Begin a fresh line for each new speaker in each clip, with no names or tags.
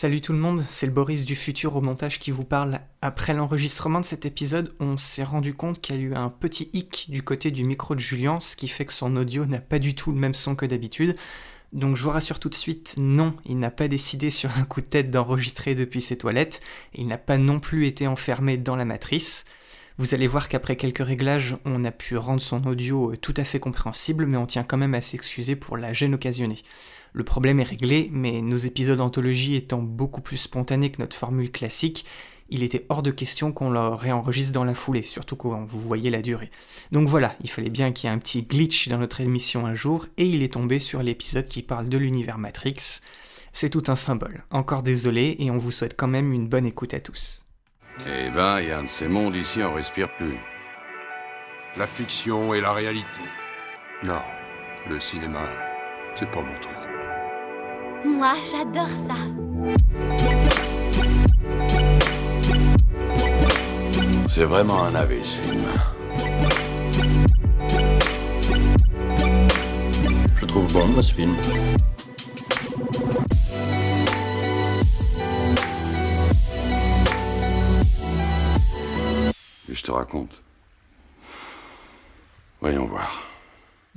Salut tout le monde, c'est le Boris du futur au montage qui vous parle. Après l'enregistrement de cet épisode, on s'est rendu compte qu'il y a eu un petit hic du côté du micro de Julien, ce qui fait que son audio n'a pas du tout le même son que d'habitude. Donc je vous rassure tout de suite, non, il n'a pas décidé sur un coup de tête d'enregistrer depuis ses toilettes, et il n'a pas non plus été enfermé dans la matrice. Vous allez voir qu'après quelques réglages, on a pu rendre son audio tout à fait compréhensible, mais on tient quand même à s'excuser pour la gêne occasionnée. Le problème est réglé, mais nos épisodes d'anthologie étant beaucoup plus spontanés que notre formule classique, il était hors de question qu'on le réenregistre dans la foulée, surtout quand vous voyez la durée. Donc voilà, il fallait bien qu'il y ait un petit glitch dans notre émission un jour, et il est tombé sur l'épisode qui parle de l'univers Matrix. C'est tout un symbole. Encore désolé, et on vous souhaite quand même une bonne écoute à tous.
Eh ben, il y a un de ces mondes ici, on respire plus.
La fiction et la réalité. Non, le cinéma, c'est pas mon truc.
Moi, j'adore ça.
C'est vraiment un AV, ce film.
Je trouve bon, ce film.
Et je te raconte. Voyons voir.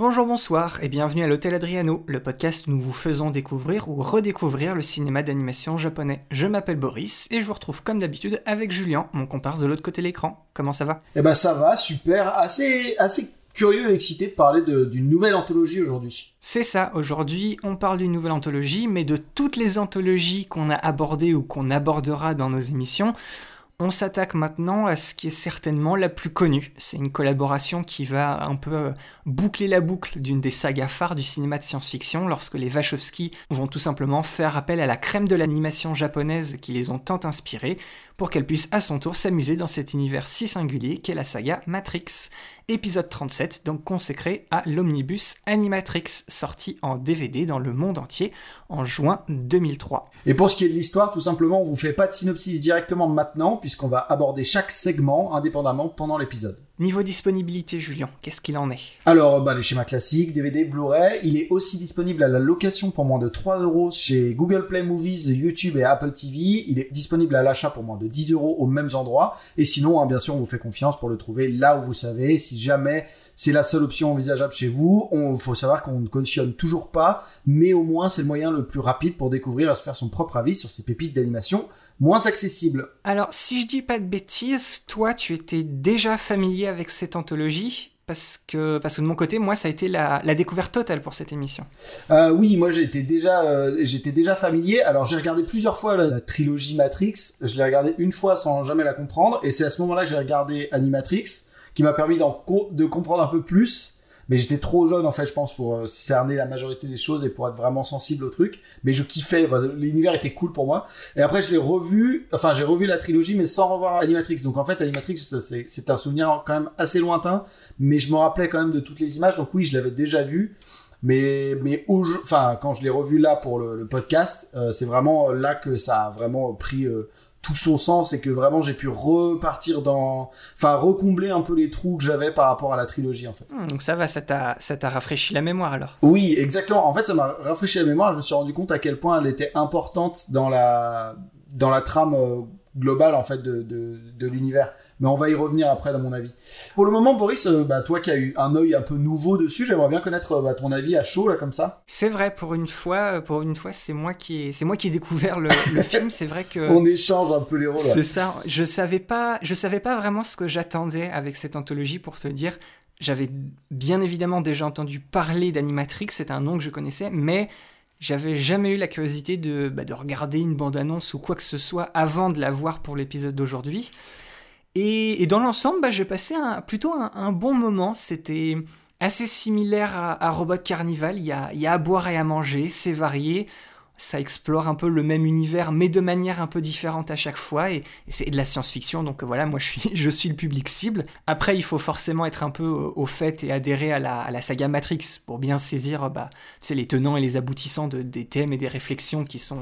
Bonjour, bonsoir et bienvenue à l'Hôtel Adriano, le podcast où nous vous faisons découvrir ou redécouvrir le cinéma d'animation japonais. Je m'appelle Boris et je vous retrouve comme d'habitude avec Julien, mon comparse de l'autre côté de l'écran. Comment ça va?
Eh ben ça va, super, assez, assez curieux et excité de parler d'une nouvelle anthologie aujourd'hui.
C'est ça, aujourd'hui on parle d'une nouvelle anthologie, mais de toutes les anthologies qu'on a abordées ou qu'on abordera dans nos émissions, on s'attaque maintenant à ce qui est certainement la plus connue. C'est une collaboration qui va un peu euh, boucler la boucle d'une des sagas phares du cinéma de science-fiction lorsque les Wachowski vont tout simplement faire appel à la crème de l'animation japonaise qui les ont tant inspirés pour qu'elle puisse à son tour s'amuser dans cet univers si singulier qu'est la saga Matrix. Épisode 37, donc consacré à l'omnibus Animatrix, sorti en DVD dans le monde entier en juin 2003.
Et pour ce qui est de l'histoire, tout simplement, on vous fait pas de synopsis directement maintenant, puisqu'on va aborder chaque segment indépendamment pendant l'épisode.
Niveau disponibilité, Julien, qu'est-ce qu'il en est
Alors, bah, les schémas classiques, DVD, Blu-ray, il est aussi disponible à la location pour moins de 3 euros chez Google Play Movies, YouTube et Apple TV. Il est disponible à l'achat pour moins de 10 euros aux mêmes endroits. Et sinon, hein, bien sûr, on vous fait confiance pour le trouver là où vous savez. Si jamais c'est la seule option envisageable chez vous, il faut savoir qu'on ne cautionne toujours pas, mais au moins c'est le moyen le plus rapide pour découvrir et se faire son propre avis sur ces pépites d'animation moins accessibles.
Alors, si je dis pas de bêtises, toi, tu étais déjà familier avec cette anthologie parce que, parce que de mon côté, moi, ça a été la, la découverte totale pour cette émission.
Euh, oui, moi j'étais déjà, euh, j'étais déjà familier. Alors j'ai regardé plusieurs fois la, la trilogie Matrix. Je l'ai regardé une fois sans jamais la comprendre, et c'est à ce moment-là que j'ai regardé Animatrix, qui m'a permis de comprendre un peu plus. Mais j'étais trop jeune en fait, je pense, pour euh, cerner la majorité des choses et pour être vraiment sensible au truc. Mais je kiffais, bah, l'univers était cool pour moi. Et après, je l'ai revu, enfin, j'ai revu la trilogie, mais sans revoir Animatrix. Donc en fait, Animatrix, c'est un souvenir quand même assez lointain, mais je me rappelais quand même de toutes les images. Donc oui, je l'avais déjà vu. Mais, mais au enfin, quand je l'ai revu là pour le, podcast, euh, c'est vraiment là que ça a vraiment pris euh, tout son sens et que vraiment j'ai pu repartir dans, enfin, recombler un peu les trous que j'avais par rapport à la trilogie en fait.
Hmm, donc ça va, ça t'a ça t'a rafraîchi la mémoire alors?
Oui, exactement. En fait, ça m'a rafraîchi la mémoire. Je me suis rendu compte à quel point elle était importante dans la dans la trame euh, globale en fait de, de, de l'univers. Mais on va y revenir après dans mon avis. Pour le moment, Boris, euh, bah, toi qui as eu un œil un peu nouveau dessus, j'aimerais bien connaître euh, bah, ton avis à chaud là comme ça.
C'est vrai, pour une fois, pour une fois, c'est moi qui ai, c'est moi qui ai découvert le, le film. C'est vrai que
On échange un peu les rôles. ouais.
C'est ça. Je savais pas, je savais pas vraiment ce que j'attendais avec cette anthologie pour te dire. J'avais bien évidemment déjà entendu parler d'Animatrix, c'est un nom que je connaissais, mais j'avais jamais eu la curiosité de, bah, de regarder une bande-annonce ou quoi que ce soit avant de la voir pour l'épisode d'aujourd'hui. Et, dans l'ensemble, bah, j'ai passé plutôt un, bon moment. C'était assez similaire à, Robot Carnival. Il y a à boire et à manger, c'est varié ça explore un peu le même univers, mais de manière un peu différente à chaque fois, et, et c'est de la science-fiction, donc voilà, moi je suis, je suis le public cible. Après, il faut forcément être un peu au, au fait et adhérer à la, à la saga Matrix pour bien saisir bah, tu sais, les tenants et les aboutissants de- des thèmes et des réflexions qui sont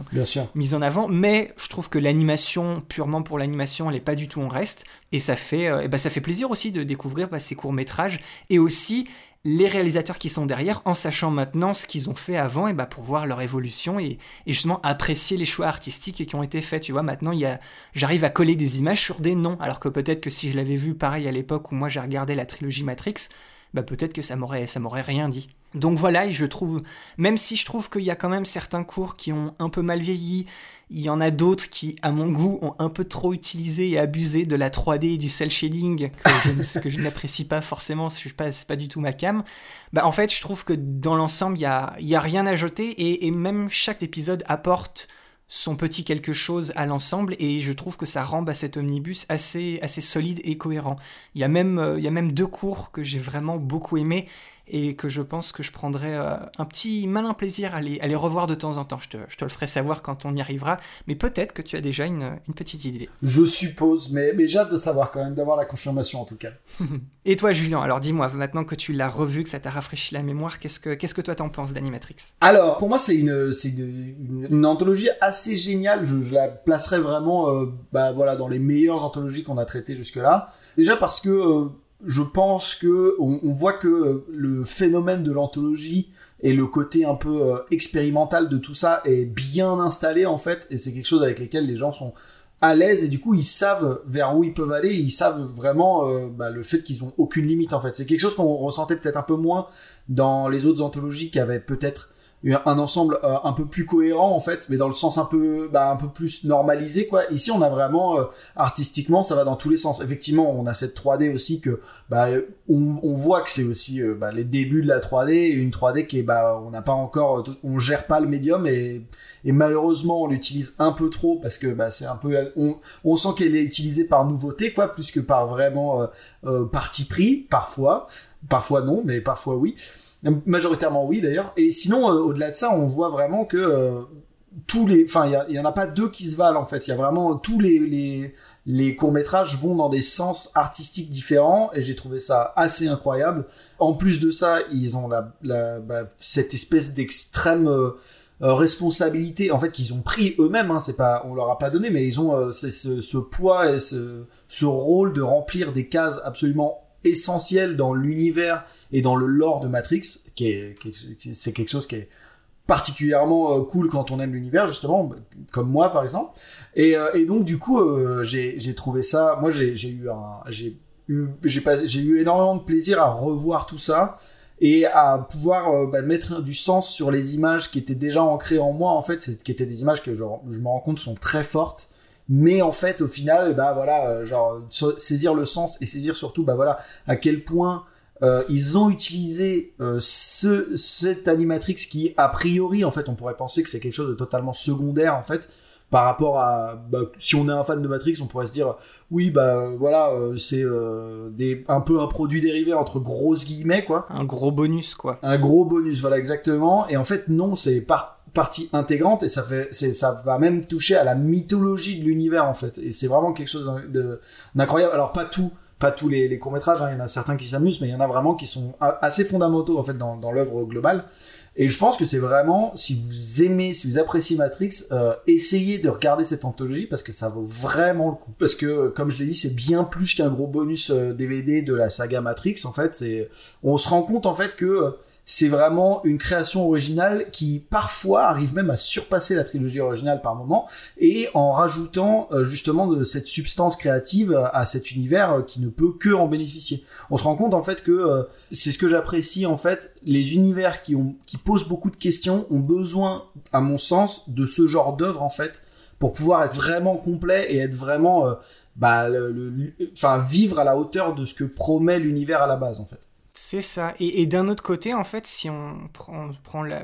mises en avant, mais je trouve que l'animation, purement pour l'animation, elle n'est pas du tout en reste, et ça fait, euh, ça fait plaisir aussi de découvrir bah, ces courts-métrages, et aussi les réalisateurs qui sont derrière en sachant maintenant ce qu'ils ont fait avant et bah pour voir leur évolution et, justement apprécier les choix artistiques qui ont été faits. Tu vois maintenant j'arrive à coller des images sur des noms. Alors que peut-être que si je l'avais vu pareil à l'époque où moi j'ai regardé la trilogie Matrix bah peut-être que ça m'aurait ça m'aurait rien dit. Donc voilà et je trouve même si je trouve qu'il y a quand même certains cours qui ont un peu mal vieilli il y en a d'autres qui, à mon goût, ont un peu trop utilisé et abusé de la 3D et du cel shading, que je, n'apprécie pas forcément, ce n'est pas, du tout ma cam. Bah, en fait, je trouve que dans l'ensemble, il n'y a, y a rien à jeter et, même chaque épisode apporte son petit quelque chose à l'ensemble et je trouve que ça rend bah, cet omnibus assez, solide et cohérent. Il y, a même, euh, il y a même deux cours que j'ai vraiment beaucoup aimé et que je pense que je prendrai euh, un petit malin plaisir à les, à les, revoir de temps en temps. Je te, je te, le ferai savoir quand on y arrivera, mais peut-être que tu as déjà une, une petite idée.
Je suppose, mais, mais j'ai hâte de savoir quand même, d'avoir la confirmation en tout cas.
et toi Julien, alors dis-moi, maintenant que tu l'as revu, que ça t'a rafraîchi la mémoire, qu'est-ce que, qu'est-ce que toi t'en penses d'Animatrix?
Alors, pour moi c'est une, c'est une, une, anthologie assez géniale, je, je la placerai vraiment euh, bah, voilà, dans les meilleures anthologies qu'on a traitées jusque-là. Déjà parce que... Euh, je pense que on, voit que le phénomène de l'anthologie et le côté un peu euh, expérimental de tout ça est bien installé en fait et c'est quelque chose avec lequel les gens sont à l'aise et du coup ils savent vers où ils peuvent aller ils savent vraiment euh, bah, le fait qu'ils ont aucune limite en fait. C'est quelque chose qu'on ressentait peut-être un peu moins dans les autres anthologies qui avaient peut-être un ensemble euh, un peu plus cohérent en fait mais dans le sens un peu bah, un peu plus normalisé quoi. Ici on a vraiment euh, artistiquement ça va dans tous les sens. Effectivement on a cette 3D aussi que bah on, on voit que c'est aussi euh, bah, les débuts de la 3D et une 3D qui est bah on n'a pas encore on gère pas le médium et, et malheureusement on l'utilise un peu trop parce que bah c'est un peu on, on sent qu'elle est utilisée par nouveauté quoi plus que par vraiment parti pris parfois. Parfois non mais parfois oui Majoritairement oui d'ailleurs. Et sinon, euh, au-delà de ça, on voit vraiment que euh, tous les, enfin, il y, en a pas deux qui se valent en fait. Il y a vraiment tous les, les, les courts métrages vont dans des sens artistiques différents et j'ai trouvé ça assez incroyable. En plus de ça, ils ont la, bah, cette espèce d'extrême euh, responsabilité en fait qu'ils ont pris eux-mêmes. Hein, c'est pas, on leur a pas donné, mais ils ont ce, ce, poids et ce, ce rôle de remplir des cases absolument essentiel dans l'univers et dans le lore de Matrix, qui est, c'est quelque chose qui est particulièrement euh, cool quand on aime l'univers justement comme moi par exemple. Et, euh, donc du coup euh, j'ai, j'ai trouvé ça moi j'ai, eu un j'ai eu j'ai pas j'ai eu énormément de plaisir à revoir tout ça et à pouvoir bah, mettre du sens sur les images qui étaient déjà ancrées en moi en fait qui étaient des images que je, je me rends compte sont très fortes mais en fait au final bah voilà euh, genre saisir le sens et saisir surtout bah voilà à quel point euh, ils ont utilisé euh, ce cette animatrix qui a priori en fait on pourrait penser que c'est quelque chose de totalement secondaire en fait par rapport à bah, si on est un fan de Matrix on pourrait se dire oui bah voilà euh, c'est des un peu un produit dérivé entre grosses guillemets quoi.
Un gros bonus quoi.
Un gros bonus voilà exactement. Et en fait non c'est pas partie intégrante et ça fait ça va même toucher à la mythologie de l'univers en fait. Et c'est vraiment quelque chose d'incroyable. Alors pas tout pas tous les, courts métrages hein. il y en a certains qui s'amusent mais il y en a vraiment qui sont assez fondamentaux en fait dans, l'œuvre globale. Et je pense que c'est vraiment si vous aimez si vous appréciez Matrix euh, essayez de regarder cette anthologie parce que ça vaut vraiment le coup. Parce que comme je l'ai dit c'est bien plus qu'un gros bonus DVD euh, de la saga Matrix en fait. C'est on se rend compte en fait que euh, c'est vraiment une création originale qui parfois arrive même à surpasser la trilogie originale par moment et en rajoutant euh, justement de cette substance créative à cet univers euh, qui ne peut que en bénéficier. On se rend compte en fait que euh, c'est ce que j'apprécie en fait, les univers qui ont qui posent beaucoup de questions ont besoin à mon sens de ce genre d'œuvre en fait pour pouvoir être vraiment complet et être vraiment bah, enfin vivre à la hauteur de ce que promet l'univers à la base en fait.
C'est ça. Et, d'un autre côté, en fait, si on prend,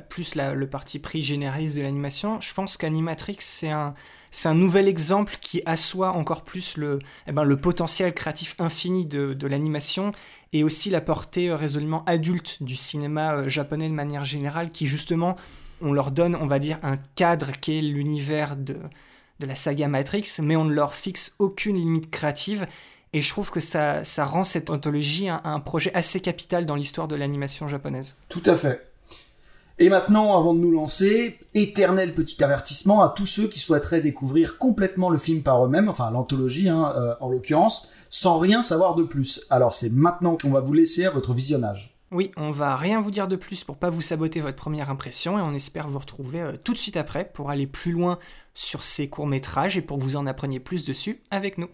plus la, le parti pris généraliste de l'animation, je pense qu'Animatrix, c'est un, un nouvel exemple qui assoit encore plus le, eh ben, potentiel créatif infini de, l'animation et aussi la portée résolument adulte du cinéma euh, japonais de manière générale, qui justement, on leur donne, on va dire, un cadre qui est l'univers de, de la saga Matrix, mais on ne leur fixe aucune limite créative et je trouve que ça, ça rend cette anthologie un, un projet assez capital dans l'histoire de l'animation japonaise.
Tout à fait. Et maintenant, avant de nous lancer, éternel petit avertissement à tous ceux qui souhaiteraient découvrir complètement le film par eux-mêmes, enfin l'anthologie hein, euh, en l'occurrence, sans rien savoir de plus. Alors c'est maintenant qu'on va vous laisser à votre visionnage.
Oui, on va rien vous dire de plus pour pas vous saboter votre première impression et on espère vous retrouver euh, tout de suite après pour aller plus loin sur ces courts-métrages et pour que vous en appreniez plus dessus avec nous.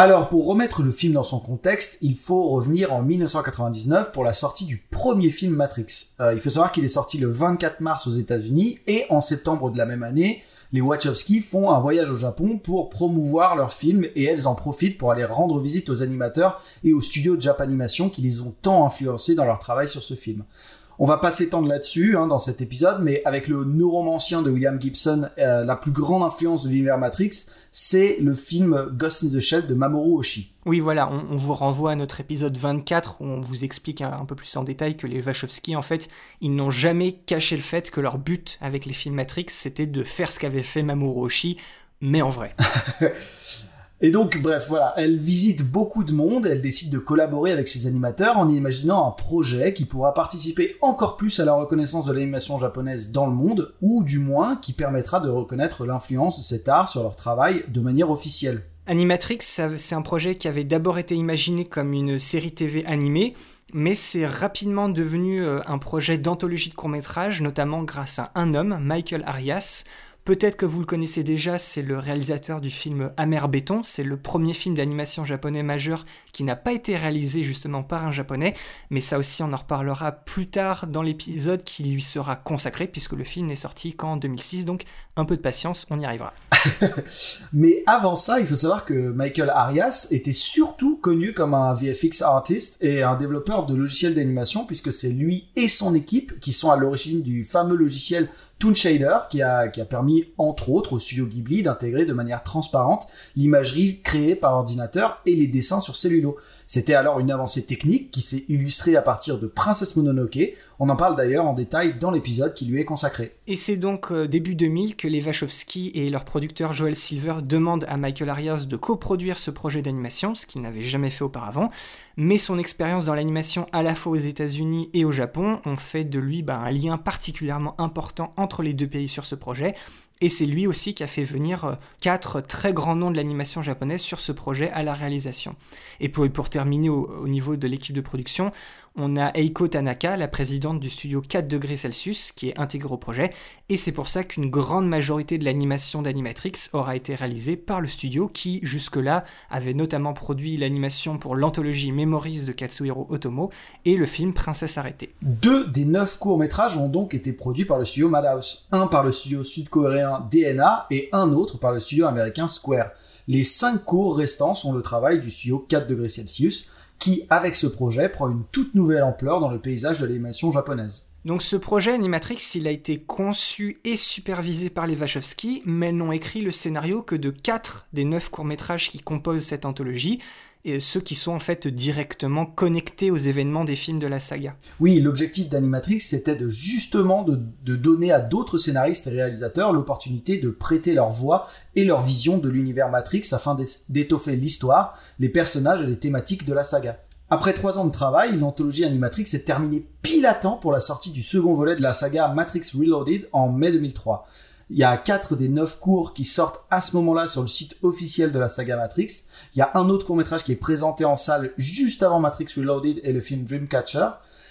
Alors, pour remettre le film dans son contexte, il faut revenir en 1999 pour la sortie du premier film Matrix. Euh, il faut savoir qu'il est sorti le 24 mars aux États-Unis et en septembre de la même année, les Wachowski font un voyage au Japon pour promouvoir leur film et elles en profitent pour aller rendre visite aux animateurs et aux studios de Japanimation qui les ont tant influencés dans leur travail sur ce film. On va pas s'étendre là-dessus hein, dans cet épisode, mais avec le neuromancien de William Gibson, euh, la plus grande influence de l'univers Matrix, c'est le film Ghost in the Shell de Mamoru Oshii.
Oui, voilà, on, on vous renvoie à notre épisode 24 où on vous explique un, un peu plus en détail que les Wachowski, en fait, ils n'ont jamais caché le fait que leur but avec les films Matrix, c'était de faire ce qu'avait fait Mamoru Oshii, mais en vrai.
Et donc, bref, voilà, elle visite beaucoup de monde, elle décide de collaborer avec ses animateurs en imaginant un projet qui pourra participer encore plus à la reconnaissance de l'animation japonaise dans le monde, ou du moins qui permettra de reconnaître l'influence de cet art sur leur travail de manière officielle.
Animatrix, c'est un projet qui avait d'abord été imaginé comme une série TV animée, mais c'est rapidement devenu euh, un projet d'anthologie de courts-métrages, notamment grâce à un homme, Michael Arias. Peut-être que vous le connaissez déjà, c'est le réalisateur du film Amer Béton. C'est le premier film d'animation japonais majeur qui n'a pas été réalisé justement par un japonais, mais ça aussi on en reparlera plus tard dans l'épisode qui lui sera consacré, puisque le film n'est sorti qu'en 2006, donc un peu de patience, on y arrivera.
Mais avant ça, il faut savoir que Michael Arias était surtout connu comme un VFX artist et un développeur de logiciels d'animation, puisque c'est lui et son équipe qui sont à l'origine du fameux logiciel Toon Shader, qui a, qui a permis, entre autres, au studio Ghibli d'intégrer de manière transparente l'imagerie créée par ordinateur et les dessins sur cellulo. C'était alors une avancée technique qui s'est illustrée à partir de Princess Mononoke. On en parle d'ailleurs en détail dans l'épisode qui lui est consacré.
Et c'est donc euh, début 2000 que les Wachowski et leur producteur Joel Silver demandent à Michael Arias de coproduire ce projet d'animation, ce qu'il n'avait jamais fait auparavant. Mais son expérience dans l'animation à la fois aux États-Unis et au Japon ont fait de lui bah, un lien particulièrement important entre les deux pays sur ce projet. Et c'est lui aussi qui a fait venir euh, quatre très grands noms de l'animation japonaise sur ce projet à la réalisation. Et pour, terminer au niveau de l'équipe de production, on a Eiko Tanaka, la présidente du studio 4 degrés Celsius, qui est intégrée au projet, et c'est pour ça qu'une grande majorité de l'animation d'Animatrix aura été réalisée par le studio qui, jusque-là, avait notamment produit l'animation pour l'anthologie Memories de Katsuhiro Otomo et le film Princesse arrêtée.
Deux des neuf courts-métrages ont donc été produits par le studio Madhouse. Un par le studio sud-coréen DNA et un autre par le studio américain Square. Les cinq cours restants sont le travail du studio 4 degrés Celsius, qui, avec ce projet, prend une toute nouvelle ampleur dans le paysage de l'animation japonaise.
Donc ce projet Animatrix, il a été conçu et supervisé par les Wachowski, mais n'ont écrit le scénario que de 4 des 9 courts-métrages qui composent cette anthologie, et ceux qui sont en fait directement connectés aux événements des films de la saga.
Oui, l'objectif d'Animatrix, c'était justement de, de donner à d'autres scénaristes et réalisateurs l'opportunité de prêter leur voix et leur vision de l'univers Matrix afin d'étoffer l'histoire, les personnages et les thématiques de la saga. Après trois ans de travail, l'anthologie Animatrix est terminée pile à temps pour la sortie du second volet de la saga Matrix Reloaded en mai 2003. Il y a quatre des neuf cours qui sortent à ce moment-là sur le site officiel de la saga Matrix. Il y a un autre court-métrage qui est présenté en salle juste avant Matrix Reloaded et le film Dreamcatcher.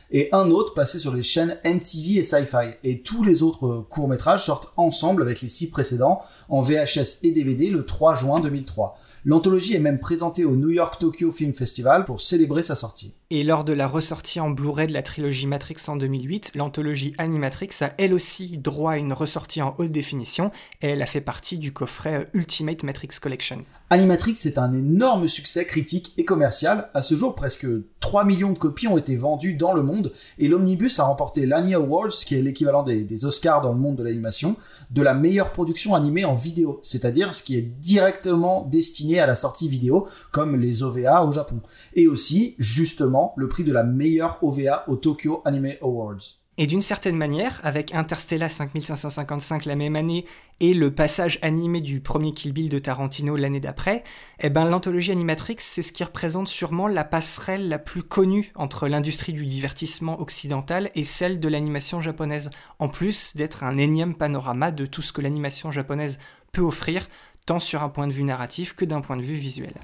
Et un autre passé sur les chaînes MTV et Sci-Fi. Et tous les autres courts-métrages sortent ensemble avec les six précédents en VHS et DVD le 3 juin 2003. L'anthologie est même présentée au New York Tokyo Film Festival pour célébrer sa sortie.
Et lors de la ressortie en Blu-ray de la trilogie Matrix en 2008, l'anthologie Animatrix a elle aussi droit à une ressortie en haute définition et elle a fait partie du coffret Ultimate Matrix Collection.
Animatrix est un énorme succès critique et commercial. À ce jour, presque 3 millions de copies ont été vendues dans le monde et l'Omnibus a remporté l'Annie Awards, qui est l'équivalent des, des Oscars dans le monde de l'animation, de la meilleure production animée en vidéo, c'est-à-dire ce qui est directement destiné à la sortie vidéo, comme les OVA au Japon. Et aussi, justement, le prix de la meilleure OVA au Tokyo Anime Awards.
Et d'une certaine manière, avec Interstellar 5555 la même année et le passage animé du premier Kill Bill de Tarantino l'année d'après, eh ben l'anthologie Animatrix, c'est ce qui représente sûrement la passerelle la plus connue entre l'industrie du divertissement occidental et celle de l'animation japonaise, en plus d'être un énième panorama de tout ce que l'animation japonaise peut offrir, tant sur un point de vue narratif que d'un point de vue visuel.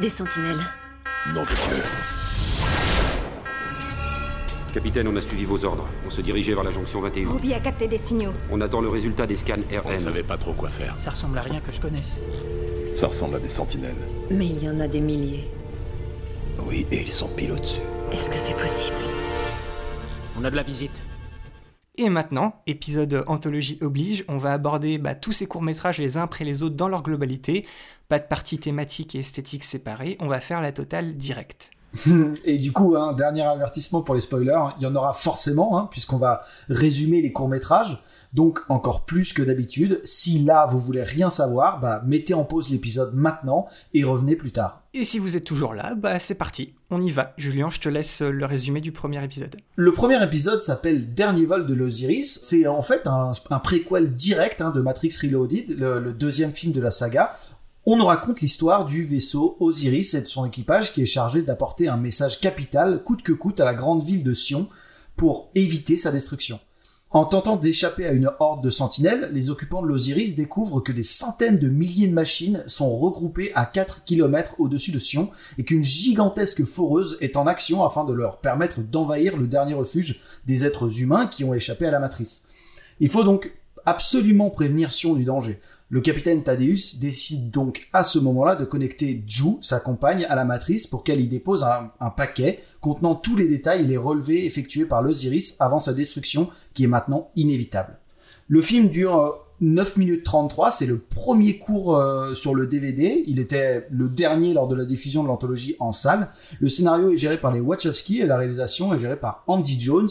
Des sentinelles.
Nom de Dieu.
Capitaine, on a suivi vos ordres. On se dirigeait vers la jonction 21.
Ruby a capté des signaux.
On attend le résultat des scans
On
RN.
savait pas trop quoi faire.
Ça ressemble à rien que je connaisse.
Ça ressemble à des sentinelles.
Mais il y en a des milliers.
Oui, et ils sont pile au-dessus.
Est-ce que c'est possible?
On a de la visite.
Et maintenant, épisode anthologie oblige, on va aborder bah, tous ces courts-métrages les uns après les autres dans leur globalité. Pas de partie thématique et esthétique séparée, on va faire la totale directe.
Et du coup, hein, dernier avertissement pour les spoilers, il y en aura forcément, hein, puisqu'on va résumer les courts-métrages. Donc, encore plus que d'habitude, si là, vous voulez rien savoir, bah, mettez en pause l'épisode maintenant et revenez plus tard.
Et si vous êtes toujours là, bah c'est parti, on y va. Julien, je te laisse le résumé du premier épisode.
Le premier épisode s'appelle Dernier vol de l'Osiris. C'est en fait un, un préquel direct hein, de Matrix Reloaded, le, le deuxième film de la saga. On nous raconte l'histoire du vaisseau Osiris et de son équipage qui est chargé d'apporter un message capital, coûte que coûte, à la grande ville de Sion pour éviter sa destruction. En tentant d'échapper à une horde de sentinelles, les occupants de l'Osiris découvrent que des centaines de milliers de machines sont regroupées à 4 km au-dessus de Sion et qu'une gigantesque foreuse est en action afin de leur permettre d'envahir le dernier refuge des êtres humains qui ont échappé à la matrice. Il faut donc absolument prévenir Sion du danger. Le capitaine Thaddeus décide donc à ce moment-là de connecter Ju, sa compagne, à la matrice pour qu'elle y dépose un, paquet contenant tous les détails et les relevés effectués par l'Osiris avant sa destruction qui est maintenant inévitable. Le film dure euh, 9 minutes 33, c'est le premier cours euh, sur le DVD. Il était le dernier lors de la diffusion de l'anthologie en salle. Le scénario est géré par les Wachowski et la réalisation est gérée par Andy Jones,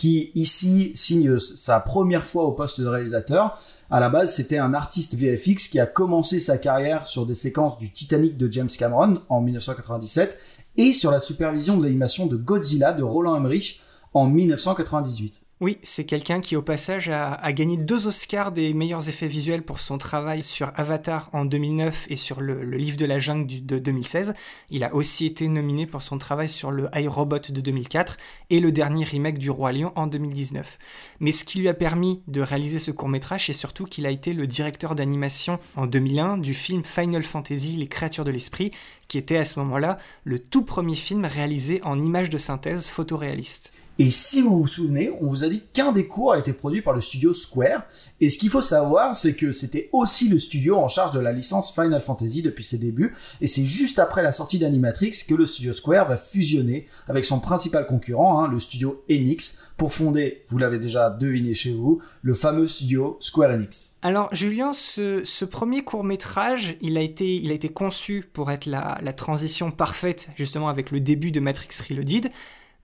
qui ici signe sa première fois au poste de réalisateur. À la base, c'était un artiste VFX qui a commencé sa carrière sur des séquences du Titanic de James Cameron en 1997 et sur la supervision de l'animation de Godzilla de Roland Emmerich en 1998.
Oui, c'est quelqu'un qui au passage a, gagné deux Oscars des meilleurs effets visuels pour son travail sur Avatar en 2009 et sur le, livre de la jungle de 2016. Il a aussi été nominé pour son travail sur le iRobot de 2004 et le dernier remake du Roi Lion en 2019. Mais ce qui lui a permis de réaliser ce court métrage, c'est surtout qu'il a été le directeur d'animation en 2001 du film Final Fantasy Les créatures de l'esprit, qui était à ce moment-là le tout premier film réalisé en images de synthèse photoréaliste.
Et si vous vous souvenez, on vous a dit qu'un des cours a été produit par le studio Square. Et ce qu'il faut savoir, c'est que c'était aussi le studio en charge de la licence Final Fantasy depuis ses débuts. Et c'est juste après la sortie d'Animatrix que le studio Square va fusionner avec son principal concurrent, hein, le studio Enix, pour fonder, vous l'avez déjà deviné chez vous, le fameux studio Square Enix.
Alors Julien, ce, premier court métrage, il a été, conçu pour être la transition parfaite justement avec le début de Matrix Reloaded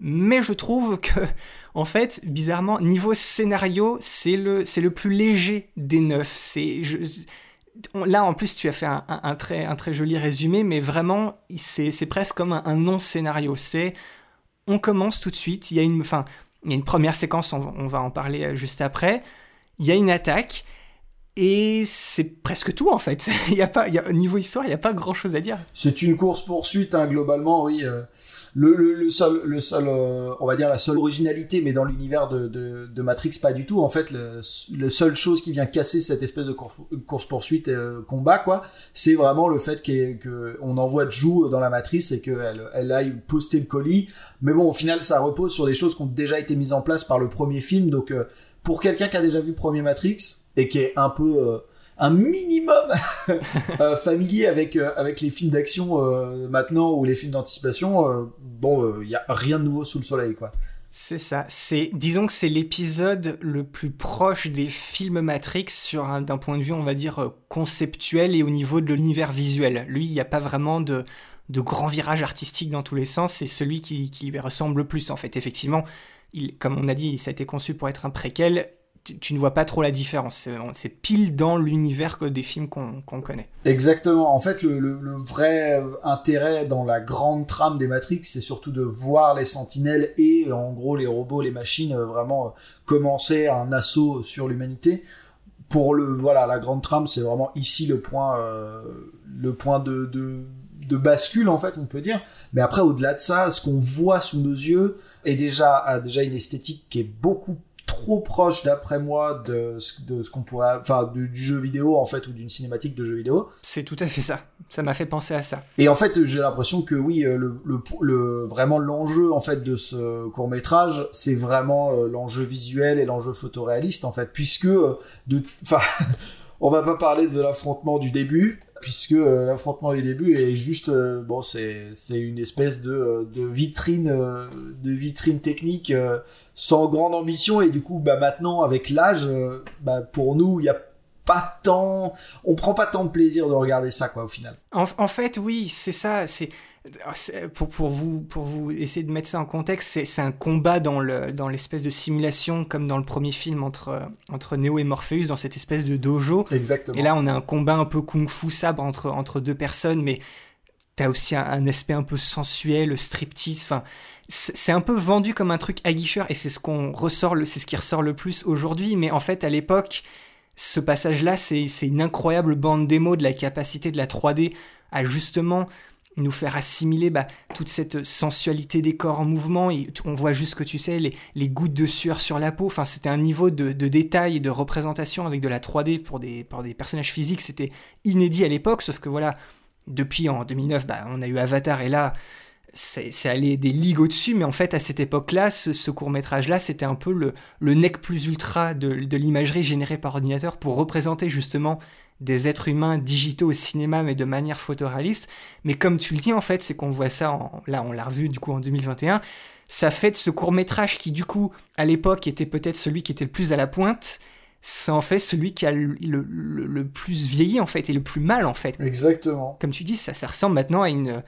mais je trouve que, en fait, bizarrement, niveau scénario, c'est le, c'est le plus léger des neuf. C'est, là, en plus, tu as fait un, très, un très joli résumé, mais vraiment, c'est, c'est presque comme un, non-scénario. C'est, on commence tout de suite, il y a une, enfin, il y a une première séquence, on, va en parler juste après, il y a une attaque, et c'est presque tout en fait. il y a pas, il y a, niveau histoire, il n'y a pas grand chose à dire.
C'est une course poursuite, hein, globalement, oui. Euh, le, le, seul, le seul, euh, on va dire la seule originalité, mais dans l'univers de, de, Matrix, pas du tout. En fait, le seule chose qui vient casser cette espèce de course, poursuite euh, combat, quoi, c'est vraiment le fait qu'on envoie Ju dans la matrice et qu'elle elle aille poster le colis. Mais bon, au final, ça repose sur des choses qui ont déjà été mises en place par le premier film. Donc, euh, pour quelqu'un qui a déjà vu premier Matrix et qui est un peu euh, un minimum euh, familier avec euh, avec les films d'action maintenant ou les films d'anticipation bon il y a rien de nouveau sous le soleil quoi
C'est ça. C'est, disons que c'est l'épisode le plus proche des films Matrix sur un, d'un point de vue, on va dire, euh, conceptuel et au niveau de l'univers visuel. Lui, il n'y a pas vraiment de, de grands virages artistiques dans tous les sens. C'est celui qui, qui lui ressemble le plus, en fait. Effectivement, il, comme on a dit, ça a été conçu pour être un préquel tu, ne vois pas trop la différence. C'est pile dans l'univers des films qu'on connaît.
Exactement. En fait, le, vrai intérêt dans la grande trame des Matrix, c'est surtout de voir les sentinelles et en gros les robots, les machines euh, vraiment euh, commencer un assaut sur l'humanité. Pour le voilà, la grande trame, c'est vraiment ici le point, euh, le point de, bascule en fait, on peut dire. Mais après, au-delà de ça, ce qu'on voit sous nos yeux est déjà a déjà une esthétique qui est beaucoup trop proche d'après moi de ce, de ce qu'on pourrait enfin du, jeu vidéo en fait ou d'une cinématique de jeu vidéo.
C'est tout à fait ça. Ça m'a fait penser à ça.
Et en fait j'ai l'impression que oui euh, le, le, le vraiment l'enjeu en fait de ce court métrage c'est vraiment euh, l'enjeu visuel et l'enjeu photoréaliste en fait puisque euh, de enfin on va pas parler de l'affrontement du début puisque l'affrontement du début est juste bon c'est une espèce de, de vitrine de vitrine technique sans grande ambition. Et du coup bah maintenant avec l'âge euh, bah pour nous il y a pas tant on prend pas tant de plaisir de regarder ça quoi au final.
En, fait oui c'est ça c'est pour, pour, vous, pour vous essayer de mettre ça en contexte, c'est un combat dans l'espèce de simulation, comme dans le premier film entre, entre Neo et Morpheus, dans cette espèce de dojo.
Exactement.
Et là, on a un combat un peu kung-fu sabre entre, entre deux personnes, mais t'as aussi un, un, aspect un peu sensuel, striptease. Enfin, c'est un peu vendu comme un truc aguicheur et c'est ce qu'on ressort, c'est ce qui ressort le plus aujourd'hui. Mais en fait, à l'époque, ce passage-là, c'est une incroyable bande démo de la capacité de la 3D à justement nous faire assimiler bah, toute cette sensualité des corps en mouvement. On voit juste que tu sais, les, gouttes de sueur sur la peau. Enfin, c'était un niveau de, détail et de représentation avec de la 3D pour des, pour des personnages physiques. C'était inédit à l'époque, sauf que voilà, depuis en 2009, bah, on a eu Avatar et là, c'est allé des ligues au-dessus, mais en fait, à cette époque-là, ce, court-métrage-là, c'était un peu le, le nec plus ultra de, l'imagerie générée par ordinateur pour représenter justement des êtres humains digitaux au cinéma, mais de manière photoréaliste. Mais comme tu le dis, en fait, c'est qu'on voit ça, là, on l'a revu du coup en 2021, ça fait de ce court-métrage qui, du coup, à l'époque, était peut-être celui qui était le plus à la pointe, c'est en fait celui qui a le, plus vieilli en fait et le plus mal en fait.
Exactement.
Comme tu dis, ça, ça ressemble maintenant à une,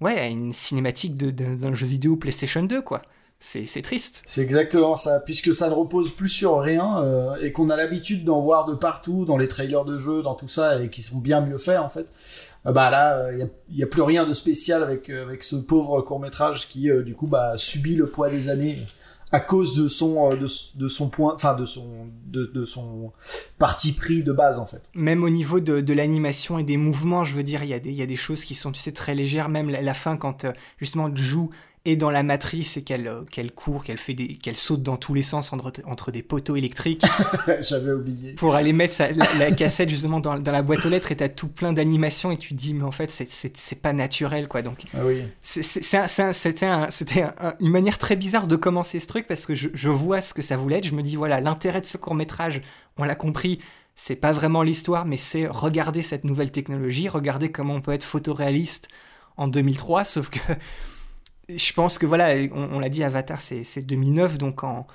ouais, à une cinématique d'un jeu vidéo PlayStation 2, quoi. C'est triste.
C'est exactement ça, puisque ça ne repose plus sur rien euh, et qu'on a l'habitude d'en voir de partout, dans les trailers de jeux, dans tout ça, et qui sont bien mieux faits en fait. Euh, bah là, il n'y a, plus rien de spécial avec, euh, avec ce pauvre court métrage qui du coup bah, subit le poids des années à cause de son euh, de, son point enfin de son de, son parti pris de base en fait
même au niveau de, l'animation et des mouvements je veux dire il y a des il y a des choses qui sont tu sais très légères même la, la fin quand euh, justement joue et dans la matrice et qu'elle euh, qu'elle court, qu'elle fait des qu'elle saute dans tous les sens entre, entre des poteaux électriques.
J'avais oublié.
Pour aller mettre la, cassette justement dans, dans, la boîte aux lettres et t'as tout plein d'animations et tu te dis mais en fait c'est pas naturel quoi donc.
Ah oui.
C'était un, une manière très bizarre de commencer ce truc parce que je, je vois ce que ça voulait être. Je me dis voilà l'intérêt de ce court métrage on l'a compris c'est pas vraiment l'histoire, mais c'est regarder cette nouvelle technologie, regarder comment on peut être photoréaliste en 2003, sauf que je pense que voilà, on, l'a dit, Avatar c'est 2009, donc en,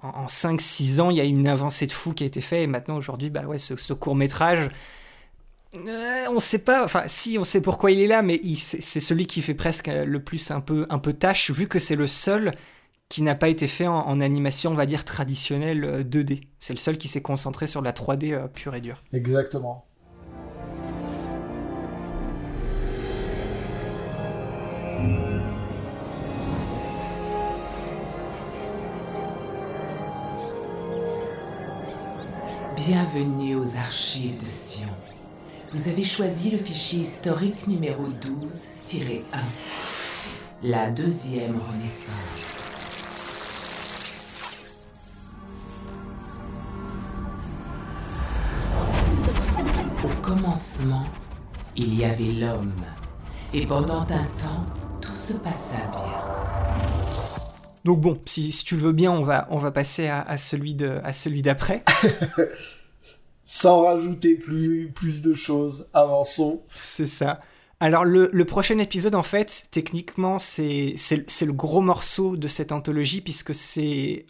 en, 5-6 ans, il y a une avancée de fou qui a été faite, et maintenant aujourd'hui, bah ouais, ce, court métrage, euh, on sait pas, enfin si, on sait pourquoi il est là, mais c'est celui qui fait presque le plus un peu, un peu tâche, vu que c'est le seul qui n'a pas été fait en, animation, on va dire, traditionnelle 2D. Euh, c'est le seul qui s'est concentré sur la 3D euh, pure et dure.
Exactement.
Bienvenue aux archives de Sion. Vous avez choisi le fichier historique numéro 12-1, la deuxième renaissance. Au commencement, il y avait l'homme, et pendant un temps, tout se passa bien.
Donc bon, si, tu le veux bien, on va, on va passer à, celui de, à celui d'après.
Sans rajouter plus, plus de choses, avançons.
C'est ça. Alors le, le, prochain épisode, en fait, techniquement, c'est le gros morceau de cette anthologie, puisque c'est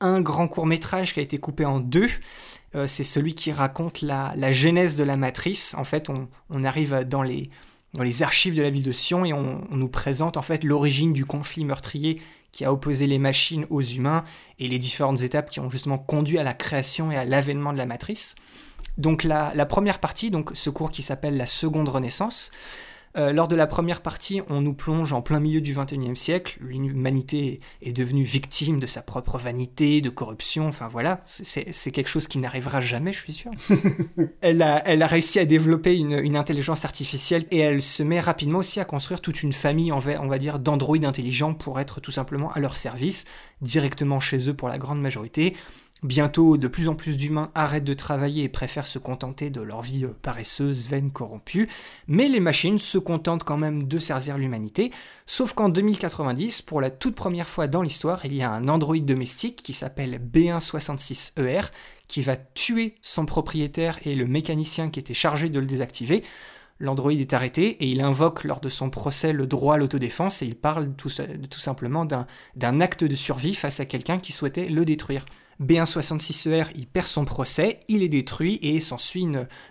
un grand court métrage qui a été coupé en deux. Euh, c'est celui qui raconte la, la, genèse de la matrice. En fait, on, on arrive dans les, dans les archives de la ville de Sion et on, on nous présente en fait l'origine du conflit meurtrier qui a opposé les machines aux humains et les différentes étapes qui ont justement conduit à la création et à l'avènement de la matrice. Donc la, la, première partie, donc ce cours qui s'appelle la seconde renaissance, euh, lors de la première partie, on nous plonge en plein milieu du XXIe siècle. L'humanité est devenue victime de sa propre vanité, de corruption. Enfin voilà, c'est quelque chose qui n'arrivera jamais, je suis sûr. elle, a, elle, a, réussi à développer une, une, intelligence artificielle et elle se met rapidement aussi à construire toute une famille, on va, on va dire, d'androïdes intelligents pour être tout simplement à leur service, directement chez eux pour la grande majorité. Bientôt, de plus en plus d'humains arrêtent de travailler et préfèrent se contenter de leur vie euh, paresseuse, vaine, corrompue, mais les machines se contentent quand même de servir l'humanité, sauf qu'en 2090, pour la toute première fois dans l'histoire, il y a un androïde domestique qui s'appelle B166ER qui va tuer son propriétaire et le mécanicien qui était chargé de le désactiver. L'androïde est arrêté et il invoque lors de son procès le droit à l'autodéfense et il parle tout, simplement d'un acte de survie face à quelqu'un qui souhaitait le détruire. B166ER, il perd son procès, il est détruit et s'ensuit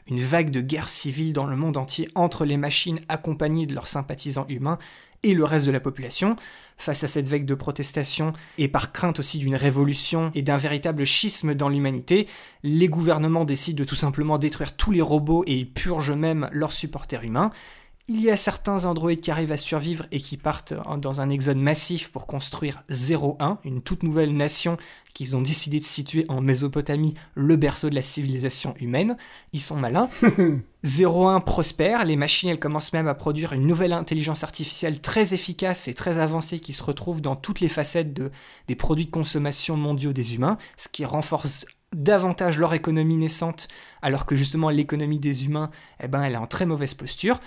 une vague de guerre civile dans le monde entier entre les machines accompagnées de leurs sympathisants humains et le reste de la population. Face à cette vague de protestation et par crainte aussi d'une révolution et d'un véritable schisme dans l'humanité, les gouvernements décident de tout simplement détruire tous les robots et ils purgent même leurs supporters humains. Il y a certains androïdes qui arrivent à survivre et qui partent dans un exode massif pour construire 01, une toute nouvelle nation qu'ils ont décidé de situer en Mésopotamie, le berceau de la civilisation humaine. Ils sont malins. 01 prospère, les machines elles commencent même à produire une nouvelle intelligence artificielle très efficace et très avancée qui se retrouve dans toutes les facettes de, des produits de consommation mondiaux des humains, ce qui renforce davantage leur économie naissante, alors que justement l'économie des humains, eh ben, elle est en très mauvaise posture.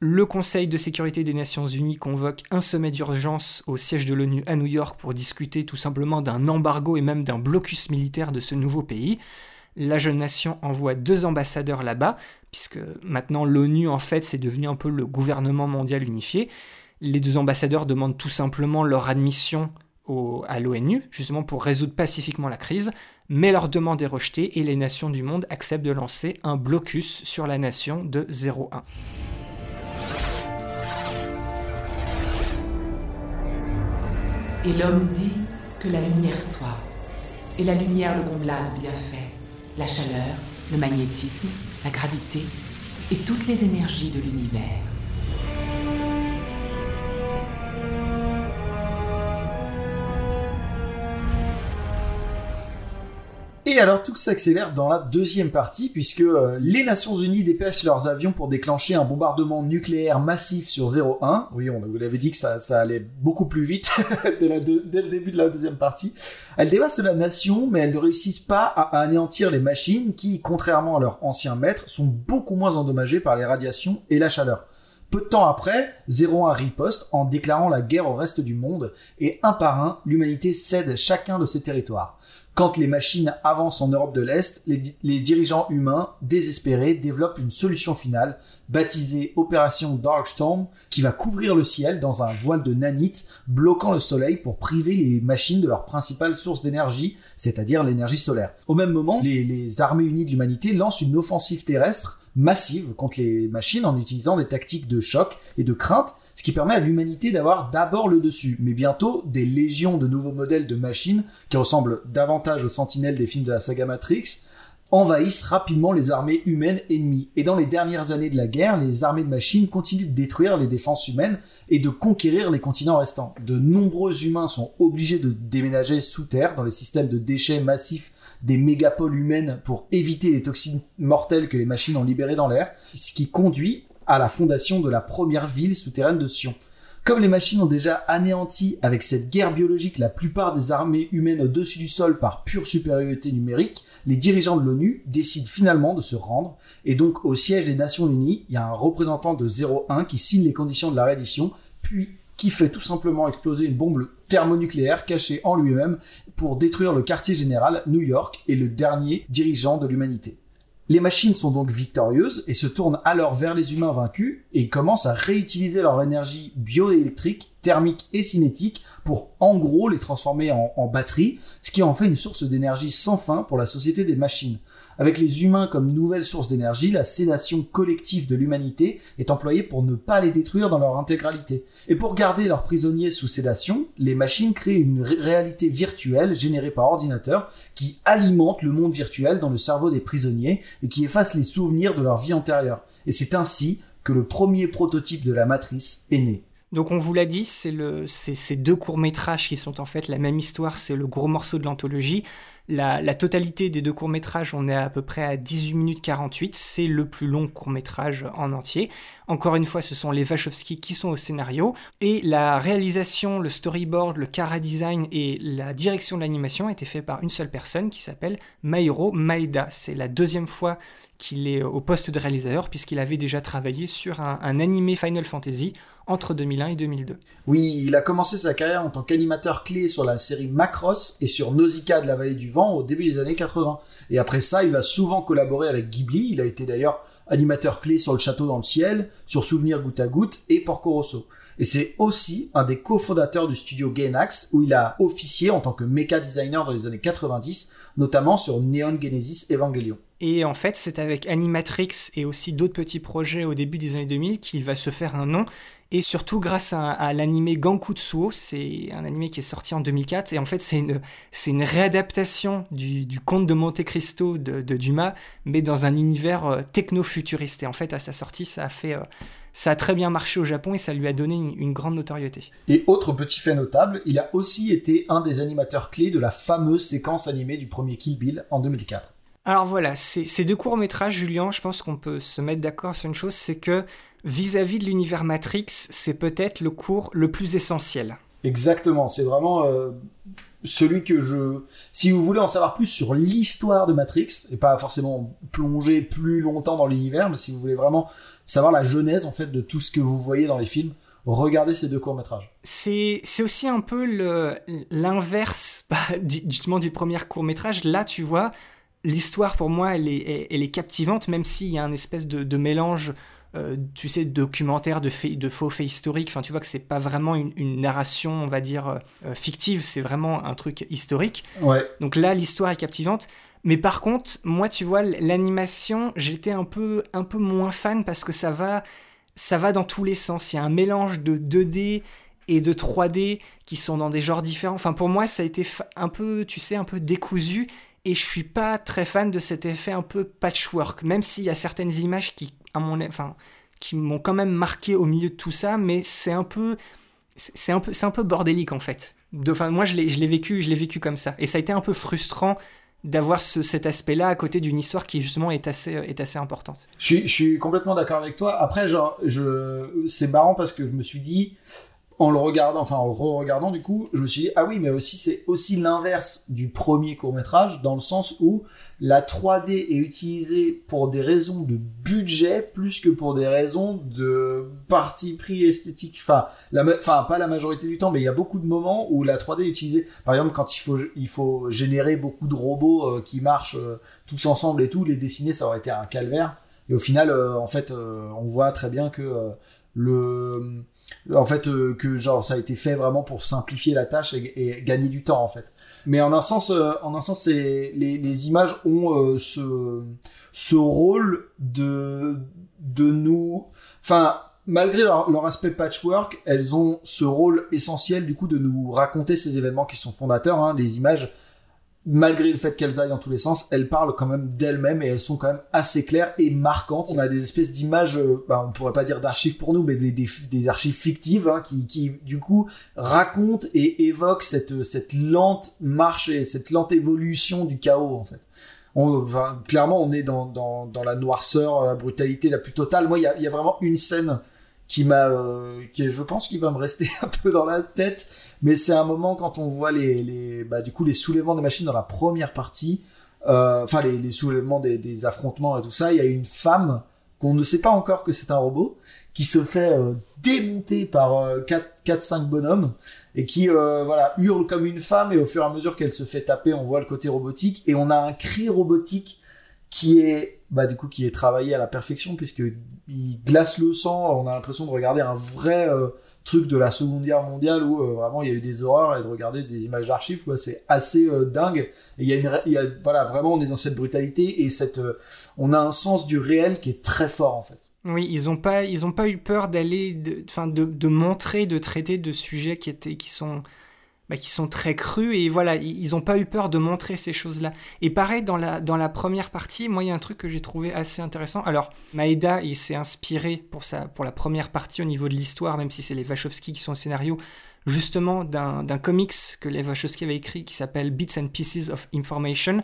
Le Conseil de sécurité des Nations Unies convoque un sommet d'urgence au siège de l'ONU à New York pour discuter tout simplement d'un embargo et même d'un blocus militaire de ce nouveau pays. La jeune nation envoie deux ambassadeurs là-bas, puisque maintenant l'ONU en fait c'est devenu un peu le gouvernement mondial unifié. Les deux ambassadeurs demandent tout simplement leur admission à l'ONU, justement pour résoudre pacifiquement la crise, mais leur demande est rejetée et les nations du monde acceptent de lancer un blocus sur la nation de 01.
Et l'homme dit que la lumière soit. Et la lumière le combla de bienfaits, la chaleur, le magnétisme, la gravité et toutes les énergies de l'univers.
Et alors tout s'accélère dans la deuxième partie puisque euh, les Nations Unies dépêchent leurs avions pour déclencher un bombardement nucléaire massif sur 01. Oui, on vous l'avait dit que ça, allait beaucoup plus vite dès, dès, le début de la deuxième partie. Elles dévastent la nation, mais elles ne réussissent pas à, à anéantir les machines qui, contrairement à leurs anciens maîtres, sont beaucoup moins endommagées par les radiations et la chaleur. Peu de temps après, 01 riposte en déclarant la guerre au reste du monde et un par un, l'humanité cède chacun de ses territoires. Quand les machines avancent en Europe de l'Est, les, dirigeants humains, désespérés, développent une solution finale, baptisée Opération Darkstorm, qui va couvrir le ciel dans un voile de nanite, bloquant le soleil pour priver les machines de leur principale source d'énergie, c'est-à-dire l'énergie solaire. Au même moment, les armées unies de l'humanité lancent une offensive terrestre massive contre les machines en utilisant des tactiques de choc et de crainte, ce qui permet à l'humanité d'avoir d'abord le dessus, mais bientôt des légions de nouveaux modèles de machines qui ressemblent davantage aux sentinelles des films de la saga Matrix, envahissent rapidement les armées humaines ennemies. Et dans les dernières années de la guerre, les armées de machines continuent de détruire les défenses humaines et de conquérir les continents restants. De nombreux humains sont obligés de déménager sous terre dans les systèmes de déchets massifs des mégapoles humaines pour éviter les toxines mortelles que les machines ont libérées dans l'air, ce qui conduit à la fondation de la première ville souterraine de Sion. Comme les machines ont déjà anéanti avec cette guerre biologique la plupart des armées humaines au-dessus du sol par pure supériorité numérique, les dirigeants de l'ONU décident finalement de se rendre et donc au siège des Nations Unies, il y a un représentant de 01 qui signe les conditions de la reddition, puis qui fait tout simplement exploser une bombe thermonucléaire cachée en lui-même pour détruire le quartier général New York et le dernier dirigeant de l'humanité. Les machines sont donc victorieuses et se tournent alors vers les humains vaincus et commencent à réutiliser leur énergie bioélectrique, thermique et cinétique pour en gros les transformer en, en batteries, ce qui en fait une source d'énergie sans fin pour la société des machines. Avec les humains comme nouvelle source d'énergie, la sédation collective de l'humanité est employée pour ne pas les détruire dans leur intégralité. Et pour garder leurs prisonniers sous sédation, les machines créent une ré- réalité virtuelle générée par ordinateur qui alimente le monde virtuel dans le cerveau des prisonniers et qui efface les souvenirs de leur vie antérieure. Et c'est ainsi que le premier prototype de la matrice est né.
Donc on vous l'a dit, c'est ces deux courts métrages qui sont en fait la même histoire, c'est le gros morceau de l'anthologie. La, totalité des deux courts métrages, on est à peu près à 18 minutes 48, c'est le plus long court métrage en entier. Encore une fois, ce sont les Wachowski qui sont au scénario et la réalisation, le storyboard, le cara design et la direction de l'animation a été fait par une seule personne qui s'appelle Mairo Maeda. C'est la deuxième fois qu'il est au poste de réalisateur puisqu'il avait déjà travaillé sur un, animé Final Fantasy entre 2001 et 2002.
Oui, il a commencé sa carrière en tant qu'animateur clé sur la série Macross et sur Nausicaa de la vallée du vent au début des années 80. Et après ça, il va souvent collaborer avec Ghibli. Il a été d'ailleurs animateur clé sur Le Château dans le ciel, sur Souvenir goutte à goutte et Porco Rosso. Et c'est aussi un des cofondateurs du studio Gainax où il a officié en tant que mecha designer dans les années 90, notamment sur Neon Genesis Evangelion.
Et en fait, c'est avec Animatrix et aussi d'autres petits projets au début des années 2000 qu'il va se faire un nom. Et surtout grâce à, à l'animé Gankutsuo, c'est un animé qui est sorti en 2004. Et en fait, c'est une, réadaptation du, conte de Monte Cristo de, Dumas, mais dans un univers euh, techno-futuriste. Et en fait, à sa sortie, ça a fait... euh, ça a très bien marché au Japon et ça lui a donné une, une grande notoriété.
Et autre petit fait notable, il a aussi été un des animateurs clés de la fameuse séquence animée du premier Kill Bill en 2004.
Alors voilà, ces, ces deux courts-métrages, Julien, je pense qu'on peut se mettre d'accord sur une chose, c'est que vis-à-vis de l'univers Matrix, c'est peut-être le cours le plus essentiel.
Exactement, c'est vraiment euh, celui que je... Si vous voulez en savoir plus sur l'histoire de Matrix, et pas forcément plonger plus longtemps dans l'univers, mais si vous voulez vraiment savoir la genèse en fait de tout ce que vous voyez dans les films, regardez ces deux courts-métrages.
C'est c'est aussi un peu l'inverse bah, du, justement du premier court-métrage. Là, tu vois, l'histoire pour moi, elle est, elle est captivante, même s'il y a un espèce de, de mélange, euh, tu sais, de documentaire, de, faits- de faux faits historiques. Enfin, tu vois que c'est pas vraiment une, une narration, on va dire, euh, fictive, c'est vraiment un truc historique.
Ouais.
Donc là, l'histoire est captivante. Mais par contre, moi, tu vois, l'animation, j'étais un peu, un peu moins fan parce que ça va, ça va dans tous les sens. Il y a un mélange de 2D et de 3D qui sont dans des genres différents. Enfin, pour moi, ça a été un peu, tu sais, un peu décousu. Et je suis pas très fan de cet effet un peu patchwork, même s'il y a certaines images qui, à mon, enfin, qui m'ont quand même marqué au milieu de tout ça, mais c'est un peu, c'est un peu, c'est un peu bordélique en fait. De- Enfin, moi, je l'ai, je l'ai vécu, je l'ai vécu comme ça, et ça a été un peu frustrant d'avoir ce- cet aspect-là à côté d'une histoire qui justement est assez, est assez importante.
Je suis, je suis complètement d'accord avec toi. Après, genre, je, c'est marrant parce que je me suis dit, en le regardant, enfin en le re-regardant du coup, je me suis dit, ah oui, mais aussi c'est aussi l'inverse du premier court-métrage, dans le sens où la 3D est utilisée pour des raisons de budget plus que pour des raisons de parti pris esthétique. Enfin, pas la majorité du temps, mais il y a beaucoup de moments où la 3D est utilisée. Par exemple, quand il faut, il faut générer beaucoup de robots euh, qui marchent euh, tous ensemble et tout, les dessiner, ça aurait été un calvaire. Et au final, euh, en fait, on voit très bien que le, en fait, euh, que genre ça a été fait vraiment pour simplifier la tâche et, gagner du temps en fait. Mais en un sens, euh, en un sens, les, les images ont euh, ce ce rôle de de nous, enfin malgré leur, leur aspect patchwork, elles ont ce rôle essentiel du coup de nous raconter ces événements qui sont fondateurs. Hein, les images, malgré le fait qu'elles aillent dans tous les sens, elles parlent quand même d'elles-mêmes et elles sont quand même assez claires et marquantes. On a des espèces d'images, euh, bah, on pourrait pas dire d'archives pour nous, mais des, archives fictives hein, qui, qui du coup racontent et évoquent cette, cette lente marche et cette lente évolution du chaos en fait. On, enfin, clairement, on est dans, dans, dans la noirceur, la brutalité la plus totale. Moi, il y a, y a vraiment une scène qui m'a, euh, qui je pense, qui va me rester un peu dans la tête. Mais c'est un moment quand on voit les, bah, du coup, les soulèvements des machines dans la première partie, euh, enfin les, les soulèvements des, des affrontements et tout ça. Il y a une femme qu'on ne sait pas encore que c'est un robot qui se fait euh, démonter par euh, 4-5 bonhommes et qui euh, voilà hurle comme une femme et au fur et à mesure qu'elle se fait taper on voit le côté robotique et on a un cri robotique qui est bah du coup qui est travaillé à la perfection puisque il glace le sang. On a l'impression de regarder un vrai euh, truc de la Seconde Guerre mondiale où euh, vraiment il y a eu des horreurs et de regarder des images d'archives. quoi. C'est assez euh, dingue. Et il y a une, il y a, voilà, vraiment on est dans cette brutalité et cette, euh, on a un sens du réel qui est très fort en fait.
Oui, ils ont pas, ils pas eu peur d'aller, de, enfin, de, de montrer, de traiter de sujets qui étaient, qui sont, bah, qui sont très crus et voilà, ils ils ont pas eu peur de montrer ces choses-là. Et pareil dans la, dans la première partie, moi il y a un truc que j'ai trouvé assez intéressant. Alors Maeda, il s'est inspiré pour pour la première partie au niveau de l'histoire, même si c'est les Wachowski qui sont au scénario, justement d'un d'un comics que les Wachowski avaient écrit qui s'appelle Bits and Pieces of Information,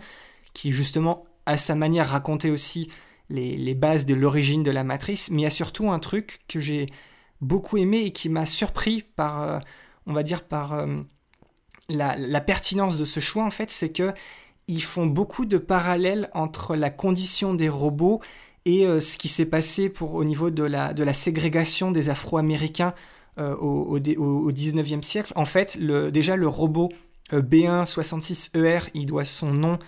qui justement à sa manière racontait aussi les, les bases de l'origine de la matrice. Mais il y a surtout un truc que j'ai beaucoup aimé et qui m'a surpris par, euh, on va dire par euh, la, la pertinence de ce choix en fait, c'est que ils font beaucoup de parallèles entre la condition des robots et euh, ce qui s'est passé pour, au niveau de la, de la ségrégation des Afro-Américains euh, au, au, dé- au, au 19e siècle. En fait, le, déjà le robot euh, B166ER, il doit son nom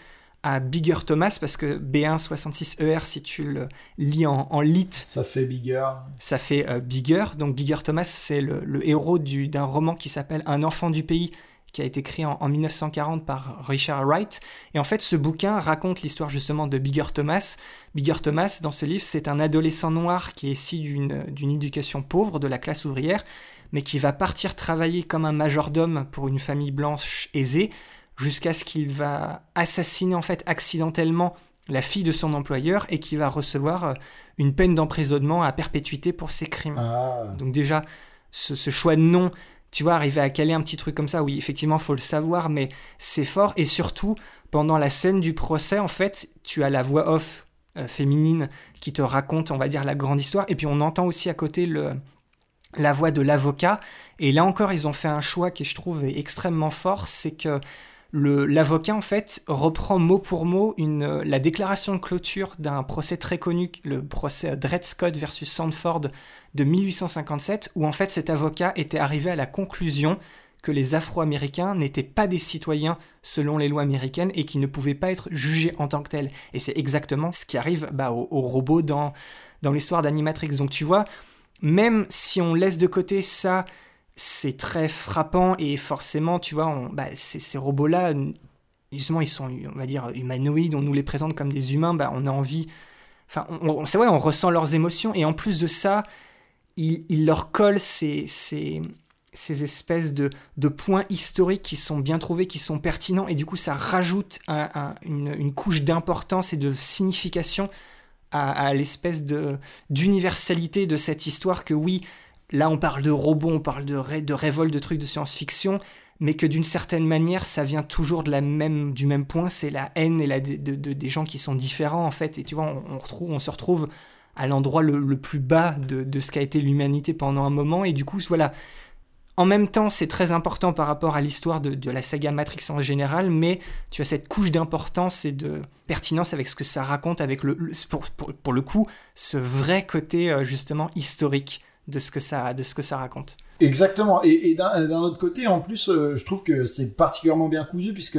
à Bigger Thomas parce que B166ER, si tu le lis en, en lit,
Ça fait bigger.
ça fait euh, Bigger. Donc Bigger Thomas, c'est le, le héros du- d'un roman qui s'appelle Un enfant du pays, qui a été écrit en, en 1940 par Richard Wright. Et en fait, ce bouquin raconte l'histoire justement de Bigger Thomas. Bigger Thomas, dans ce livre, c'est un adolescent noir qui est issu d'une d'une éducation pauvre, de la classe ouvrière, mais qui va partir travailler comme un majordome pour une famille blanche aisée, jusqu'à ce qu'il va assassiner en fait accidentellement la fille de son employeur et qui va recevoir euh, une peine d'emprisonnement à perpétuité pour ses crimes.
Ah.
Donc déjà, ce, ce choix de nom, tu vois, arriver à caler un petit truc comme ça, oui, effectivement, faut le savoir, mais c'est fort. Et surtout, pendant la scène du procès, en fait, tu as la voix off euh, féminine qui te raconte, on va dire, la grande histoire. Et puis on entend aussi à côté le, la voix de l'avocat. Et là encore, ils ont fait un choix qui, je trouve, est extrêmement fort, c'est que l'avocat, en fait, reprend mot pour mot une, euh, la déclaration de clôture d'un procès très connu, le procès Dred Scott versus Sandford de 1857, où en fait cet avocat était arrivé à la conclusion que les Afro-Américains n'étaient pas des citoyens selon les lois américaines et qui ne pouvaient pas être jugés en tant que tels. Et c'est exactement ce qui arrive bah, aux, aux robots dans, dans l'histoire d'Animatrix. Donc tu vois, même si on laisse de côté ça, c'est très frappant et forcément, tu vois, bah, ces, ces robots-là, justement, ils sont, on va dire, humanoïdes, on nous les présente comme des humains, bah, on a envie. Enfin, on, on- c'est vrai, on ressent leurs émotions et en plus de ça, ils, ils leur collent ces, ces, ces espèces de, de points historiques qui sont bien trouvés, qui sont pertinents et du coup, ça rajoute un- un- une, couche d'importance et de signification à, à l'espèce d'universalité de cette histoire que oui, là on parle de robots, on parle de, ré- de révolte, de trucs de science-fiction, mais que d'une certaine manière ça vient toujours de la même, du même point, c'est la haine et la, de, de- des gens qui sont différents en fait, et tu vois, on, se retrouve à l'endroit le, plus bas de, ce qu'a été l'humanité pendant un moment, et du coup voilà, en même temps, c'est très important par rapport à l'histoire de, la saga Matrix en général, mais tu as cette couche d'importance et de pertinence avec ce que ça raconte, avec le, pour- pour le coup, ce vrai côté euh, justement historique de ce que ça, de ce que ça raconte.
Exactement. Et, d'un autre côté, en plus, euh, je trouve que c'est particulièrement bien cousu puisque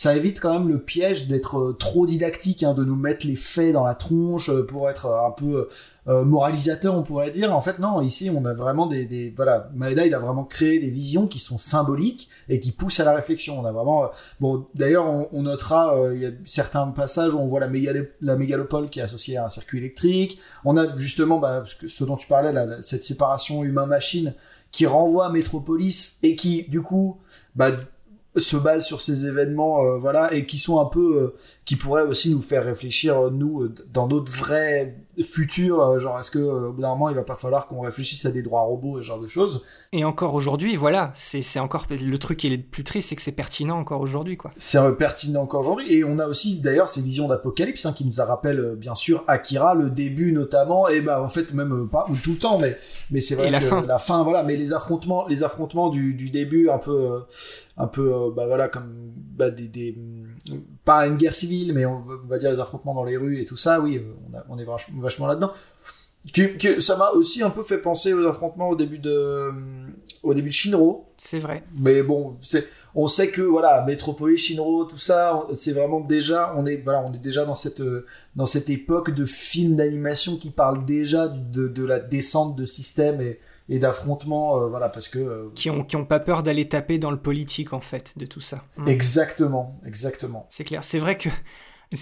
ça évite quand même le piège d'être euh, trop didactique, hein, de nous mettre les faits dans la tronche euh, pour être euh, un peu moralisateur, on pourrait dire. En fait, non. Ici, on a vraiment des, voilà, Maeda, il a vraiment créé des visions qui sont symboliques et qui poussent à la réflexion. On a vraiment, bon, d'ailleurs, on, notera, il y a certains passages où on voit la, mégalo- la mégalopole qui est associée à un circuit électrique. On a justement, bah, ce, dont tu parlais, cette séparation humain-machine qui renvoie à Metropolis et qui du coup bah, se base sur ces événements euh, voilà et qui sont un peu euh, qui pourraient aussi nous faire réfléchir euh, nous dans notre vrai futur euh, genre est-ce que euh, au bout d'un moment il va pas falloir qu'on réfléchisse à des droits robots et ce genre de choses
Et encore aujourd'hui, voilà, c'est c'est encore le truc qui est le plus triste, c'est que c'est pertinent encore aujourd'hui, quoi.
c'est pertinent encore aujourd'hui et on a aussi d'ailleurs ces visions d'apocalypse hein, qui nous rappellent euh, bien sûr Akira le début notamment et bah en fait même pas ou tout le temps mais mais c'est vrai
Et la
que
fin.
la fin voilà mais les affrontements les affrontements du, du début un peu un peu bah voilà comme bah, des, des pas une guerre civile mais on, va- dire les affrontements dans les rues et tout ça oui euh, on, a- on est vachement, vachement là-dedans ça m'a aussi un peu fait penser aux affrontements au début de au début de Shinro
C'est vrai.
mais bon, c'est on sait que voilà, Metropolis, Shinro, tout ça, c'est vraiment déjà, on est voilà, on est déjà dans cette dans cette époque de films d'animation qui parlent déjà de, de la descente de système et, et d'affrontements, voilà, parce que
qui ont qui ont pas peur d'aller taper dans le politique en fait de tout ça.
Exactement, exactement.
C'est clair. C'est vrai que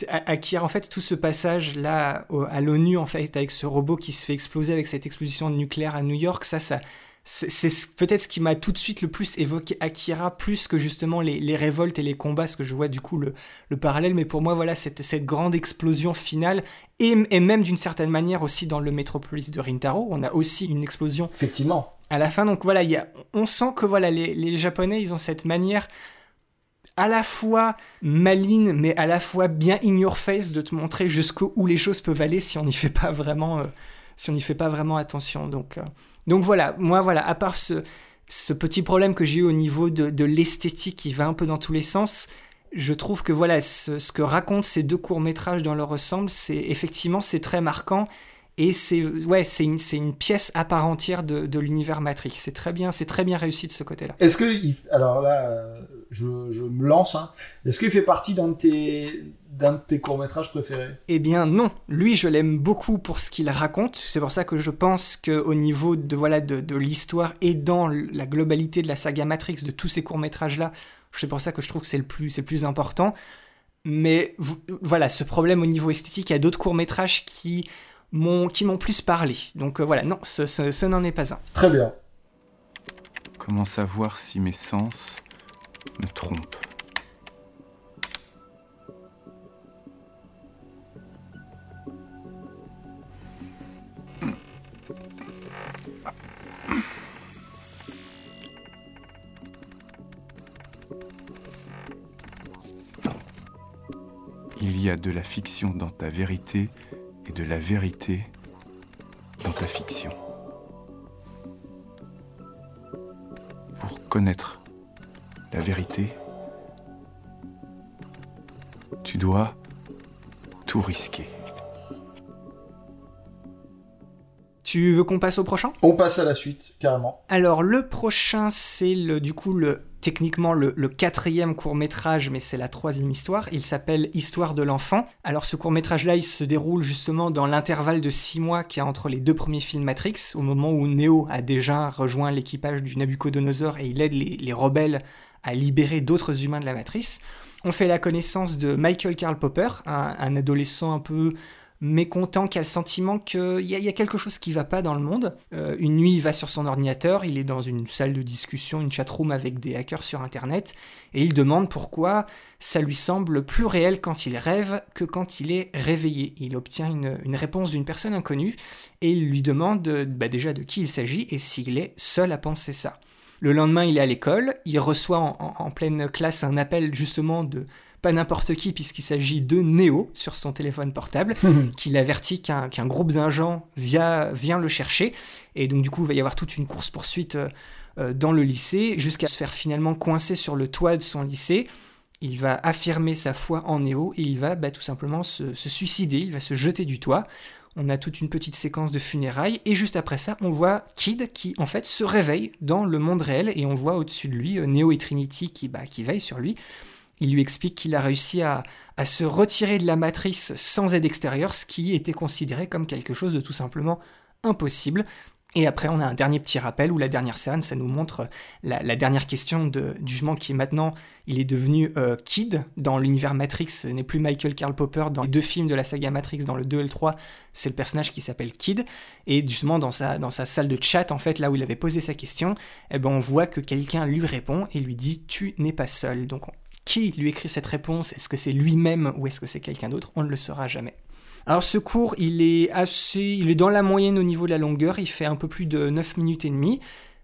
Akira, en fait, tout ce passage là à l'ONU en fait avec ce robot qui se fait exploser avec cette explosion nucléaire à New York, ça, ça c'est peut-être ce qui m'a tout de suite le plus évoqué Akira, plus que justement les, révoltes et les combats, ce que je vois du coup le, parallèle. Mais pour moi, voilà, cette, cette grande explosion finale, et, même d'une certaine manière aussi dans le Metropolis de Rintaro, on a aussi une explosion.
Effectivement.
À la fin, donc voilà, y a, on sent que voilà, les, les Japonais, ils ont cette manière à la fois maligne, mais à la fois bien in your face de te montrer jusqu'où les choses peuvent aller si on n'y fait pas vraiment, euh, si on n'y fait pas vraiment attention. Donc, euh, donc voilà, moi voilà, à part ce, petit problème que j'ai eu au niveau de, l'esthétique qui va un peu dans tous les sens, je trouve que voilà, ce, que racontent ces deux courts métrages dans leur ensemble, c'est effectivement c'est très marquant et c'est ouais, c'est une, une, pièce à part entière de, de l'univers Matrix. C'est très bien, c'est très bien réussi de ce côté-là.
Est-ce que alors là, euh, je, je me lance. Hein. Est-ce qu'il fait partie d'un de tes d'un de tes courts métrages préférés?
Eh bien non, lui je l'aime beaucoup pour ce qu'il raconte. C'est pour ça que je pense que au niveau de voilà de, de l'histoire et dans la globalité de la saga Matrix de tous ces courts métrages là, c'est pour ça que je trouve que c'est le plus c'est plus important. Mais voilà, ce problème au niveau esthétique, il y a d'autres courts métrages qui qui m'ont plus parlé. Donc euh, voilà, non, ce, ce n'en est pas un.
Très bien.
Comment savoir si mes sens me trompent Il y a de la fiction dans ta vérité et de la vérité dans ta fiction. Pour connaître la vérité, tu dois tout risquer.
Tu veux qu'on passe au prochain?
On passe à la suite, carrément.
Alors le prochain, c'est le, du coup le techniquement le, quatrième court métrage, mais c'est la troisième histoire. Il s'appelle Histoire de l'enfant. Alors ce court métrage là, il se déroule justement dans l'intervalle de six mois qu'il y a entre les deux premiers films Matrix, au moment où Neo a déjà rejoint l'équipage du Nabucodonosor et il aide les, rebelles à libérer d'autres humains de la matrice. On fait la connaissance de Michael Karl Popper, un adolescent un peu mécontent, qui a le sentiment qu'il y, a quelque chose qui va pas dans le monde. Euh, une nuit, il va sur son ordinateur, il est dans une salle de discussion, une chatroom avec des hackers sur Internet, et il demande pourquoi ça lui semble plus réel quand il rêve que quand il est réveillé. Il obtient une, réponse d'une personne inconnue, et il lui demande bah, déjà de qui il s'agit et s'il est seul à penser ça. Le lendemain, il est à l'école, il reçoit en pleine classe un appel justement de pas n'importe qui, puisqu'il s'agit de Neo sur son téléphone portable, qui l'avertit qu'un groupe d'agents vient, vient le chercher. Et donc, du coup, il va y avoir toute une course-poursuite euh, euh, dans le lycée, jusqu'à se faire finalement coincer sur le toit de son lycée. Il va affirmer sa foi en Neo et il va bah, tout simplement se, suicider, il va se jeter du toit. On a toute une petite séquence de funérailles et juste après ça, on voit Kid qui en fait se réveille dans le monde réel et on voit au-dessus de lui euh, Neo et Trinity qui, bah, qui veillent sur lui. Il lui explique qu'il a réussi à, se retirer de la matrice sans aide extérieure, ce qui était considéré comme quelque chose de tout simplement impossible. Et après, on a un dernier petit rappel où la dernière scène, ça nous montre la, dernière question de, du jugement qui est maintenant, il est devenu euh, Kid dans l'univers Matrix, ce n'est plus Michael Karl Popper dans les deux films de la saga Matrix, dans le 2 et le 3, c'est le personnage qui s'appelle Kid. Et justement, dans sa, dans sa salle de chat, en fait, là où il avait posé sa question, eh ben, on voit que quelqu'un lui répond et lui dit « tu n'es pas seul ». Donc qui lui écrit cette réponse? Est-ce que c'est lui-même ou est-ce que c'est quelqu'un d'autre? On ne le saura jamais. Alors ce cours, il est assez, il est dans la moyenne au niveau de la longueur, il fait un peu plus de 9 minutes et demie.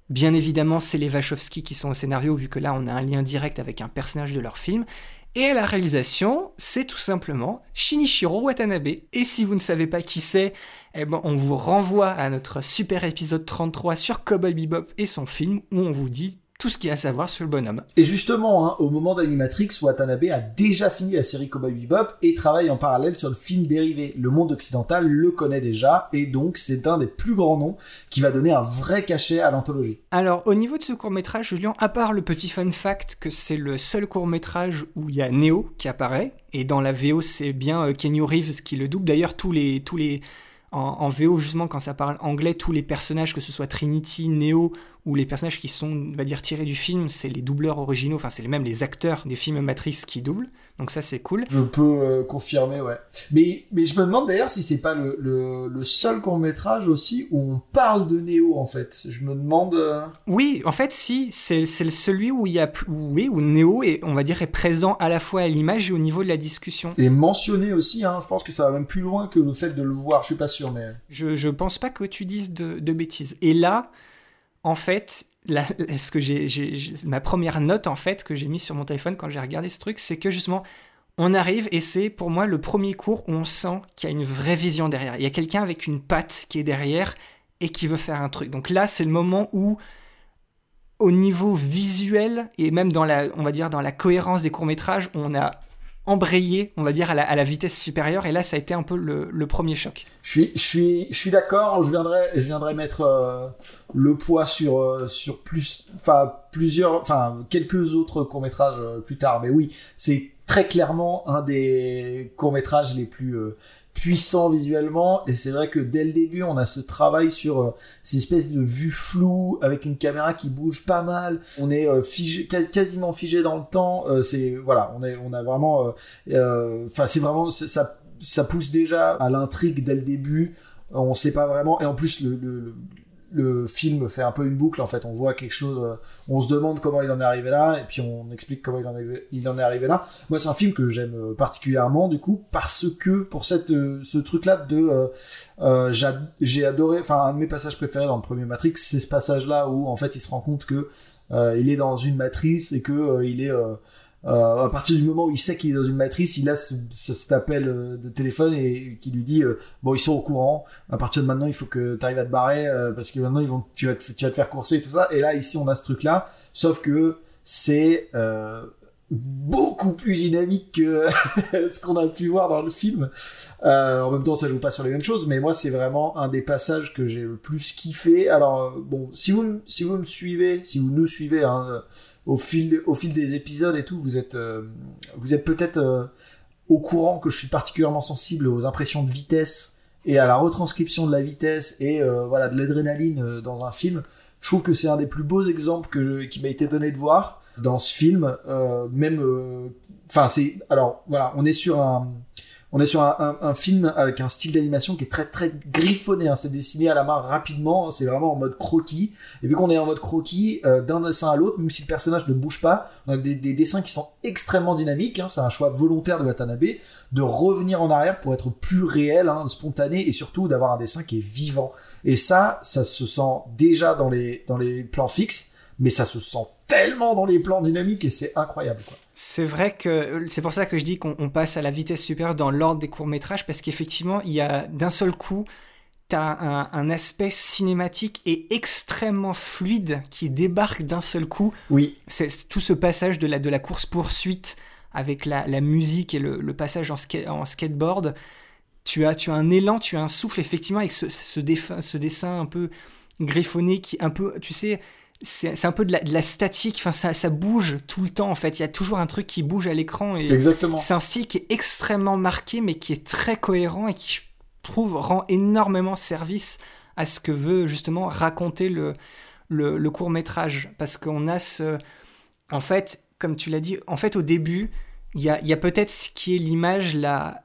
Bien évidemment, c'est les Wachowski qui sont au scénario, vu que là, on a un lien direct avec un personnage de leur film. Et à la réalisation, c'est tout simplement Shinichiro Watanabe. Et si vous ne savez pas qui c'est, eh ben, on vous renvoie à notre super épisode 33 sur Cowboy Bebop et son film, où on vous dit tout ce qu'il y a à savoir sur le bonhomme.
Et justement, hein, au moment d'Animatrix, Watanabe a déjà fini la série Cowboy Bebop et travaille en parallèle sur le film dérivé. Le monde occidental le connaît déjà et donc c'est un des plus grands noms qui va donner un vrai cachet à l'anthologie.
Alors, au niveau de ce court-métrage, Julien, à part le petit fun fact que c'est le seul court-métrage où il y a Neo qui apparaît, et dans la VO, c'est bien euh, Kenny Reeves qui le double. D'ailleurs, tous les, tous les, en, VO, justement, quand ça parle anglais, tous les personnages, que ce soit Trinity, Neo ou les personnages qui sont, on va dire, tirés du film, c'est les doubleurs originaux, enfin, c'est même les acteurs des films Matrix qui doublent. Donc ça, c'est cool.
Je peux euh, confirmer, ouais. Mais, mais je me demande d'ailleurs si c'est pas le, le, le seul court-métrage aussi où on parle de Neo, en fait. Je me demande... euh,
Oui, en fait, si, c'est celui où il y a, plus- où, oui, où Neo est, on va dire, est présent à la fois à l'image et au niveau de la discussion.
Et mentionné aussi, hein. Je pense que ça va même plus loin que le fait de le voir. Je suis pas sûr, mais...
Je, je pense pas que tu dises de, de bêtises. Et là, en fait, ce que j'ai- ma première note en fait que j'ai mise sur mon téléphone quand j'ai regardé ce truc, c'est que justement, on arrive et c'est pour moi le premier cours où on sent qu'il y a une vraie vision derrière. Il y a quelqu'un avec une patte qui est derrière et qui veut faire un truc. Donc là, c'est le moment où au niveau visuel et même dans la, on va dire dans la cohérence des courts métrages, on a embrayé, on va dire à la, vitesse supérieure. Et là, ça a été un peu le, premier choc.
Je suis, d'accord. Je viendrai, mettre euh, le poids sur, euh, sur plus, enfin plusieurs, enfin quelques autres courts métrages plus tard. Mais oui, c'est très clairement un des courts métrages les plus euh, puissants visuellement. Et c'est vrai que dès le début, on a ce travail sur euh, ces espèces de vues floues avec une caméra qui bouge pas mal. On est euh, figé, quas- quasiment figé dans le temps. Euh, c'est voilà, on est, on a vraiment, euh, euh, enfin c'est vraiment ça ça pousse déjà à l'intrigue dès le début. On sait pas vraiment. Et en plus, le, le, le- le film fait un peu une boucle. En fait, on voit quelque chose. euh, On se demande comment il en est arrivé là, et puis on explique comment il en est, arrivé là. Moi, c'est un film que j'aime euh, particulièrement, du coup, parce que pour euh, ce truc-là de, euh, euh, j'a- j'ai adoré. Enfin, un de mes passages préférés dans le premier Matrix, c'est ce passage-là où en fait, il se rend compte que il est dans une matrice et que il est à partir du moment où il sait qu'il est dans une matrice, il a ce, ce- cet appel euh, de téléphone et qui lui dit euh, bon ils sont au courant. À partir de maintenant, il faut que tu arrives à te barrer euh, parce que maintenant ils vont tu vas te, tu vas te faire courser et tout ça. Et là ici on a ce truc là, sauf que c'est euh, beaucoup plus dynamique que ce qu'on a pu voir dans le film. Euh, en même temps, ça joue pas sur les mêmes choses, mais moi, c'est vraiment un des passages que j'ai le plus kiffé. Alors, euh, bon, si vous, si vous me suivez, si vous nous suivez hein, euh, au, fil, au fil des épisodes et tout, vous êtes, euh, vous êtes peut-être euh, au courant que je suis particulièrement sensible aux impressions de vitesse et à la retranscription de la vitesse et euh, voilà de l'adrénaline euh, dans un film. Je trouve que c'est un des plus beaux exemples que, qui m'a été donné de voir dans ce film. Euh, même, euh, enfin, c'est alors voilà, on est sur un, on est sur un, un- un film avec un style d'animation qui est très très griffonné. hein. C'est dessiné à la main rapidement. hein. C'est vraiment en mode croquis. Et vu qu'on est en mode croquis, euh, d'un dessin à l'autre, même si le personnage ne bouge pas, on a des, des dessins qui sont extrêmement dynamiques. hein. C'est un choix volontaire de Watanabe de revenir en arrière pour être plus réel, hein, spontané et surtout d'avoir un dessin qui est vivant. Et ça, ça se sent déjà dans les dans les plans fixes, mais ça se sent tellement dans les plans dynamiques et c'est incroyable. Quoi.
C'est vrai que c'est pour ça que je dis qu'on on passe à la vitesse supérieure dans l'ordre des courts-métrages, parce qu'effectivement, il y a d'un seul coup, tu as un, un aspect cinématique et extrêmement fluide qui débarque d'un seul coup.
Oui.
C'est tout ce passage de la, de la course-poursuite avec la, la musique et le, le passage en, ska- en skateboard. Tu as, tu as un élan, tu as un souffle, effectivement, avec ce, ce dessin un peu griffonné qui, un peu, tu sais, c'est un peu de la, de la statique, enfin ça, ça bouge tout le temps en fait, il y a toujours un truc qui bouge à l'écran et
Exactement.
c'est un style qui est extrêmement marqué mais qui est très cohérent et qui je trouve rend énormément service à ce que veut justement raconter le, le, le court métrage parce qu'on a ce... En fait, comme tu l'as dit, en fait au début, il y a, y a peut-être ce qui est l'image la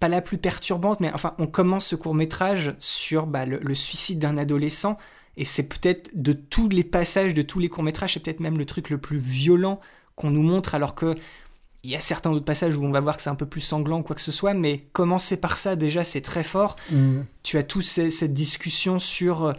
pas la plus perturbante, mais enfin, on commence ce court métrage sur bah, le, le suicide d'un adolescent, et c'est peut-être de tous les passages, de tous les courts métrages, c'est peut-être même le truc le plus violent qu'on nous montre, alors que il y a certains autres passages où on va voir que c'est un peu plus sanglant, quoi que ce soit, mais commencer par ça, déjà, c'est très fort.
Mhm.
Tu as tous ces- cette discussion sur, euh,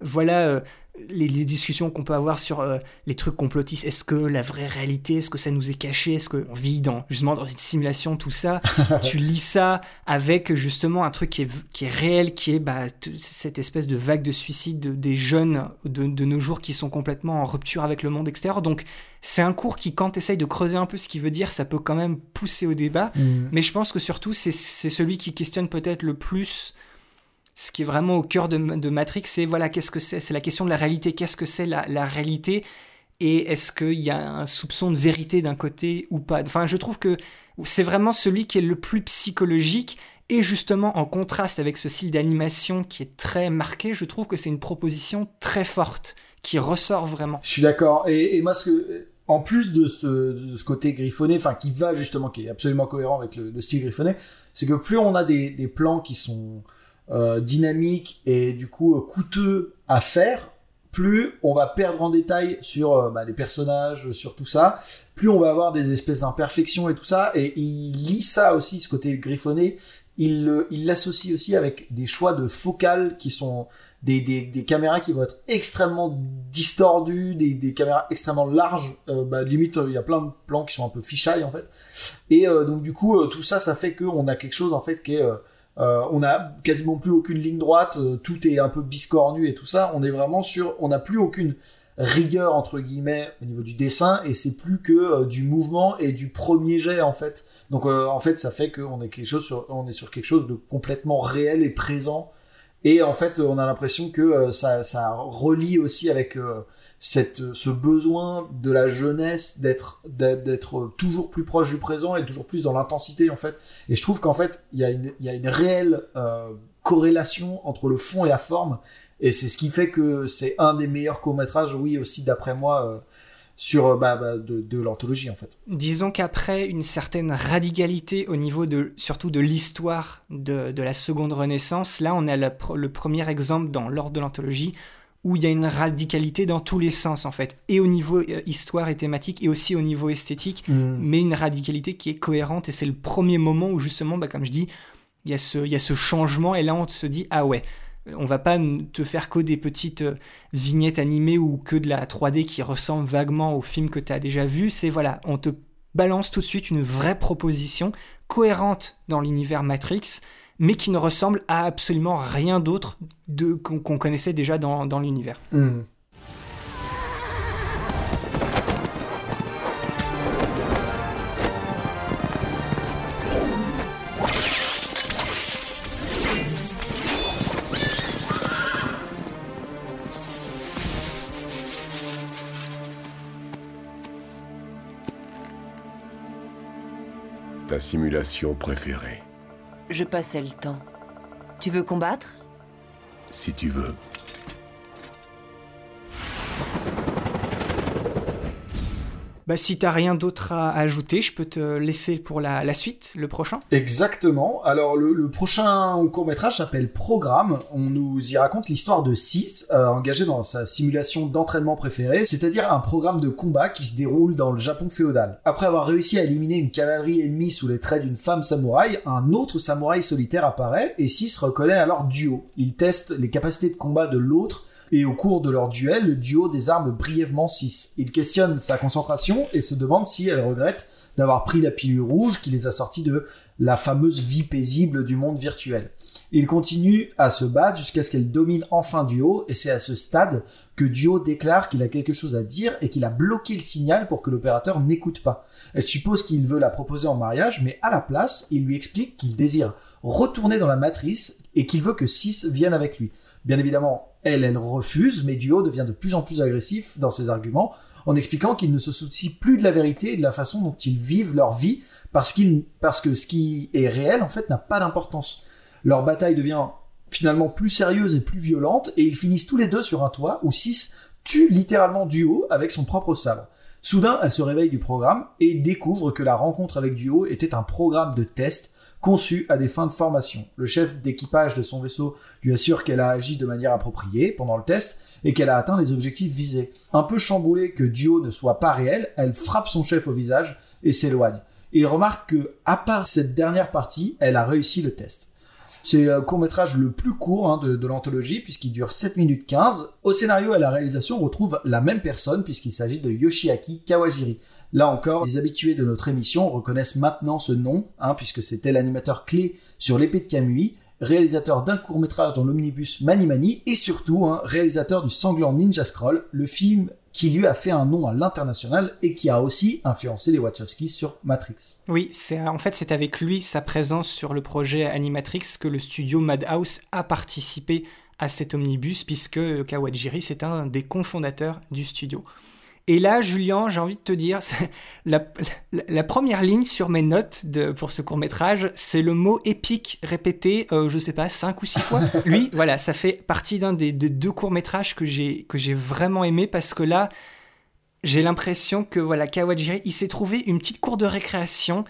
voilà, euh, les, les discussions qu'on peut avoir sur euh, les trucs complotistes, est-ce que la vraie réalité, est-ce que ça nous est caché, est-ce qu'on vit dans, justement dans une simulation, tout ça, tu lis ça avec justement un truc qui est, qui est réel, qui est bah, cette espèce de vague de suicide de- des jeunes de, de nos jours qui sont complètement en rupture avec le monde extérieur. Donc c'est un cours qui, quand tu essayes de creuser un peu ce qu'il veut dire, ça peut quand même pousser au débat.
Mhm.
Mais je pense que surtout, c'est c'est celui qui questionne peut-être le plus ce qui est vraiment au cœur de, Matrix, c'est voilà, qu'est-ce que c'est? C'est la question de la réalité. Qu'est-ce que c'est la, la réalité? Et est-ce qu'il y a un soupçon de vérité d'un côté ou pas? Enfin, je trouve que c'est vraiment celui qui est le plus psychologique. Et justement, en contraste avec ce style d'animation qui est très marqué, je trouve que c'est une proposition très forte, qui ressort vraiment.
Je suis d'accord. Et, moi, en plus de ce, côté griffonné, enfin, qui va justement, qui est absolument cohérent avec le, le style griffonné, c'est que plus on a des plans qui sont euh, dynamiques et du coup euh, coûteux à faire, plus on va perdre en détail sur euh, bah, les personnages, sur tout ça, plus on va avoir des espèces d'imperfections et tout ça. Et il lit ça aussi, ce côté griffonné, il l'associe aussi avec des choix de focales qui sont des, des, caméras qui vont être extrêmement distordues, des, des caméras extrêmement larges. Bah, limite, il y a plein de plans qui sont un peu fisheye en fait. Et donc du coup, tout ça, ça fait qu'on a quelque chose en fait qui est euh, on a quasiment plus aucune ligne droite, euh, tout est un peu biscornu et tout ça. On est vraiment sur, on n'a plus aucune rigueur entre guillemets au niveau du dessin et c'est plus que euh, du mouvement et du premier jet en fait. Donc en fait, ça fait qu'on est on est sur quelque chose de complètement réel et présent. Et en fait, on a l'impression que euh, ça, ça relie aussi avec euh, cette, ce besoin de la jeunesse d'être d'être toujours plus proche du présent et toujours plus dans l'intensité en fait. Et je trouve qu'en fait, il y a une, il y a une réelle euh, corrélation entre le fond et la forme. Et c'est ce qui fait que c'est un des meilleurs courts-métrages, oui, aussi d'après moi, euh, sur euh, bah, bah, de, de l'anthologie en fait.
Disons qu'après une certaine radicalité au niveau de surtout de l'histoire de, de la seconde renaissance, là on a la le premier exemple dans l'ordre de l'anthologie où il y a une radicalité dans tous les sens en fait, et au niveau euh, histoire et thématique et aussi au niveau esthétique,
Mm.
mais une radicalité qui est cohérente et c'est le premier moment où justement, bah, comme je dis, il y, a ce, il y a ce changement et là on se dit ah ouais, on va pas te faire que des petites euh, vignettes animées ou que de la 3D qui ressemble vaguement au film que tu as déjà vu. C'est voilà, on te balance tout de suite une vraie proposition cohérente dans l'univers Matrix, mais qui ne ressemble à absolument rien d'autre qu'on connaissait déjà dans, dans l'univers.
Mm.
Ta simulation préférée,
Je passais le temps. Tu veux combattre?
Si tu veux.
Bah, si t'as rien d'autre à ajouter, je peux te laisser pour la, suite, le prochain.
Exactement. Alors le, prochain court métrage s'appelle Programme. On nous y raconte l'histoire de Six, euh, engagé dans sa simulation d'entraînement préférée, c'est-à-dire un programme de combat qui se déroule dans le Japon féodal. Après avoir réussi à éliminer une cavalerie ennemie sous les traits d'une femme samouraï, un autre samouraï solitaire apparaît et Six reconnaît alors Duo. Il teste les capacités de combat de l'autre et au cours de leur duel, le duo désarme brièvement 6. Il questionne sa concentration et se demande si elle regrette d'avoir pris la pilule rouge qui les a sortis de la fameuse vie paisible du monde virtuel. Il continue à se battre jusqu'à ce qu'elle domine enfin Duo, et c'est à ce stade que Duo déclare qu'il a quelque chose à dire et qu'il a bloqué le signal pour que l'opérateur n'écoute pas. Elle suppose qu'il veut la proposer en mariage, mais à la place, il lui explique qu'il désire retourner dans la matrice et qu'il veut que 6 vienne avec lui. Bien évidemment, elle, elle refuse, mais Duo devient de plus en plus agressif dans ses arguments, en expliquant qu'il ne se soucie plus de la vérité et de la façon dont ils vivent leur vie, parce, que ce qui est réel, en fait, n'a pas d'importance. Leur bataille devient finalement plus sérieuse et plus violente, et ils finissent tous les deux sur un toit où Six tue littéralement Duo avec son propre sabre. Soudain, elle se réveille du programme et découvre que la rencontre avec Duo était un programme de test conçu à des fins de formation. Le chef d'équipage de son vaisseau lui assure qu'elle a agi de manière appropriée pendant le test et qu'elle a atteint les objectifs visés. Un peu chamboulée que Duo ne soit pas réel, elle frappe son chef au visage et s'éloigne. Il remarque que, à part cette dernière partie, elle a réussi le test. C'est le court-métrage le plus court hein, de, de l'anthologie, puisqu'il dure 7 minutes 15. Au scénario et à la réalisation, on retrouve la même personne, puisqu'il s'agit de Yoshiaki Kawajiri. Là encore, les habitués de notre émission reconnaissent maintenant ce nom, hein, puisque c'était l'animateur clé sur l'épée de Kamui, réalisateur d'un court-métrage dans l'omnibus Mani Mani, et surtout hein, réalisateur du sanglant Ninja Scroll, le film qui lui a fait un nom à l'international et qui a aussi influencé les Wachowski sur Matrix.
Oui, en fait c'est avec lui sa présence sur le projet Animatrix que le studio Madhouse a participé à cet omnibus puisque Kawajiri c'est un des cofondateurs du studio. Et là, Julien, j'ai envie de te dire, la, la, première ligne sur mes notes de, pour ce court métrage, c'est le mot épique répété, euh, je sais pas, cinq ou six fois. Lui, voilà, ça fait partie d'un des, des, deux courts métrages que j'ai que j'ai vraiment aimé parce que là, j'ai l'impression que voilà, Kawajiri, il s'est trouvé une petite cour de récréation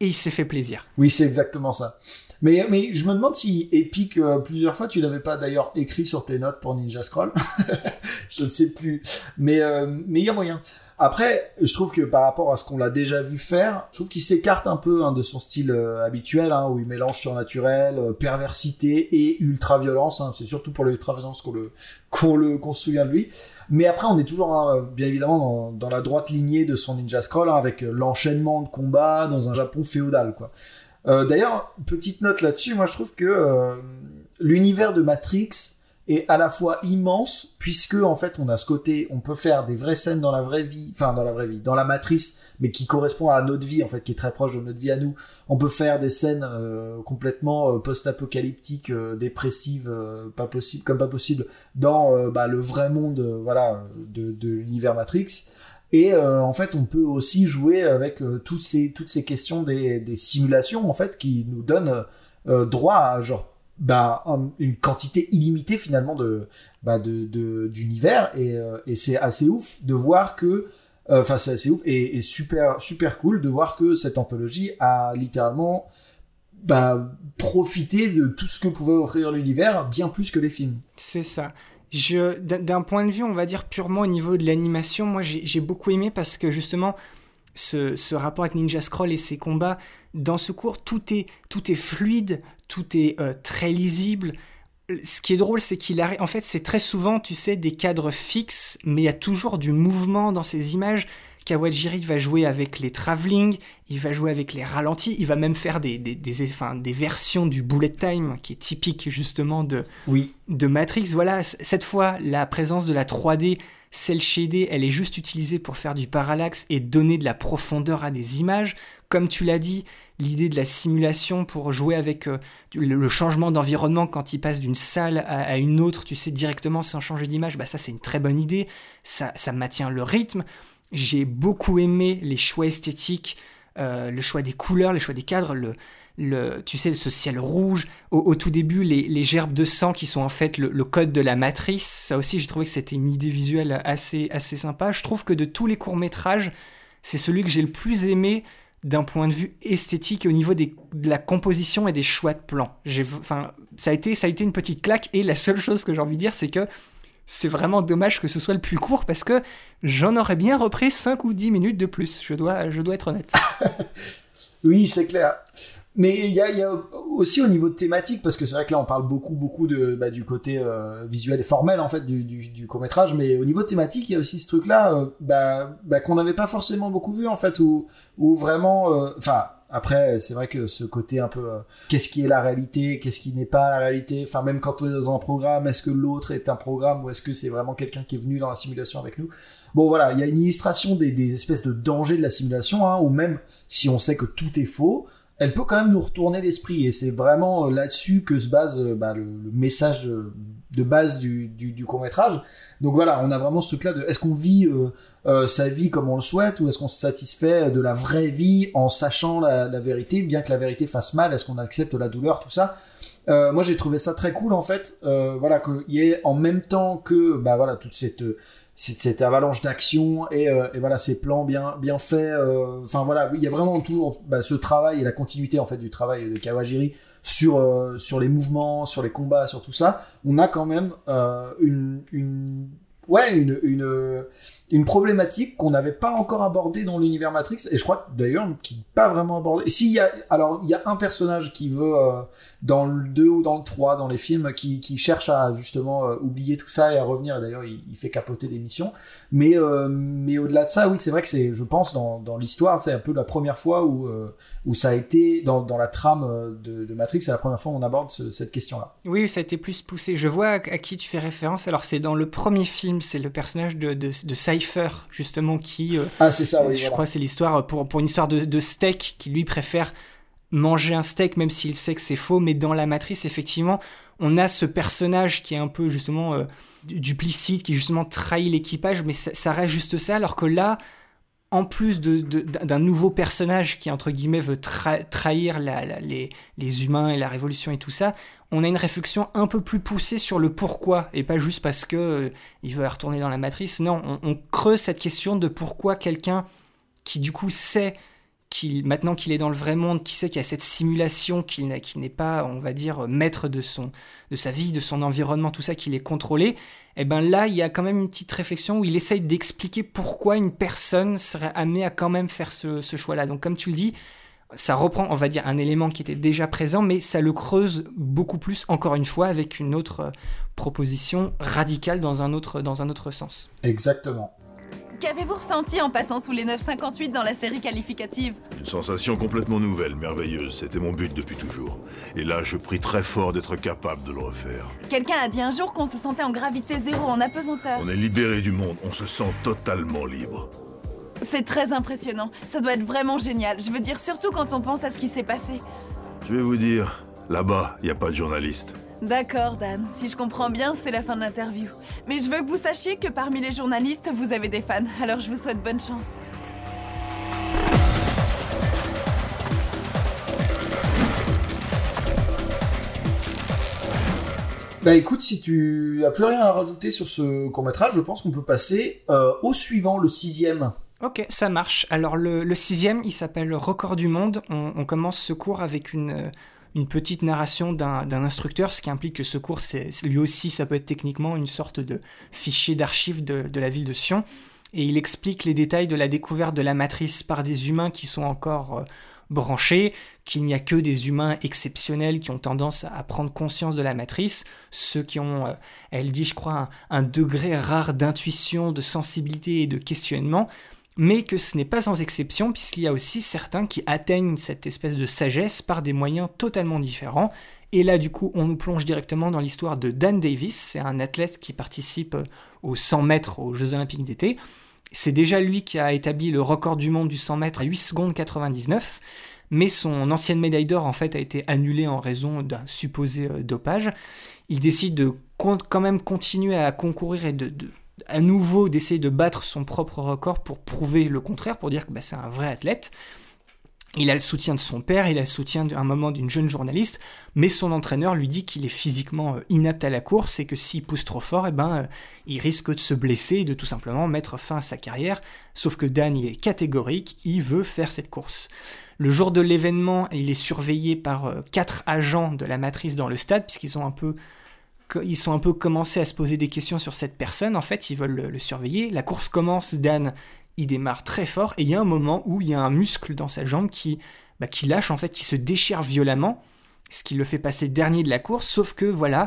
et il s'est fait plaisir.
Oui, c'est exactement ça. Mais, mais je me demande si Epic, euh, plusieurs fois, tu l'avais pas d'ailleurs écrit sur tes notes pour Ninja Scroll. je ne sais plus. Mais euh, mais il y a moyen. Après, je trouve que par rapport à ce qu'on l'a déjà vu faire, je trouve qu'il s'écarte un peu hein, de son style euh, habituel, hein, où il mélange surnaturel, euh, perversité et ultra-violence. Hein. C'est surtout pour l'ultra-violence qu'on le qu'on le qu'on se souvient de lui. Mais après, on est toujours hein, bien évidemment dans, dans, la droite lignée de son Ninja Scroll, hein, avec l'enchaînement de combats dans un Japon féodal, quoi. Euh, D'ailleurs, petite note là-dessus, moi je trouve que euh, l'univers de Matrix est à la fois immense puisque en fait on a ce côté, on peut faire des vraies scènes dans la vraie vie, enfin dans la vraie vie, dans la matrice, mais qui correspond à notre vie en fait, qui est très proche de notre vie à nous. On peut faire des scènes euh, complètement post-apocalyptiques, dépressives, pas possible, comme pas possible dans bah, le vrai monde, voilà, de l'univers Matrix. Et euh, en fait, on peut aussi jouer avec euh, toutes ces toutes ces questions des, des, simulations en fait qui nous donnent euh, droit à genre bah, une quantité illimitée finalement de bah, de d'univers et, et c'est assez ouf de voir que enfin c'est assez ouf et, et, super super cool de voir que cette anthologie a littéralement bah, profité de tout ce que pouvait offrir l'univers bien plus que les films.
C'est ça d'un point de vue, on va dire purement au niveau de l'animation, moi j'ai beaucoup aimé parce que justement, ce, rapport avec Ninja Scroll et ses combats, dans ce cours, tout est, tout est fluide, tout est euh, très lisible. Ce qui est drôle, c'est qu'il arrive. En fait, c'est très souvent, tu sais, des cadres fixes, mais il y a toujours du mouvement dans ces images. Kawajiri va jouer avec les travelling, il va jouer avec les ralentis, il va même faire des, des, des, enfin, des versions du bullet time qui est typique justement de,
oui.
de Matrix. Voilà, cette fois, la présence de la 3D, celle shaded, elle est juste utilisée pour faire du parallaxe et donner de la profondeur à des images. Comme tu l'as dit, l'idée de la simulation pour jouer avec euh, le changement d'environnement quand il passe d'une salle à, à, une autre, tu sais, directement sans changer d'image, bah ça c'est une très bonne idée, ça, ça maintient le rythme. J'ai beaucoup aimé les choix esthétiques, euh, le choix des couleurs, le choix des cadres, le, le, tu sais, ce ciel rouge. Au, tout début, les, les, gerbes de sang qui sont en fait le, code de la matrice. Ça aussi, j'ai trouvé que c'était une idée visuelle assez, assez sympa. Je trouve que de tous les courts-métrages, c'est celui que j'ai le plus aimé d'un point de vue esthétique au niveau des, de la composition et des choix de plans. Ça a, été, ça a été une petite claque et la seule chose que j'ai envie de dire, c'est que c'est vraiment dommage que ce soit le plus court parce que j'en aurais bien repris 5 ou 10 minutes de plus, je dois, je dois être honnête.
oui, c'est clair. Mais il y a, aussi au niveau de thématique, parce que c'est vrai que là on parle beaucoup beaucoup de, bah, du côté euh, visuel et formel en fait du, du, court métrage, mais au niveau thématique il y a aussi ce truc là euh, bah, bah, qu'on n'avait pas forcément beaucoup vu en fait, où, vraiment, enfin après, c'est vrai que ce côté un peu, euh, qu'est-ce qui est la réalité, qu'est-ce qui n'est pas la réalité? Enfin, même quand on est dans un programme, est-ce que l'autre est un programme ou est-ce que c'est vraiment quelqu'un qui est venu dans la simulation avec nous? Bon, voilà, il y a une illustration des, espèces de dangers de la simulation, hein, ou même si on sait que tout est faux, elle peut quand même nous retourner l'esprit. Et c'est vraiment là-dessus que se base bah, le, message de base du, court métrage. Donc voilà, on a vraiment ce truc-là de est-ce qu'on vit euh, euh, sa vie comme on le souhaite ou est-ce qu'on se satisfait de la vraie vie en sachant la, la vérité, bien que la vérité fasse mal, est-ce qu'on accepte la douleur, tout ça. Euh, moi j'ai trouvé ça très cool en fait, euh, voilà qu'il y ait en même temps que bah voilà toute cette cette avalanche d'action et, euh, et, voilà ces plans bien bien faits euh, enfin voilà il y a vraiment toujours bah, ce travail et la continuité en fait du travail de Kawajiri sur euh, sur les mouvements sur les combats sur tout ça on a quand même une, une ouais, une, une, une problématique qu'on n'avait pas encore abordée dans l'univers Matrix, et je crois d'ailleurs qui n'est pas vraiment abordée. S'il y a, alors, il y a un personnage qui veut, euh, dans le 2 ou dans le 3, dans les films, qui, qui cherche à justement euh, oublier tout ça et à revenir, et d'ailleurs, il, fait capoter des missions. Mais, euh, mais au-delà de ça, oui, c'est vrai que c'est, je pense, dans, dans l'histoire, c'est un peu la première fois où, où ça a été, dans, dans la trame de, Matrix, c'est la première fois où on aborde ce- cette question-là.
Oui, ça a été plus poussé. Je vois à, à qui tu fais référence. Alors, c'est dans le premier film, c'est le personnage de, de, de Justement, qui. euh,
Ah, c'est ça, oui,
Je
voilà.
crois que c'est l'histoire pour, pour une histoire de, de steak, qui lui préfère manger un steak, même s'il sait que c'est faux. Mais dans la matrice, effectivement, on a ce personnage qui est un peu, justement, euh, du- duplicite, qui justement trahit l'équipage, mais ça, ça reste juste ça. Alors que là. En plus de- de- d'un nouveau personnage qui, entre guillemets, veut tra- trahir la- la- les, les humains et la révolution et tout ça, on a une réflexion un peu plus poussée sur le pourquoi et pas juste parce que euh, il veut retourner dans la matrice. Non, on, creuse cette question de pourquoi quelqu'un qui du coup sait qu'il maintenant qu'il est dans le vrai monde, qui sait qu'il y a cette simulation, qu'il n'est pas, on va dire, maître de son de sa vie, de son environnement, tout ça, qu'il est contrôlé. Et ben là, il y a quand même une petite réflexion où il essaye d'expliquer pourquoi une personne serait amenée à quand même faire ce choix-là. Donc comme tu le dis, ça reprend, on va dire, un élément qui était déjà présent, mais ça le creuse beaucoup plus, encore une fois, avec une autre euh, proposition radicale dans un autre, dans un autre sens.
Exactement.
Qu'avez-vous ressenti en passant sous les 9,58 dans la série qualificative?
Une sensation complètement nouvelle, merveilleuse. C'était mon but depuis toujours. Et là, je prie très fort d'être capable de le refaire.
Quelqu'un a dit un jour qu'on se sentait en gravité zéro, en apesanteur.
On est libéré du monde, on se sent totalement libre.
C'est très impressionnant. Ça doit être vraiment génial. Je veux dire, surtout quand on pense à ce qui s'est passé.
Je vais vous dire, là-bas, il n'y a pas de journaliste.
D'accord, Dan. Si je comprends bien, c'est la fin de l'interview. Mais je veux que vous sachiez que parmi les journalistes, vous avez des fans. Alors je vous souhaite bonne chance.
Bah écoute, si tu as plus rien à rajouter sur ce court métrage, je pense qu'on peut passer euh, au suivant, le sixième.
Ok, ça marche. Alors le, sixième, il s'appelle Record du monde. On, commence ce cours avec une, euh, petite narration d'un instructeur, ce qui implique que ce cours, lui aussi, ça peut être techniquement une sorte de fichier d'archives de, la ville de Sion. Et il explique les détails de la découverte de la matrice par des humains qui sont encore euh, branchés, qu'il n'y a que des humains exceptionnels qui ont tendance à prendre conscience de la matrice, ceux qui ont, euh, elle dit, je crois, un degré rare d'intuition, de sensibilité et de questionnement, mais que ce n'est pas sans exception, puisqu'il y a aussi certains qui atteignent cette espèce de sagesse par des moyens totalement différents. Et là, du coup, on nous plonge directement dans l'histoire de Dan Davis. C'est un athlète qui participe euh, aux 100 mètres aux Jeux Olympiques d'été. C'est déjà lui qui a établi le record du monde du 100 mètres à 8 secondes 99. Mais son ancienne médaille d'or, en fait, a été annulée en raison d'un supposé euh, dopage. Il décide de quand même continuer à concourir et de, de- à nouveau d'essayer de battre son propre record pour prouver le contraire, pour dire que bah, c'est un vrai athlète. Il a le soutien de son père, il a le soutien d'un moment d'une jeune journaliste, mais son entraîneur lui dit qu'il est physiquement euh, inapte à la course et que s'il pousse trop fort, eh ben, euh, il risque de se blesser et de tout simplement mettre fin à sa carrière. Sauf que Dan, il est catégorique, il veut faire cette course. Le jour de l'événement, il est surveillé par euh, quatre agents de la matrice dans le stade, puisqu'ils ont un peu ils sont un peu commencé à se poser des questions sur cette personne, en fait, ils veulent le, le surveiller. La course commence, Dan, il démarre très fort, et il y a un moment où il y a un muscle dans sa jambe qui, bah, lâche, en fait, qui se déchire violemment, ce qui le fait passer dernier de la course, sauf que, voilà,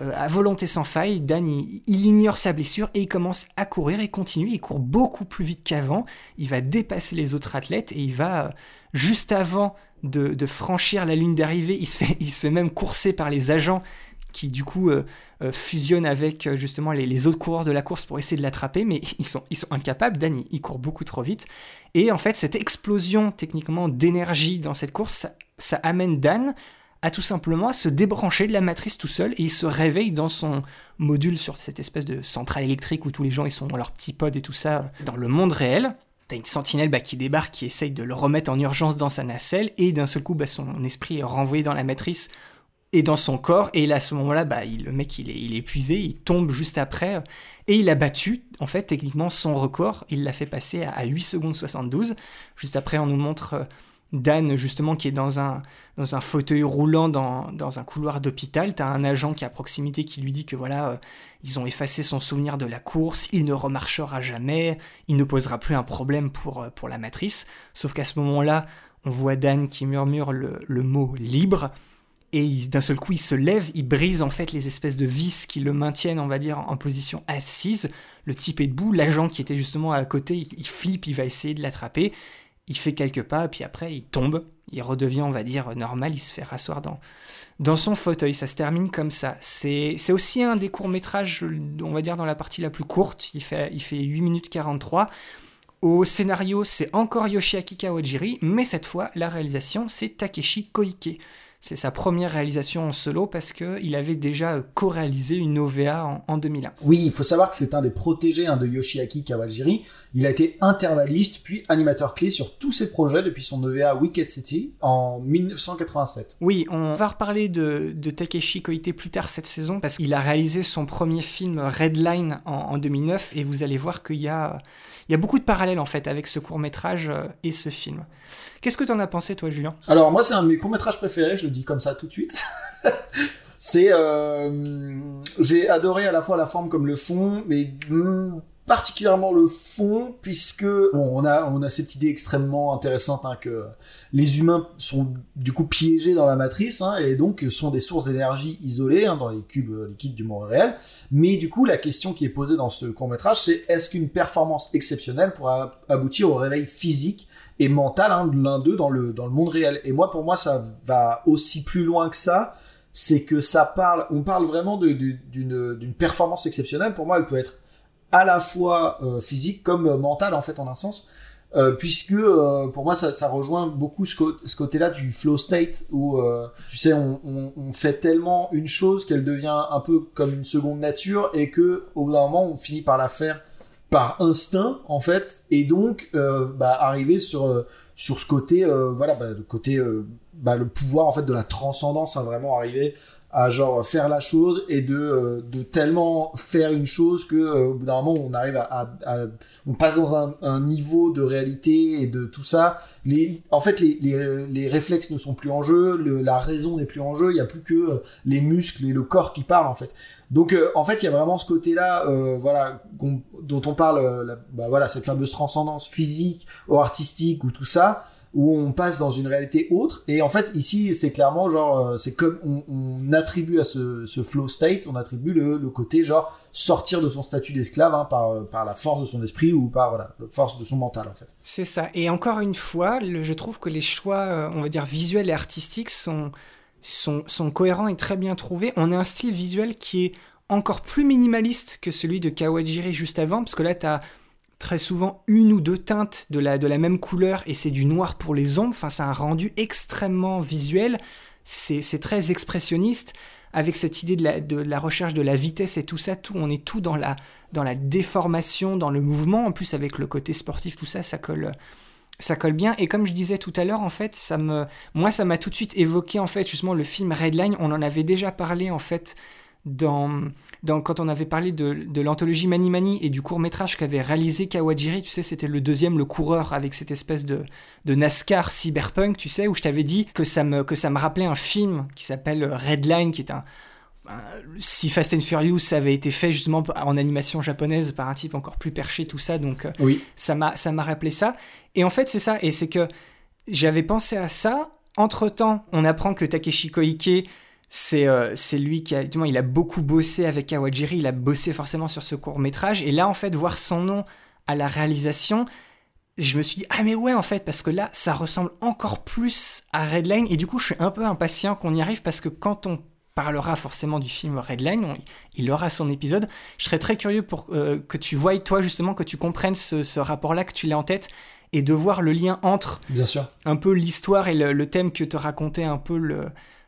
euh, à volonté sans faille, Dan, il, ignore sa blessure et il commence à courir, il continue, il court beaucoup plus vite qu'avant, il va dépasser les autres athlètes, et il va, euh, juste avant de, de franchir la ligne d'arrivée, il, il se fait même courser par les agents qui du coup euh, euh, fusionnent avec euh, justement les, autres coureurs de la course pour essayer de l'attraper, mais ils sont, incapables. Dan, il, court beaucoup trop vite. Et en fait, cette explosion techniquement d'énergie dans cette course, ça, ça amène Dan à tout simplement à se débrancher de la matrice tout seul et il se réveille dans son module sur cette espèce de centrale électrique où tous les gens ils sont dans leur petit pod et tout ça dans le monde réel. T'as une sentinelle bah, qui débarque, qui essaye de le remettre en urgence dans sa nacelle, et d'un seul coup, bah, son esprit est renvoyé dans la matrice et dans son corps. Et là, à ce moment-là, bah, il- le mec, il est, il est épuisé, il tombe juste après. Et il a battu, en fait, techniquement, son record. Il l'a fait passer à, à 8 secondes 72. Juste après, on nous montre euh, Dan, justement, qui est dans un, dans un fauteuil roulant dans, dans un couloir d'hôpital. T'as un agent qui est à proximité qui lui dit que voilà, euh, ils ont effacé son souvenir de la course, il ne remarchera jamais, il ne posera plus un problème pour, euh, pour la matrice. Sauf qu'à ce moment-là, on voit Dan qui murmure le, le mot libre. Et d'un seul coup, il se lève, il brise en fait les espèces de vis qui le maintiennent, on va en position assise. Le type est debout, l'agent qui était justement à côté, il, il flippe, il va essayer de l'attraper il fait quelques pas, puis après il tombe, il redevient, on va dire, normal, il se fait rasseoir dans, dans son fauteuil. Ça se termine comme ça. C'est aussi un des courts-métrages, on va dire, dans la partie la plus courte. Il fait, il fait 8 minutes 43. Au scénario, c'est encore Yoshiaki Kawajiri, mais cette fois, la réalisation, c'est Takeshi Koike. C'est sa première réalisation en solo parce qu'il avait déjà co-réalisé une OVA en, 2001.
Oui, il faut savoir que c'est un des protégés hein, de Yoshiaki Kawajiri. Il a été intervalliste puis animateur clé sur tous ses projets depuis son OVA Wicked City en 1987.
Oui, on va reparler de, de Takeshi Koite plus tard cette saison parce qu'il a réalisé son premier film Redline en, en 2009 et vous allez voir qu'il y a, il y a beaucoup de parallèles en fait avec ce court métrage euh, et ce film. Qu'est-ce que tu en as pensé toi Julien?
Alors moi c'est un de mes courts métrages préférés, je le dis comme ça tout de suite. c'est euh, j'ai adoré à la fois la forme comme le fond, mais hmm, particulièrement le fond, puisque on a on a cette idée extrêmement intéressante hein, que les humains sont du coup piégés dans la matrice hein, et donc sont des sources d'énergie isolées hein, dans les cubes liquides du monde réel. Mais du coup, la question qui est posée dans ce court métrage, c'est est-ce qu'une performance exceptionnelle pourra aboutir au réveil physique mental hein, l'un d'eux dans le dans le monde réel Et moi, pour moi, ça va aussi plus loin que ça. C'est que ça parle, on parle vraiment d'une performance exceptionnelle. Pour moi, elle peut être à la fois euh, physique comme euh, mentale en fait en un sens. Euh, puisque pour moi ça, ça, rejoint beaucoup ce, côté-là du flow state où tu sais on, on, on, fait tellement une chose qu'elle devient un peu comme une seconde nature et que au bout d'un moment on finit par la faire par instinct en fait et donc bah, arriver sur sur ce côté voilà bah, le côté bah, le pouvoir en fait de la transcendance à vraiment arriver à genre faire la chose et de, euh, de tellement faire une chose que euh, au bout d'un moment on arrive à, à, on passe dans un, un, niveau de réalité et de tout ça. Les en fait les, les, les réflexes ne sont plus en jeu le, la raison n'est plus en jeu il y a plus que euh, les muscles et le corps qui parlent en fait. Donc en fait il y a vraiment ce côté là voilà dont on parle bah, voilà cette fameuse transcendance physique ou artistique ou tout ça où on passe dans une réalité autre. Et en fait, ici, c'est clairement genre, euh, c'est comme on, attribue à ce, flow state, on attribue le, le, côté genre sortir de son statut d'esclave hein, par, euh, par la force de son esprit ou par la force de son mental en fait.
C'est ça. Et encore une fois, je trouve que les choix, euh, on va dire visuels et artistiques sont, sont, sont cohérents et très bien trouvés. On a un style visuel qui est encore plus minimaliste que celui de Kawajiri juste avant, parce que là, tu as très souvent une ou deux teintes de la, de la même couleur et c'est du noir pour les ombres. Enfin, c'est un rendu extrêmement visuel. C'est très expressionniste avec cette idée de la, de la, recherche de la vitesse et tout ça. Tout, on est tout dans la, dans la déformation, dans le mouvement. En plus, avec le côté sportif, tout ça, ça colle. Ça colle bien et comme je disais tout à l'heure en fait ça me moi ça m'a tout de suite évoqué en fait justement le film Redline on en avait déjà parlé en fait dans, dans, quand on avait parlé de, de l'anthologie Mani Mani et du court métrage qu'avait réalisé Kawajiri, tu sais, c'était le deuxième, le coureur avec cette espèce de, de NASCAR cyberpunk, tu sais, où je t'avais dit que ça, me, que ça me rappelait un film qui s'appelle Redline, qui est un, si Fast and Furious avait été fait justement en animation japonaise par un type encore plus perché, tout ça, donc euh,
oui.
ça m'a ça m'a rappelé ça. Et en fait, c'est ça, et c'est que j'avais pensé à ça. Entre temps, on apprend que Takeshi Koike c'est euh, c'est lui qui a il a beaucoup bossé avec Kawajiri, il a bossé forcément sur ce court métrage et là en fait voir son nom à la réalisation, je me suis dit ah mais ouais en fait parce que là ça ressemble encore plus à Redline et du coup je suis un peu impatient qu'on y arrive parce que quand on parlera forcément du film Redline, on, il aura son épisode. Je serais très curieux pour euh, que tu voyes toi justement que tu comprennes ce, ce rapport-là, que tu l'aies en tête et de voir le lien entre
Bien sûr.
un peu l'histoire et le, le, thème que te racontait un peu le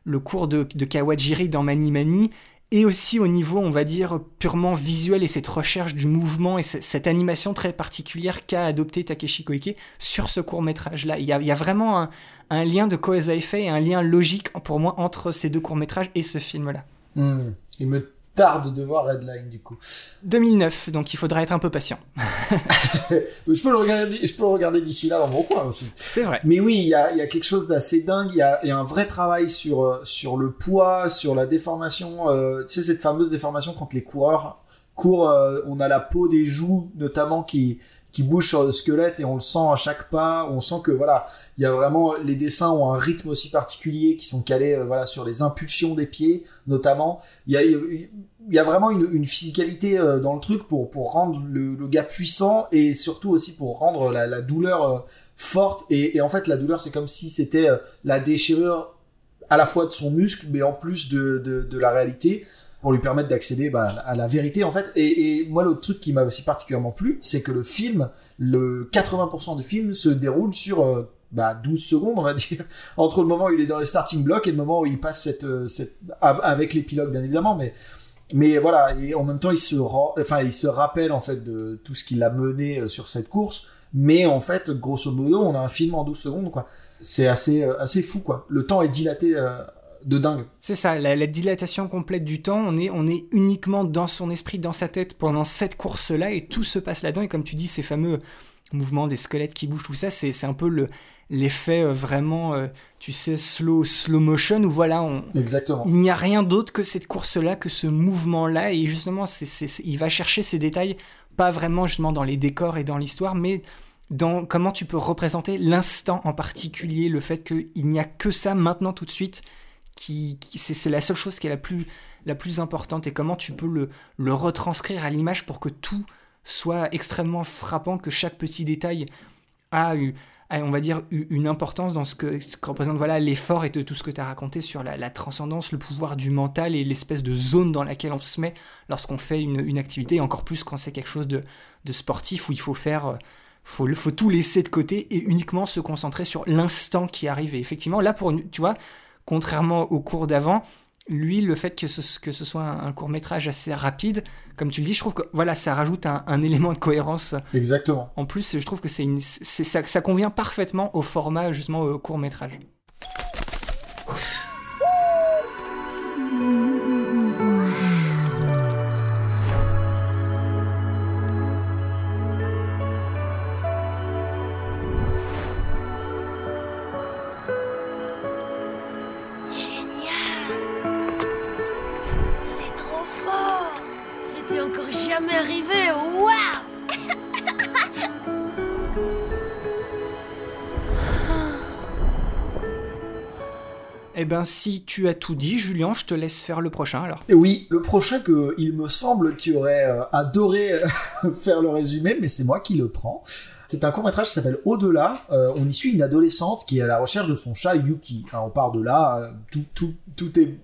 le cours de, Kawajiri dans Mani Mani, et aussi au niveau, on va dire, purement visuel et cette recherche du mouvement et cette animation très particulière qu'a adopté Takeshi Koike sur ce court métrage-là. Il, il, y a vraiment un, lien de cause à effet et un lien logique pour moi entre ces deux courts métrages et ce film-là.
Mmh. Il me tarde de voir Redline du coup.
2009, donc il faudra être un peu patient.
je peux le regarder, je peux le regarder d'ici là dans mon coin aussi.
C'est vrai.
Mais oui, il y a, y a, quelque chose d'assez dingue. Il y a, y a, un vrai travail sur euh, sur le poids, sur la déformation. Euh, tu sais cette fameuse déformation quand les coureurs courent, euh, on a la peau des joues notamment qui qui bouge sur le squelette et on le sent à chaque pas. On sent que voilà, il y a vraiment les dessins ont un rythme aussi particulier qui sont calés euh, voilà sur les impulsions des pieds notamment. Il y a y a vraiment une, une physicalité euh, dans le truc pour pour rendre le, gars puissant et surtout aussi pour rendre la, douleur euh, forte et, en fait la douleur c'est comme si c'était la déchirure à la fois de son muscle mais en plus de, de la réalité pour lui permettre d'accéder bah, à la vérité en fait. Et, moi, l'autre truc qui m'a aussi particulièrement plu, c'est que le film, le 80% du film se déroule sur euh, bah, 12 secondes, on va dire, entre le moment où il est dans les starting blocks et le moment où il passe cette, euh, avec l'épilogue bien évidemment, mais mais voilà, et en même temps, il se, enfin, il se rappelle en fait de tout ce qu'il a mené euh, sur cette course, mais en fait, grosso modo, on a un film en 12 secondes, quoi. C'est assez, assez fou, quoi. Le temps est dilaté de dingue.
C'est ça, la, la, dilatation complète du temps, on est, on est uniquement dans son esprit, dans sa tête pendant cette course-là, et tout se passe là-dedans, et comme tu dis, ces fameux mouvements des squelettes qui bougent, tout ça, c'est un peu le l'effet euh, vraiment, euh, tu sais, slow, slow motion, où voilà, on,
Exactement.
il n'y a rien d'autre que cette course-là, que ce mouvement-là, et justement, c'est il va chercher ces détails, pas vraiment justement dans les décors et dans l'histoire, mais dans comment tu peux représenter l'instant en particulier, le fait qu'il n'y a que ça maintenant tout de suite, c'est la seule chose qui est la plus, la plus importante et comment tu peux le, le retranscrire à l'image pour que tout soit extrêmement frappant, que chaque petit détail a, eu, on va dire, une importance dans ce que, ce représente voilà l'effort et tout ce que tu as raconté sur la, transcendance, le pouvoir du mental et l'espèce de zone dans laquelle on se met lorsqu'on fait une, une, activité, encore plus quand c'est quelque chose de, sportif où il faut faire... Faut, faut tout laisser de côté et uniquement se concentrer sur l'instant qui arrive. Et effectivement, là, pour tu vois, contrairement au cours d'avant, lui, le fait que ce, que ce soit un, un, court métrage assez rapide, comme tu le dis, je trouve que voilà, ça rajoute un, un élément de cohérence.
Exactement.
En plus, je trouve que c'est ça, ça convient parfaitement au format justement au court métrage. Ben, si tu as tout dit, Julien, je te laisse faire le prochain alors.
Et oui, le prochain que il me semble tu aurais euh, adoré faire le résumé, mais c'est moi qui le prends. C'est un court métrage qui s'appelle Au-delà. Euh, on y suit une adolescente qui est à la recherche de son chat Yuki. Alors, on part de là, euh, tout, tout est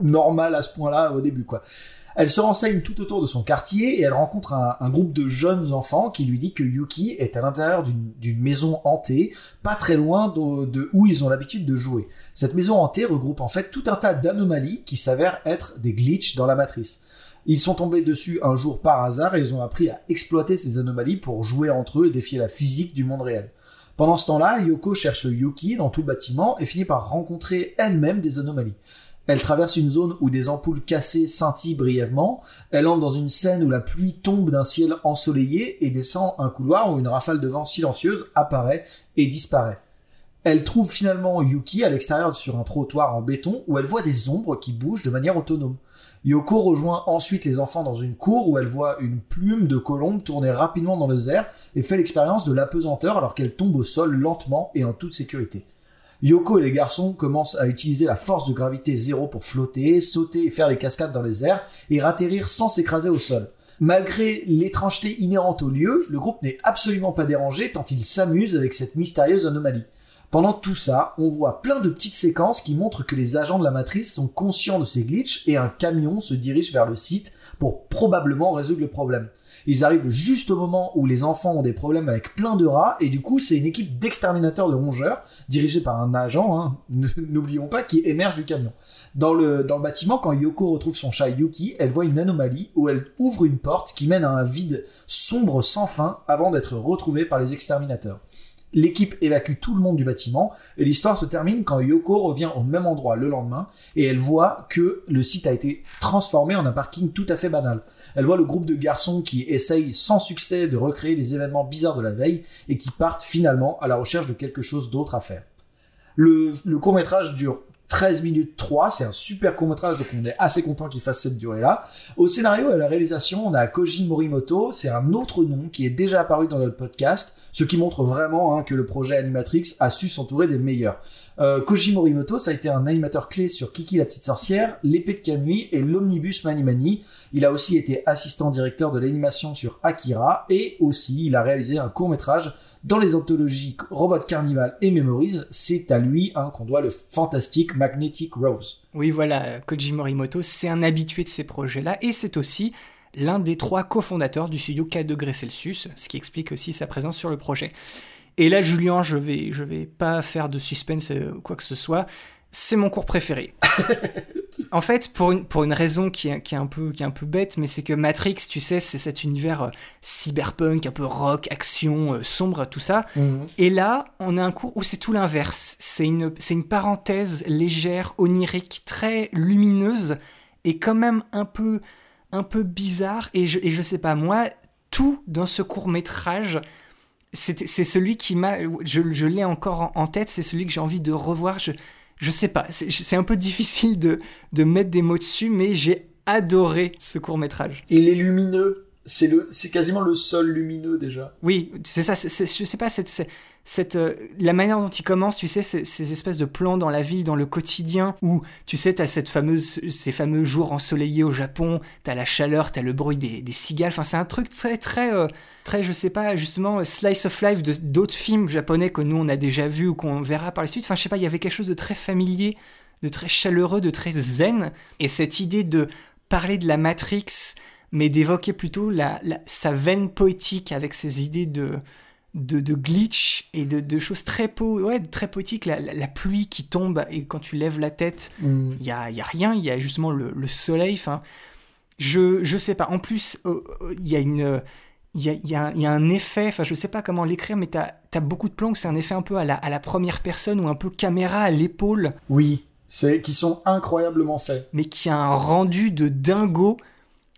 normal à ce point-là au début, quoi. Elle se renseigne tout autour de son quartier et elle rencontre un, groupe de jeunes enfants qui lui dit que Yuki est à l'intérieur d'une maison hantée, pas très loin de, de où ils ont l'habitude de jouer. Cette maison hantée regroupe en fait tout un tas d'anomalies qui s'avèrent être des glitches dans la matrice. Ils sont tombés dessus un jour par hasard et ils ont appris à exploiter ces anomalies pour jouer entre eux et défier la physique du monde réel. Pendant ce temps-là, Yoko cherche Yuki dans tout le bâtiment et finit par rencontrer elle-même des anomalies. Elle traverse une zone où des ampoules cassées scintillent brièvement. Elle entre dans une scène où la pluie tombe d'un ciel ensoleillé et descend un couloir où une rafale de vent silencieuse apparaît et disparaît. Elle trouve finalement Yuki à l'extérieur sur un trottoir en béton où elle voit des ombres qui bougent de manière autonome. Yoko rejoint ensuite les enfants dans une cour où elle voit une plume de colombe tourner rapidement dans les airs et fait l'expérience de l'apesanteur alors qu'elle tombe au sol lentement et en toute sécurité. Yoko et les garçons commencent à utiliser la force de gravité zéro pour flotter, sauter et faire des cascades dans les airs et ratterrir sans s'écraser au sol. Malgré l'étrangeté inhérente au lieu, le groupe n'est absolument pas dérangé tant il s'amuse avec cette mystérieuse anomalie. Pendant tout ça, on voit plein de petites séquences qui montrent que les agents de la matrice sont conscients de ces glitches et un camion se dirige vers le site pour probablement résoudre le problème. Ils arrivent juste au moment où les enfants ont des problèmes avec plein de rats, et du coup, c'est une équipe d'exterminateurs de rongeurs, dirigée par un agent, hein, n'oublions pas, qui émerge du camion. Dans le, dans le bâtiment, quand Yoko retrouve son chat Yuki, elle voit une anomalie où elle ouvre une porte qui mène à un vide sombre sans fin avant d'être retrouvée par les exterminateurs. L'équipe évacue tout le monde du bâtiment et l'histoire se termine quand Yoko revient au même endroit le lendemain et elle voit que le site a été transformé en un parking tout à fait banal. Elle voit le groupe de garçons qui essayent sans succès de recréer les événements bizarres de la veille et qui partent finalement à la recherche de quelque chose d'autre à faire. Le, court métrage dure 13 minutes 3, c'est un super court métrage donc on est assez content qu'il fasse cette durée là. Au scénario et à la réalisation on a Koji Morimoto, c'est un autre nom qui est déjà apparu dans notre podcast, ce qui montre vraiment hein, que le projet Animatrix a su s'entourer des meilleurs. Euh, Koji Morimoto, ça a été un animateur clé sur Kiki la petite sorcière, L'épée de Kamui et l'omnibus Mani Mani. Il a aussi été assistant directeur de l'animation sur Akira et aussi il a réalisé un court métrage dans les anthologies Robot Carnival et Memories. C'est à lui hein, qu'on doit le fantastique Magnetic Rose.
Oui, voilà, Koji Morimoto, c'est un habitué de ces projets-là et c'est aussi l'un des trois cofondateurs du studio 4 degrés Celsius, ce qui explique aussi sa présence sur le projet. Et là, Julien, je vais, je vais pas faire de suspense euh, quoi que ce soit. C'est mon cours préféré. en fait, pour une, pour une raison qui est, qui, est un peu, qui est un peu bête, mais c'est que Matrix, tu sais, c'est cet univers euh, cyberpunk, un peu rock, action, euh, sombre, tout ça.
Mhm.
Et là, on a un cours où c'est tout l'inverse. C'est une, c'est une parenthèse légère, onirique, très lumineuse, et quand même un peu, un peu bizarre. Et je, et je sais pas, moi, tout dans ce court métrage c'est c'est celui qui m'a. Je, je l'ai encore en, en tête, c'est celui que j'ai envie de revoir. Je, je sais pas, c'est c'est un peu difficile de, de mettre des mots dessus, mais j'ai adoré ce court métrage.
Il est lumineux, c'est le, c'est quasiment le seul lumineux déjà.
Oui, c'est ça, c'est- c'est- je sais pas, cette, cette, euh, la manière dont il commence, tu sais, ces, ces espèces de plans dans la ville, dans le quotidien, où, tu sais, t'as ces fameux jours ensoleillés au Japon, t'as la chaleur, t'as le bruit des, cigales, enfin, c'est un truc très, très, euh, très, je sais pas, justement, euh, slice of life de- d'autres films japonais que nous, on a déjà vus ou qu'on verra par la suite, enfin, je sais pas, il y avait quelque chose de très familier, de très chaleureux, de très zen, et cette idée de parler de la Matrix, mais d'évoquer plutôt sa veine poétique avec ses idées de, de, de glitch et de, de choses très, po ouais, très poétiques. La, la- la pluie qui tombe et quand tu lèves la tête, il
Mm.
y, a, y a rien, il y a justement le, le soleil. Enfin, je, je sais pas. En plus, euh, euh, il y a une. Il y a, y a un effet, enfin je sais pas comment l'écrire, mais t'as as beaucoup de plans où c'est un effet un peu à la, à la première personne ou un peu caméra à l'épaule,
Oui, c'est qui sont incroyablement faits.
mais qui a un rendu de dingo.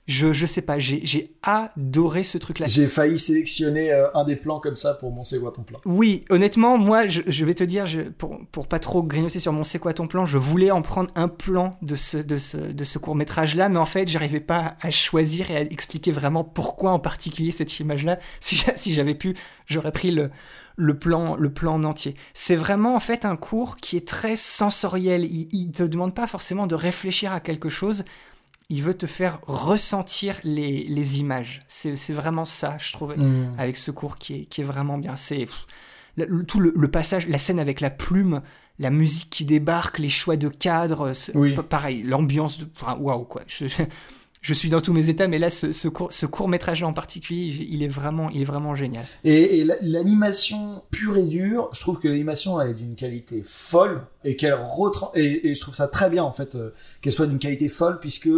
Je, je sais pas, j'ai adoré ce truc-là.
J'ai failli sélectionner euh, un des plans comme ça pour mon C'est quoi ton plan
Oui, honnêtement, moi, je, je vais te dire, je- pour, pour pas trop grignoter sur mon c'est quoi ton plan, je voulais en prendre un plan de ce, de ce, de ce court métrage-là, mais en fait, j'arrivais pas à choisir et à expliquer vraiment pourquoi en particulier cette image-là. Si, j'a- si j'avais pu, j'aurais pris le, le, plan, le plan en entier. C'est vraiment en fait un cours qui est très sensoriel. Il, il te demande pas forcément de réfléchir à quelque chose. Il veut te faire ressentir les, les images. C'est vraiment ça, je trouve
Mm.
avec ce cours qui est, qui est vraiment bien. C'est tout le, le passage, la scène avec la plume, la musique qui débarque, les choix de cadre,
Oui.
pareil, l'ambiance, enfin, waouh quoi. Je, je suis dans tous mes états, mais là, ce, ce court, ce court métrage en particulier, il est vraiment, il est vraiment génial.
Et, et la- l'animation pure et dure, je trouve que l'animation est d'une qualité folle et qu'elle et, et je trouve ça très bien en fait euh, qu'elle soit d'une qualité folle puisque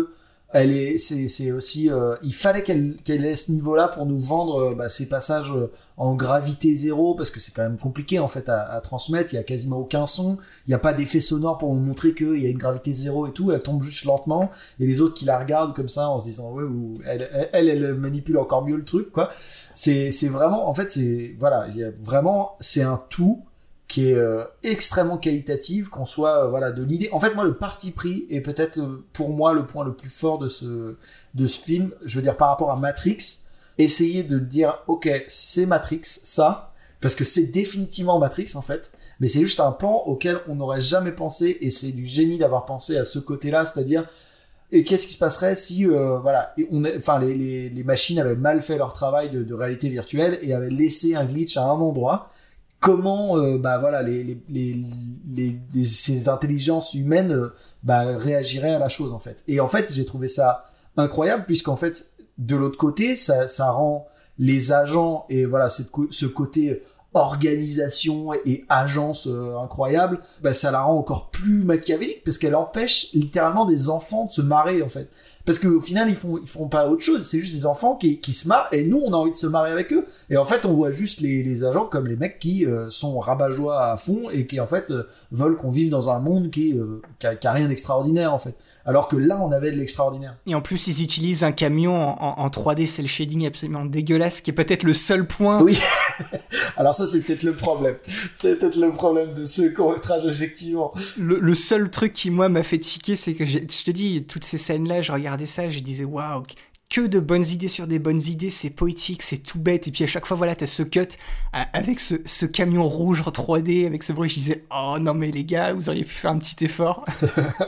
elle est c'est c'est aussi euh, il fallait qu'elle qu'elle ait ce niveau là pour nous vendre euh, bah, ces passages euh, en gravité zéro parce que c'est quand même compliqué en fait à, à transmettre. Il y a quasiment aucun son. Il n'y a pas d'effet sonore pour nous montrer qu'il y a une gravité zéro et tout. Elle tombe juste lentement. Et les autres qui la regardent comme ça en se disant ouais ou elle elle, elle, elle manipule encore mieux le truc quoi. C'est c'est vraiment en fait c'est voilà il y a vraiment c'est un tout qui est euh, extrêmement qualitative qu'on soit euh, voilà de l'idée. En fait moi le parti pris est peut-être euh, pour moi le point le plus fort de ce de ce film. Je veux dire par rapport à Matrix essayer de dire ok c'est Matrix ça parce que c'est définitivement Matrix en fait mais c'est juste un pan auquel on n'aurait jamais pensé et c'est du génie d'avoir pensé à ce côté-là c'est-à-dire et qu'est-ce qui se passerait si voilà enfin les, les, machines avaient mal fait leur travail de réalité virtuelle et avaient laissé un glitch à un endroit comment euh, bah voilà les, les, les, les- ces intelligences humaines euh, bah, réagiraient à la chose en fait. Et en fait j'ai trouvé ça incroyable puisqu'en fait de l'autre côté ça, ça rend les agents et voilà cette ce côté organisation et agence euh, incroyable bah, ça la rend encore plus machiavélique parce qu'elle empêche littéralement des enfants de se marrer en fait parce qu'au final ils font font pas autre chose. C'est juste des enfants qui, se marrent et nous on a envie de se marrer avec eux. Et en fait on voit juste les, agents comme les mecs qui euh, sont rabat-joie à fond et qui en fait euh, veulent qu'on vive dans un monde qui, euh, qui a rien d'extraordinaire en fait alors que là on avait de l'extraordinaire
Et en plus, ils utilisent un camion en, en- en 3D cel shading absolument dégueulasse, qui est peut-être le seul point.
Oui. alors ça c'est peut-être le problème c'est peut-être le problème de ce court métrage effectivement
Le, le seul truc qui, moi, m'a fait tiquer, c'est que je te dis, toutes ces scènes-là, je regardais ça, je disais, waouh, que de bonnes idées sur des bonnes idées, c'est poétique, c'est tout bête. Et puis à chaque fois, voilà, t'as ce cut à- avec ce, ce camion rouge en 3D, avec ce bruit, je disais, oh non, mais les gars, vous auriez pu faire un petit effort.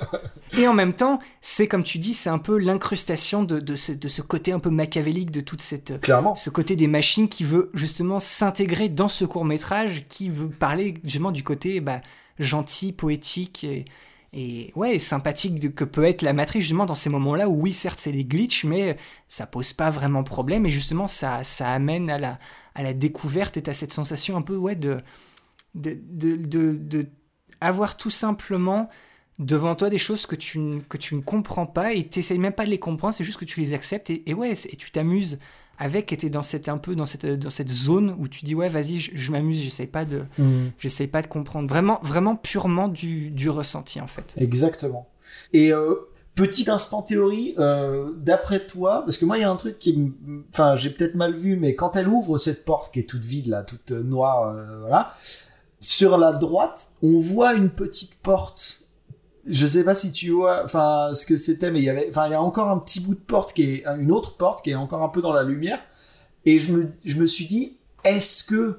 Et en même temps, c'est comme tu dis, c'est un peu l'incrustation de, de, ce, de ce côté un peu machiavélique de toute cette.
Clairement.
Ce côté des machines qui veut justement s'intégrer dans ce court métrage, qui veut parler justement du côté bah, gentil, poétique et, et ouais, sympathique que peut être la matrice justement dans ces moments-là où oui, certes, c'est des glitches, mais ça pose pas vraiment problème. Et justement, ça, ça amène à la, à la découverte et à cette sensation un peu ouais, de, de, de, de, avoir tout simplement devant toi des choses que tu, que tu ne comprends pas et t'essayes même pas de les comprendre, c'est juste que tu les acceptes et, et ouais, et tu t'amuses avec et t'es dans cette un peu dans cette dans cette zone où tu dis ouais vas-y je, je m'amuse j'essaye pas de j'essaye pas de comprendre vraiment vraiment purement du, du ressenti en fait
Exactement. Et euh, petit instant théorie, euh, d'après toi, parce que moi il y a un truc qui, me- enfin j'ai peut-être mal vu, mais quand elle ouvre cette porte qui est toute vide là, toute euh, noire, euh, voilà, sur la droite, on voit une petite porte. Je sais pas si tu vois, enfin ce que c'était, mais il y avait, enfin il y a encore un petit bout de porte qui est une autre porte qui est encore un peu dans la lumière. Et je me, je me suis dit, est-ce que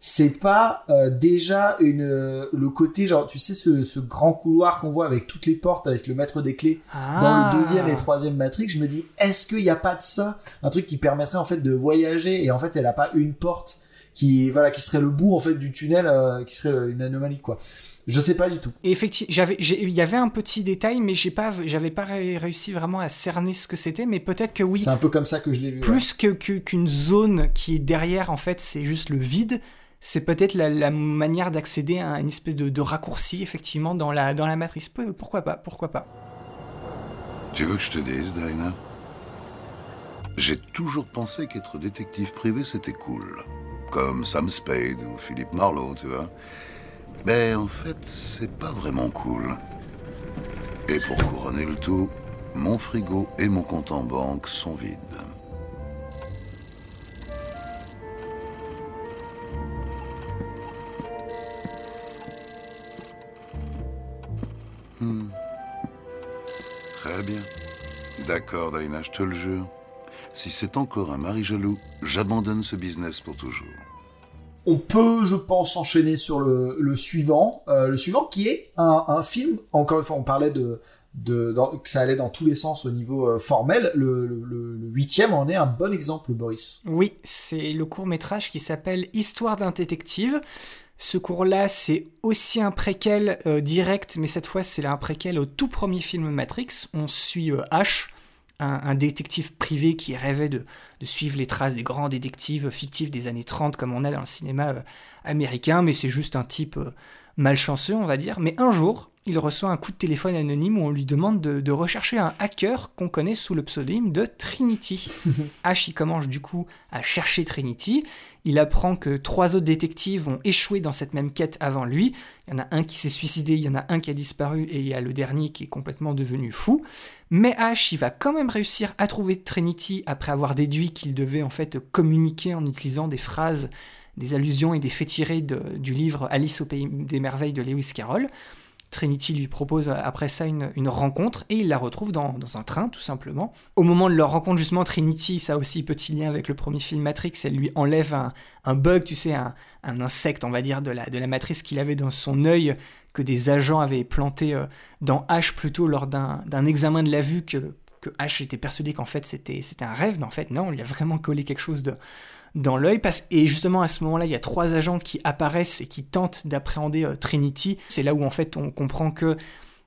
c'est pas euh, déjà une euh, le côté genre tu sais ce, ce grand couloir qu'on voit avec toutes les portes avec le maître des clés
Ah.
dans le deuxième et troisième Matrix? Je me dis est-ce qu'il n'y a pas de ça? Un truc qui permettrait en fait de voyager et en fait elle a pas une porte qui voilà qui serait le bout en fait du tunnel euh, qui serait une anomalie quoi je sais pas du tout
Et effectivement, j'avais, il y avait un petit détail, mais j'ai pas, j'avais pas ré- réussi vraiment à cerner ce que c'était, mais peut-être que oui.
c'est un peu comme ça que je l'ai vu.
Plus que, que- qu'une zone qui est derrière, en fait, c'est juste le vide. C'est peut-être la, la manière d'accéder à une espèce de, de raccourci, effectivement, dans la, dans la matrice. Peu- Pourquoi pas, pourquoi pas.
Tu veux que je te dise, Dinah J'ai toujours pensé qu'être détective privé, c'était cool. Comme Sam Spade ou Philippe Marlowe, tu vois. Mais en fait, c'est pas vraiment cool. Et pour couronner le tout, mon frigo et mon compte en banque sont vides. Hmm. Très bien. D'accord, Dinah, je te le jure. Si c'est encore un mari jaloux, j'abandonne ce business pour toujours.
On peut, je pense, enchaîner sur le, suivant, euh, le suivant qui est un, film. Encore une fois, on parlait de, que ça allait dans tous les sens au niveau euh, formel. Le, huitième en est un bon exemple, Boris.
Oui, c'est le court métrage qui s'appelle Histoire d'un détective. Ce cours-là, c'est aussi un préquel euh, direct, mais cette fois, c'est un préquel au tout premier film Matrix. On suit H, un, un détective privé qui rêvait de, de suivre les traces des grands détectives fictifs des années 30, comme on a dans le cinéma euh, américain, mais c'est juste un type euh, malchanceux, on va dire. Mais un jour, il reçoit un coup de téléphone anonyme où on lui demande de, de rechercher un hacker qu'on connaît sous le pseudonyme de Trinity. Ash, il commence du coup à chercher Trinity. Il apprend que trois autres détectives ont échoué dans cette même quête avant lui. Il y en a un qui s'est suicidé, il y en a un qui a disparu et il y a le dernier qui est complètement devenu fou. Mais Ash, il va quand même réussir à trouver Trinity après avoir déduit qu'il devait en fait communiquer en utilisant des phrases, des allusions et des faits tirés du livre Alice au pays des merveilles de Lewis Carroll. Trinity lui propose euh, après ça une, rencontre et il la retrouve dans, un train tout simplement. Au moment de leur rencontre justement, Trinity, ça aussi petit lien avec le premier film Matrix, elle lui enlève un, bug, tu sais, un, insecte on va dire de la, de la matrice qu'il avait dans son œil que des agents avaient planté euh, dans H plutôt lors d'un examen de la vue que, que H était persuadé qu'en fait c'était un rêve, mais en fait non, on lui a vraiment collé quelque chose de, dans l'œil. Et justement, à ce moment-là, il y a trois agents qui apparaissent et qui tentent d'appréhender euh, Trinity. C'est là où, en fait, on comprend que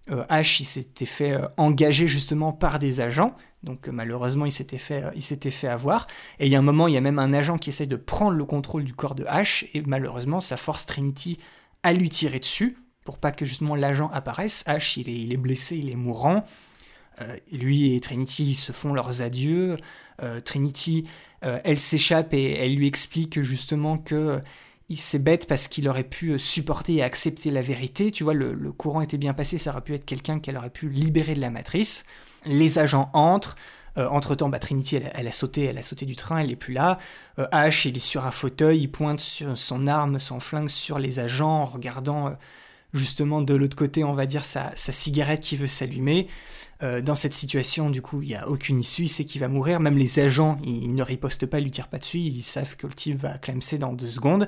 euh, Ash, il s'était fait euh, engager justement par des agents. Donc, malheureusement, il s'était fait, fait avoir. Et il y a un moment, il y a même un agent qui essaie de prendre le contrôle du corps de Ash. Et malheureusement, ça force Trinity à lui tirer dessus pour pas que justement l'agent apparaisse. Ash, il est blessé, il est mourant. lui et Trinity se font leurs adieux. Trinity, elle s'échappe et elle lui explique justement que c'est bête parce qu'il aurait pu supporter et accepter la vérité. Tu vois, le, courant était bien passé, ça aurait pu être quelqu'un qu'elle aurait pu libérer de la matrice. Les agents entrent. Euh, entre-temps, bah, Trinity, elle, a sauté, elle a sauté du train, elle n'est plus là. Euh, Ash, il est sur un fauteuil, il pointe son arme, son flingue sur les agents, en regardant euh, justement de l'autre côté, on va dire, sa, cigarette qui veut s'allumer. dans cette situation, du coup, il n'y a aucune issue, sait qu'il va mourir. Même les agents, ils, ne ripostent pas, ils lui tirent pas dessus, ils savent que le type va clamser dans deux secondes.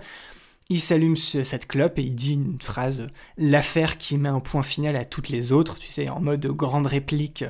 Il s'allume cette clope et il dit une phrase, l'affaire qui met un point final à toutes les autres, tu sais, en mode grande réplique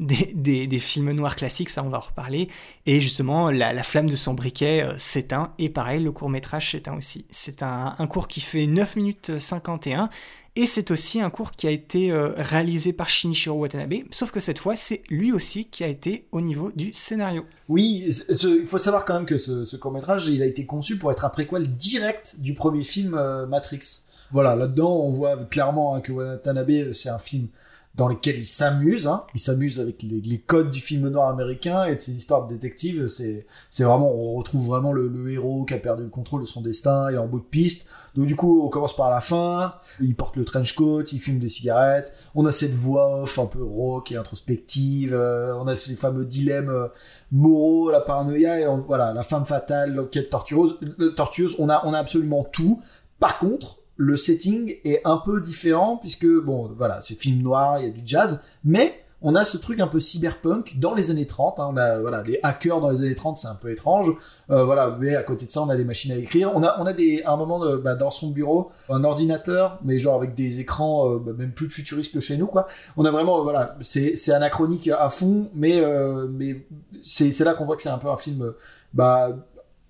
des, films noirs classiques, ça on va en reparler. Et justement, la, flamme de son briquet euh, s'éteint, et pareil, le court métrage s'éteint aussi. C'est un, cours qui fait 9 minutes 51, et c'est aussi un cours qui a été euh, réalisé par Shinichiro Watanabe, sauf que cette fois, c'est lui aussi qui a été au niveau du scénario.
Oui, il faut savoir quand même que ce, court métrage, il a été conçu pour être un préquel direct du premier film euh, Matrix. Voilà, là-dedans, on voit clairement hein, que Watanabe, c'est un film dans lesquels il s'amuse. Hein. Il s'amuse avec les, codes du film noir américain et de ses histoires de détectives. C'est, c'est vraiment, on retrouve vraiment le, héros qui a perdu le contrôle de son destin. Il est en bout de piste. Donc du coup, on commence par la fin. Il porte le trench coat, il fume des cigarettes. On a cette voix off un peu rock et introspective. Euh, on a ces fameux dilemmes euh, moraux, la paranoïa et voilà, la femme fatale, l'enquête tortueuse. tortueuse. On a, on a absolument tout. Par contre, le setting est un peu différent puisque bon voilà c'est film noir il y a du jazz mais on a ce truc un peu cyberpunk dans les années 30 hein. on a voilà les hackers dans les années 30 c'est un peu étrange. Euh, voilà mais à côté de ça on a les machines à écrire. On a on a des un moment de, bah, dans son bureau un ordinateur mais genre avec des écrans euh, bah, même plus futuristes que chez nous quoi. On a vraiment voilà c'est c'est anachronique à fond mais euh, mais c'est c'est là qu'on voit que c'est un peu un film bah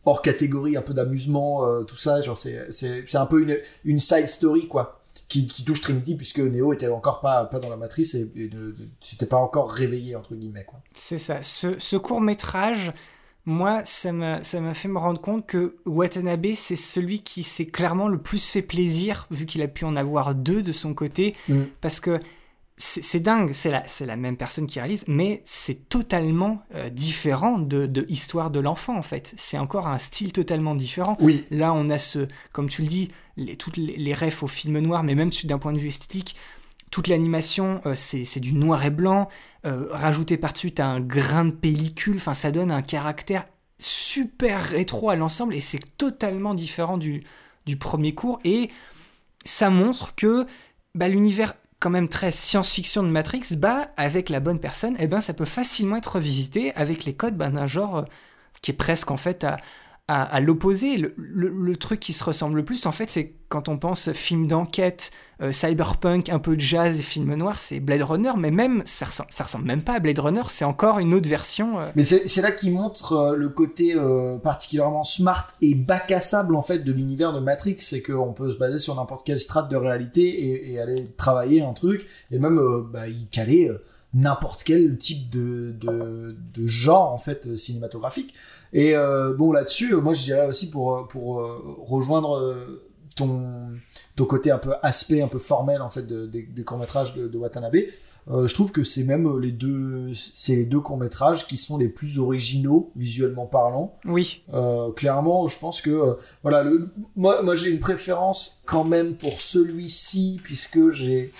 hors catégorie, un peu d'amusement, euh, tout ça. Genre, c'est un peu une, une side story, quoi, qui, qui, touche Trinity, puisque Neo était encore pas, pas dans la matrice et, ne s'était pas encore réveillé, entre guillemets, quoi.
C'est ça. Ce, ce court-métrage, moi, ça m'a fait me rendre compte que Watanabe, c'est celui qui s'est clairement le plus fait plaisir, vu qu'il a pu en avoir deux de son côté, mm. parce que c'est dingue, c'est la, la, même personne qui réalise, mais c'est totalement euh, différent de, de, Histoire de l'enfant, en fait. C'est encore un style totalement différent.
Oui.
Là, on a ce, comme tu le dis, les, toutes les, les refs au film noir, mais même d'un point de vue esthétique, toute l'animation, euh, c'est du noir et blanc. Euh, rajouté par-dessus, t'as un grain de pellicule, enfin, ça donne un caractère super rétro à l'ensemble, et c'est totalement différent du, du premier cours. Et ça montre que bah, l'univers quand même très science-fiction de Matrix, bah, avec la bonne personne, eh ben, ça peut facilement être revisité avec les codes bah, d'un genre euh, qui est presque en fait à, à, l'opposé. Le, truc qui se ressemble le plus, en fait, c'est quand on pense film d'enquête, euh, cyberpunk, un peu de jazz et film noir, c'est Blade Runner, mais même, ça ressemble, ça même pas à Blade Runner, c'est encore une autre version. Euh.
Mais c'est là qu'il montre euh, le côté particulièrement smart et bacassable, en fait, de l'univers de Matrix, c'est qu'on peut se baser sur n'importe quelle strate de réalité et, aller travailler un truc, et même bah, y caler n'importe quel type de, genre en fait cinématographique. Et bon là-dessus, moi je dirais aussi pour rejoindre ton ton côté un peu aspect un peu formel en fait de, des courts métrages de, de Watanabe. Euh, je trouve que c'est même les deux, c'est les deux courts métrages qui sont les plus originaux visuellement parlant.
Oui.
Euh, clairement, je pense que euh, voilà, le, moi, moi j'ai une préférence quand même pour celui-ci puisque j'ai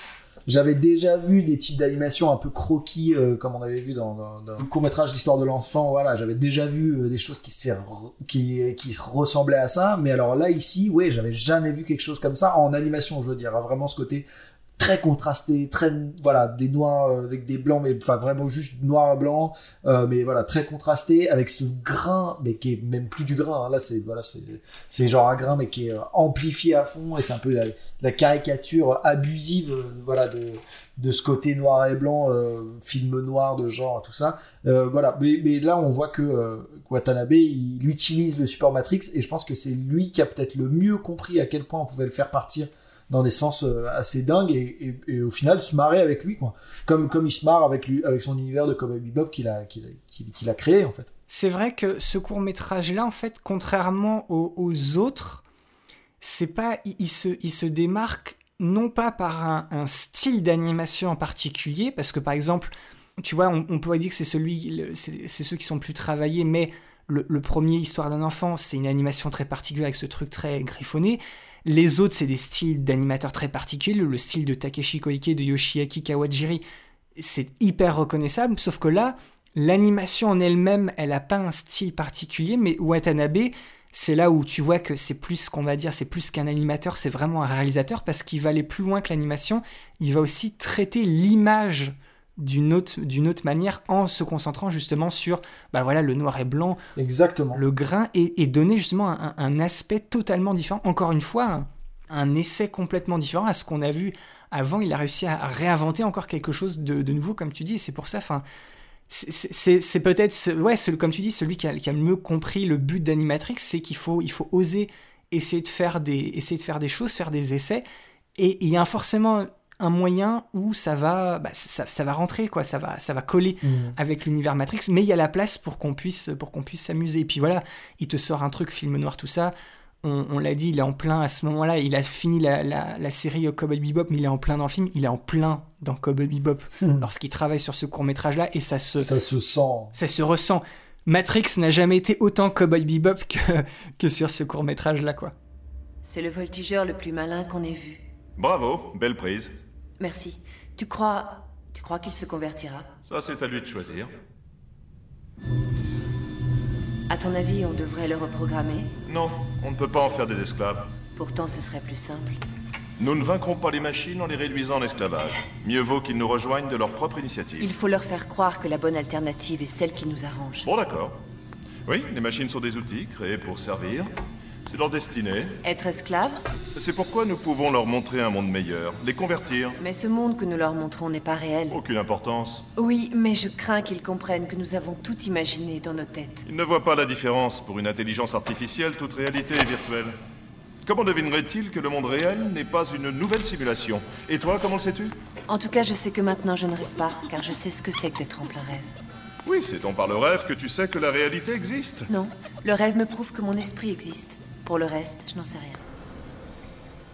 j'avais déjà vu des types d'animation un peu croquis, euh, comme on avait vu dans, le court métrage L'histoire de l'enfant. Voilà, j'avais déjà vu euh, des choses qui ressemblaient à ça. Mais alors là, ici, ouais, j'avais jamais vu quelque chose comme ça en animation, je veux dire. Vraiment ce côté très contrasté, très voilà des noirs euh, avec des blancs, mais enfin vraiment juste noir blanc, euh, mais voilà très contrasté avec ce grain, mais qui est même plus du grain. Hein. là c'est voilà c'est genre un grain mais qui est euh, amplifié à fond et c'est un peu la, caricature abusive voilà de de ce côté noir et blanc, film noir de genre, tout ça. voilà, mais, mais, là on voit que Watanabe il utilise le support Matrix et je pense que c'est lui qui a peut-être le mieux compris à quel point on pouvait le faire partir dans des sens euh, assez dingues et, au final se marrer avec lui quoi. Comme comme il se marre avec lui avec son univers de Cowboy Bebop qu'il a qu'il a créé en fait.
C'est vrai que ce court métrage là en fait contrairement aux, autres c'est pas il, se il se démarque non pas par un, un style d'animation en particulier parce que par exemple tu vois, on, pourrait dire que c'est celui, c'est ceux qui sont plus travaillés, mais le, premier, Histoire d'un enfant, c'est une animation très particulière avec ce truc très griffonné. Les autres, c'est des styles d'animateurs très particuliers. Le style de Takeshi Koike, de Yoshiaki Kawajiri, c'est hyper reconnaissable. Sauf que là, l'animation en elle-même, elle n'a pas un style particulier, mais Watanabe, c'est là où tu vois que c'est plus qu'on va dire, c'est plus qu'un animateur, c'est vraiment un réalisateur parce qu'il va aller plus loin que l'animation. Il va aussi traiter l'image d'une autre, d'une autre manière en se concentrant justement sur bah voilà, le noir et blanc,
Exactement.
le grain, et, donner justement un, aspect totalement différent. Encore une fois, un, essai complètement différent à ce qu'on a vu avant. Il a réussi à réinventer encore quelque chose de, nouveau, comme tu dis, et c'est pour ça, enfin, c'est peut-être, ouais, comme tu dis, celui qui a, qui a, le mieux compris le but d'Animatrix, c'est qu'il faut, il faut oser essayer de, faire des, essayer de faire des choses, faire des essais, et il y a forcément un moyen où ça va, bah, ça, va rentrer, quoi, ça va, ça va coller mm. avec l'univers Matrix, mais il y a la place pour qu'on puisse, pour qu'on puisse s'amuser. Et puis voilà, il te sort un truc film noir, tout ça. On, l'a dit, il est en plein à ce moment-là. Il a fini la, la, série Cowboy Bebop, mais il est en plein dans le film. Il est en plein dans Cowboy Bebop mm. lorsqu'il travaille sur ce court métrage-là, et ça se,
ça se sent,
ça se ressent. Matrix n'a jamais été autant Cowboy Bebop que, que sur ce court métrage-là, quoi.
C'est le voltigeur le plus malin qu'on ait vu.
Bravo, belle prise.
Merci. Tu crois... Tu crois qu'il se convertira?
Ça, c'est à lui de choisir.
À ton avis, on devrait le reprogrammer?
Non, on ne peut pas en faire des esclaves.
Pourtant, ce serait plus simple.
Nous ne vaincrons pas les machines en les réduisant en esclavage. Mieux vaut qu'ils nous rejoignent de leur propre initiative.
Il faut leur faire croire que la bonne alternative est celle qui nous arrange.
Bon, d'accord. Oui, les machines sont des outils créés pour servir. C'est leur destinée.
Être esclave
C'est pourquoi nous pouvons leur montrer un monde meilleur, les convertir.
Mais ce monde que nous leur montrons n'est pas réel.
Aucune importance.
Oui, mais je crains qu'ils comprennent que nous avons tout imaginé dans nos têtes.
Ils ne voient pas la différence. Pour une intelligence artificielle, toute réalité est virtuelle. Comment devinerait-il que le monde réel n'est pas une nouvelle simulation? Et toi, comment le sais-tu?
En tout cas, je sais que maintenant je ne rêve pas, car je sais ce que c'est que d'être en plein rêve.
Oui, c'est donc par le rêve que tu sais que la réalité existe.
Non, le rêve me prouve que mon esprit existe. Pour le reste, je n'en sais rien.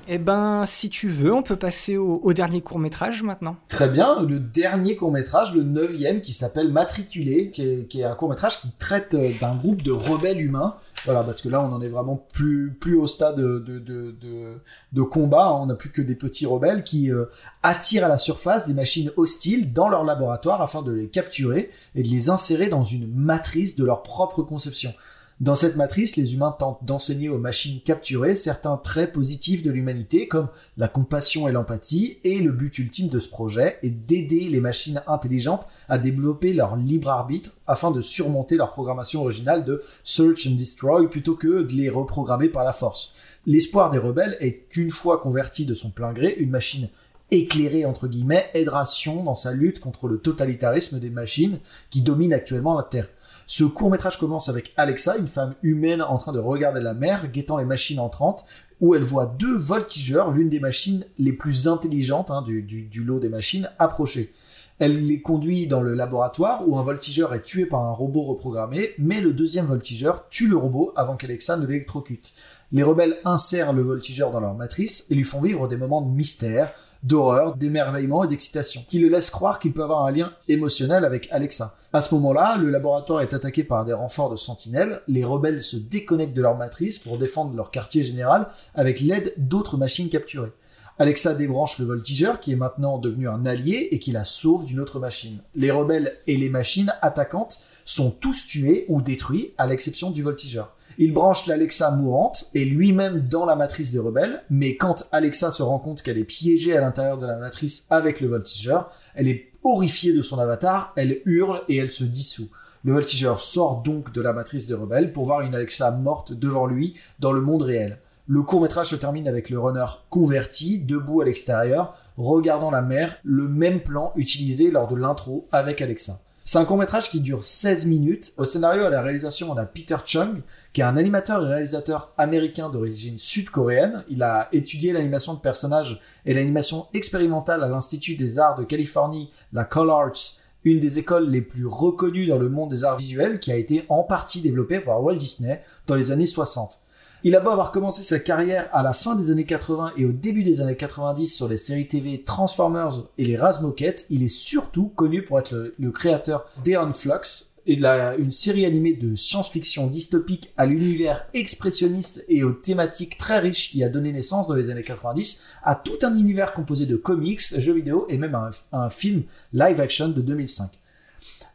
Eh ben, si tu veux, on peut passer au, dernier court métrage maintenant.
Très bien, le dernier court métrage, le neuvième, qui s'appelle Matriculé, qui est, un court métrage qui traite euh, d'un groupe de rebelles humains. Voilà, parce que là, on en est vraiment plus, plus au stade de, de, de, combat. On n'a plus que des petits rebelles qui euh, attirent à la surface des machines hostiles dans leur laboratoire afin de les capturer et de les insérer dans une matrice de leur propre conception. Dans cette matrice, les humains tentent d'enseigner aux machines capturées certains traits positifs de l'humanité, comme la compassion et l'empathie, et le but ultime de ce projet est d'aider les machines intelligentes à développer leur libre arbitre afin de surmonter leur programmation originale de Search and Destroy plutôt que de les reprogrammer par la force. L'espoir des rebelles est qu'une fois convertie de son plein gré, une machine éclairée entre guillemets aidera Sion dans sa lutte contre le totalitarisme des machines qui dominent actuellement la Terre. Ce court métrage commence avec Alexa, une femme humaine en train de regarder la mer, guettant les machines entrantes, où elle voit deux voltigeurs, l'une des machines les plus intelligentes hein, du, du, lot des machines, approcher. Elle les conduit dans le laboratoire où un voltigeur est tué par un robot reprogrammé, mais le deuxième voltigeur tue le robot avant qu'Alexa ne l'électrocute. Les rebelles insèrent le voltigeur dans leur matrice et lui font vivre des moments de mystère, d'horreur, d'émerveillement et d'excitation, qui le laissent croire qu'il peut avoir un lien émotionnel avec Alexa. À ce moment-là, le laboratoire est attaqué par des renforts de sentinelles, les rebelles se déconnectent de leur matrice pour défendre leur quartier général avec l'aide d'autres machines capturées. Alexa débranche le voltigeur qui est maintenant devenu un allié et qui la sauve d'une autre machine. Les rebelles et les machines attaquantes sont tous tués ou détruits à l'exception du voltigeur. Il branche l'Alexa mourante et lui-même dans la matrice des rebelles, mais quand Alexa se rend compte qu'elle est piégée à l'intérieur de la matrice avec le voltigeur, elle est horrifiée de son avatar, elle hurle et elle se dissout. Le voltigeur sort donc de la matrice des rebelles pour voir une Alexa morte devant lui dans le monde réel. Le court métrage se termine avec le runner converti, debout à l'extérieur, regardant la mer, le même plan utilisé lors de l'intro avec Alexa. C'est un court-métrage qui dure 16 minutes. Au scénario à la réalisation, on a Peter Chung, qui est un animateur et réalisateur américain d'origine sud-coréenne. Il a étudié l'animation de personnages et l'animation expérimentale à l'Institut des Arts de Californie, la Call Arts, une des écoles les plus reconnues dans le monde des arts visuels, qui a été en partie développée par Walt Disney dans les années 60. Il a beau avoir commencé sa carrière à la fin des années 80 et au début des années 90 sur les séries TV Transformers et les Razmoket, il est surtout connu pour être le, créateur d'Eon Flux, la- une série animée de science-fiction dystopique à l'univers expressionniste et aux thématiques très riches qui a donné naissance dans les années 90 à tout un univers composé de comics, jeux vidéo et même un, un film live action de 2005.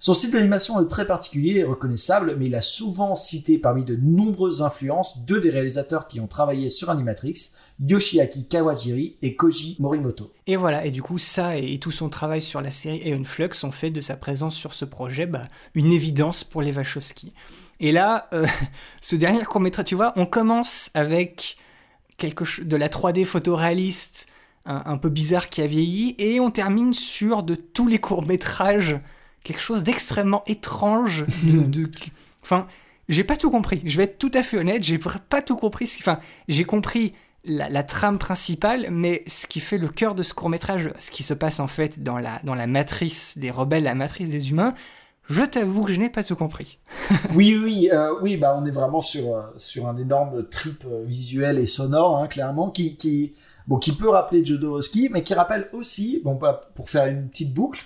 Son style d'animation est très particulier et reconnaissable, mais il a souvent cité parmi de nombreuses influences deux des réalisateurs qui ont travaillé sur Animatrix, Yoshiaki Kawajiri et Koji Morimoto.
Et voilà, et du coup, ça et, tout son travail sur la série Aeon Flux ont fait de sa présence sur ce projet bah, une évidence pour les Wachowski. Et là, euh, ce dernier court-métrage, tu vois, on commence avec quelque de la 3D photoréaliste un, un peu bizarre qui a vieilli, et on termine sur de tous les courts-métrages quelque chose d'extrêmement étrange. De, de- Enfin, j'ai pas tout compris. Je vais être tout à fait honnête, j'ai pas tout compris. ce qui- Enfin, j'ai compris la, la trame principale, mais ce qui fait le cœur de ce court métrage, ce qui se passe en fait dans la, dans la matrice des rebelles, la matrice des humains, je t'avoue que je n'ai pas tout compris.
oui, oui, euh, oui, bah on est vraiment sur euh, sur un énorme trip euh, visuel et sonore, hein, clairement, qui qui bon qui peut rappeler Jodorowsky, mais qui rappelle aussi, bon pas pour faire une petite boucle.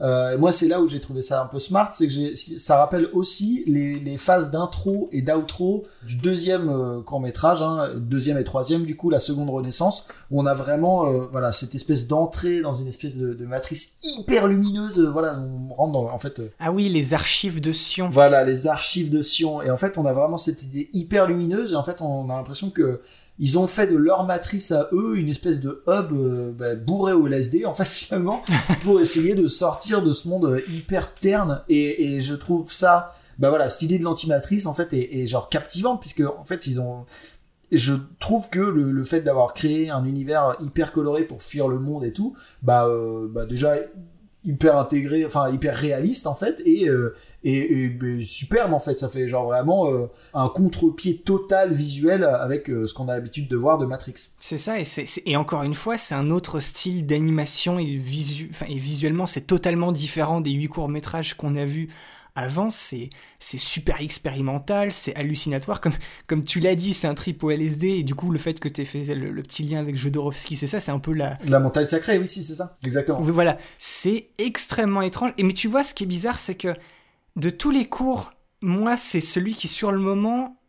Euh, moi, c'est là où j'ai trouvé ça un peu smart, c'est que ça rappelle aussi les, les phases d'intro et d'outro du deuxième court métrage, hein, deuxième et troisième du coup, la seconde Renaissance, où on a vraiment euh, voilà cette espèce d'entrée dans une espèce de, de matrice hyper lumineuse. euh, voilà, on rentre dans en fait. euh,
Ah oui, les archives de Sion.
voilà, les archives de Sion. Et en fait, on a vraiment cette idée hyper lumineuse. Et en fait, on a l'impression que ils ont fait de leur matrice à eux une espèce de hub euh, bah, bourré au LSD, en fait, finalement, pour essayer de sortir de ce monde euh, hyper terne. Et, je trouve ça, bah voilà, cette idée de l'antimatrice, en fait, est, genre captivante, puisque, en fait, ils ont. Je trouve que le, le fait d'avoir créé un univers hyper coloré pour fuir le monde et tout, bah, euh, bah déjà hyper intégré, enfin hyper réaliste en fait, et, euh, et, ben, superbe en fait. Ça fait genre vraiment euh, un contre-pied total visuel avec euh, ce qu'on a l'habitude de voir de Matrix.
C'est ça, et, c'est, et encore une fois, c'est un autre style d'animation et, visu, et visuellement, c'est totalement différent des huit courts-métrages qu'on a vus avant. C'est, c'est super expérimental, c'est hallucinatoire. Comme, comme tu l'as dit, c'est un trip au LSD, et du coup, le fait que tu aies fait le, le petit lien avec Jodorowsky, c'est ça, c'est un peu la,
La montagne sacrée, oui, si, c'est ça. Exactement.
Voilà, c'est extrêmement étrange. Et mais tu vois, ce qui est bizarre, c'est que de tous les cours, moi, c'est celui qui, sur le moment,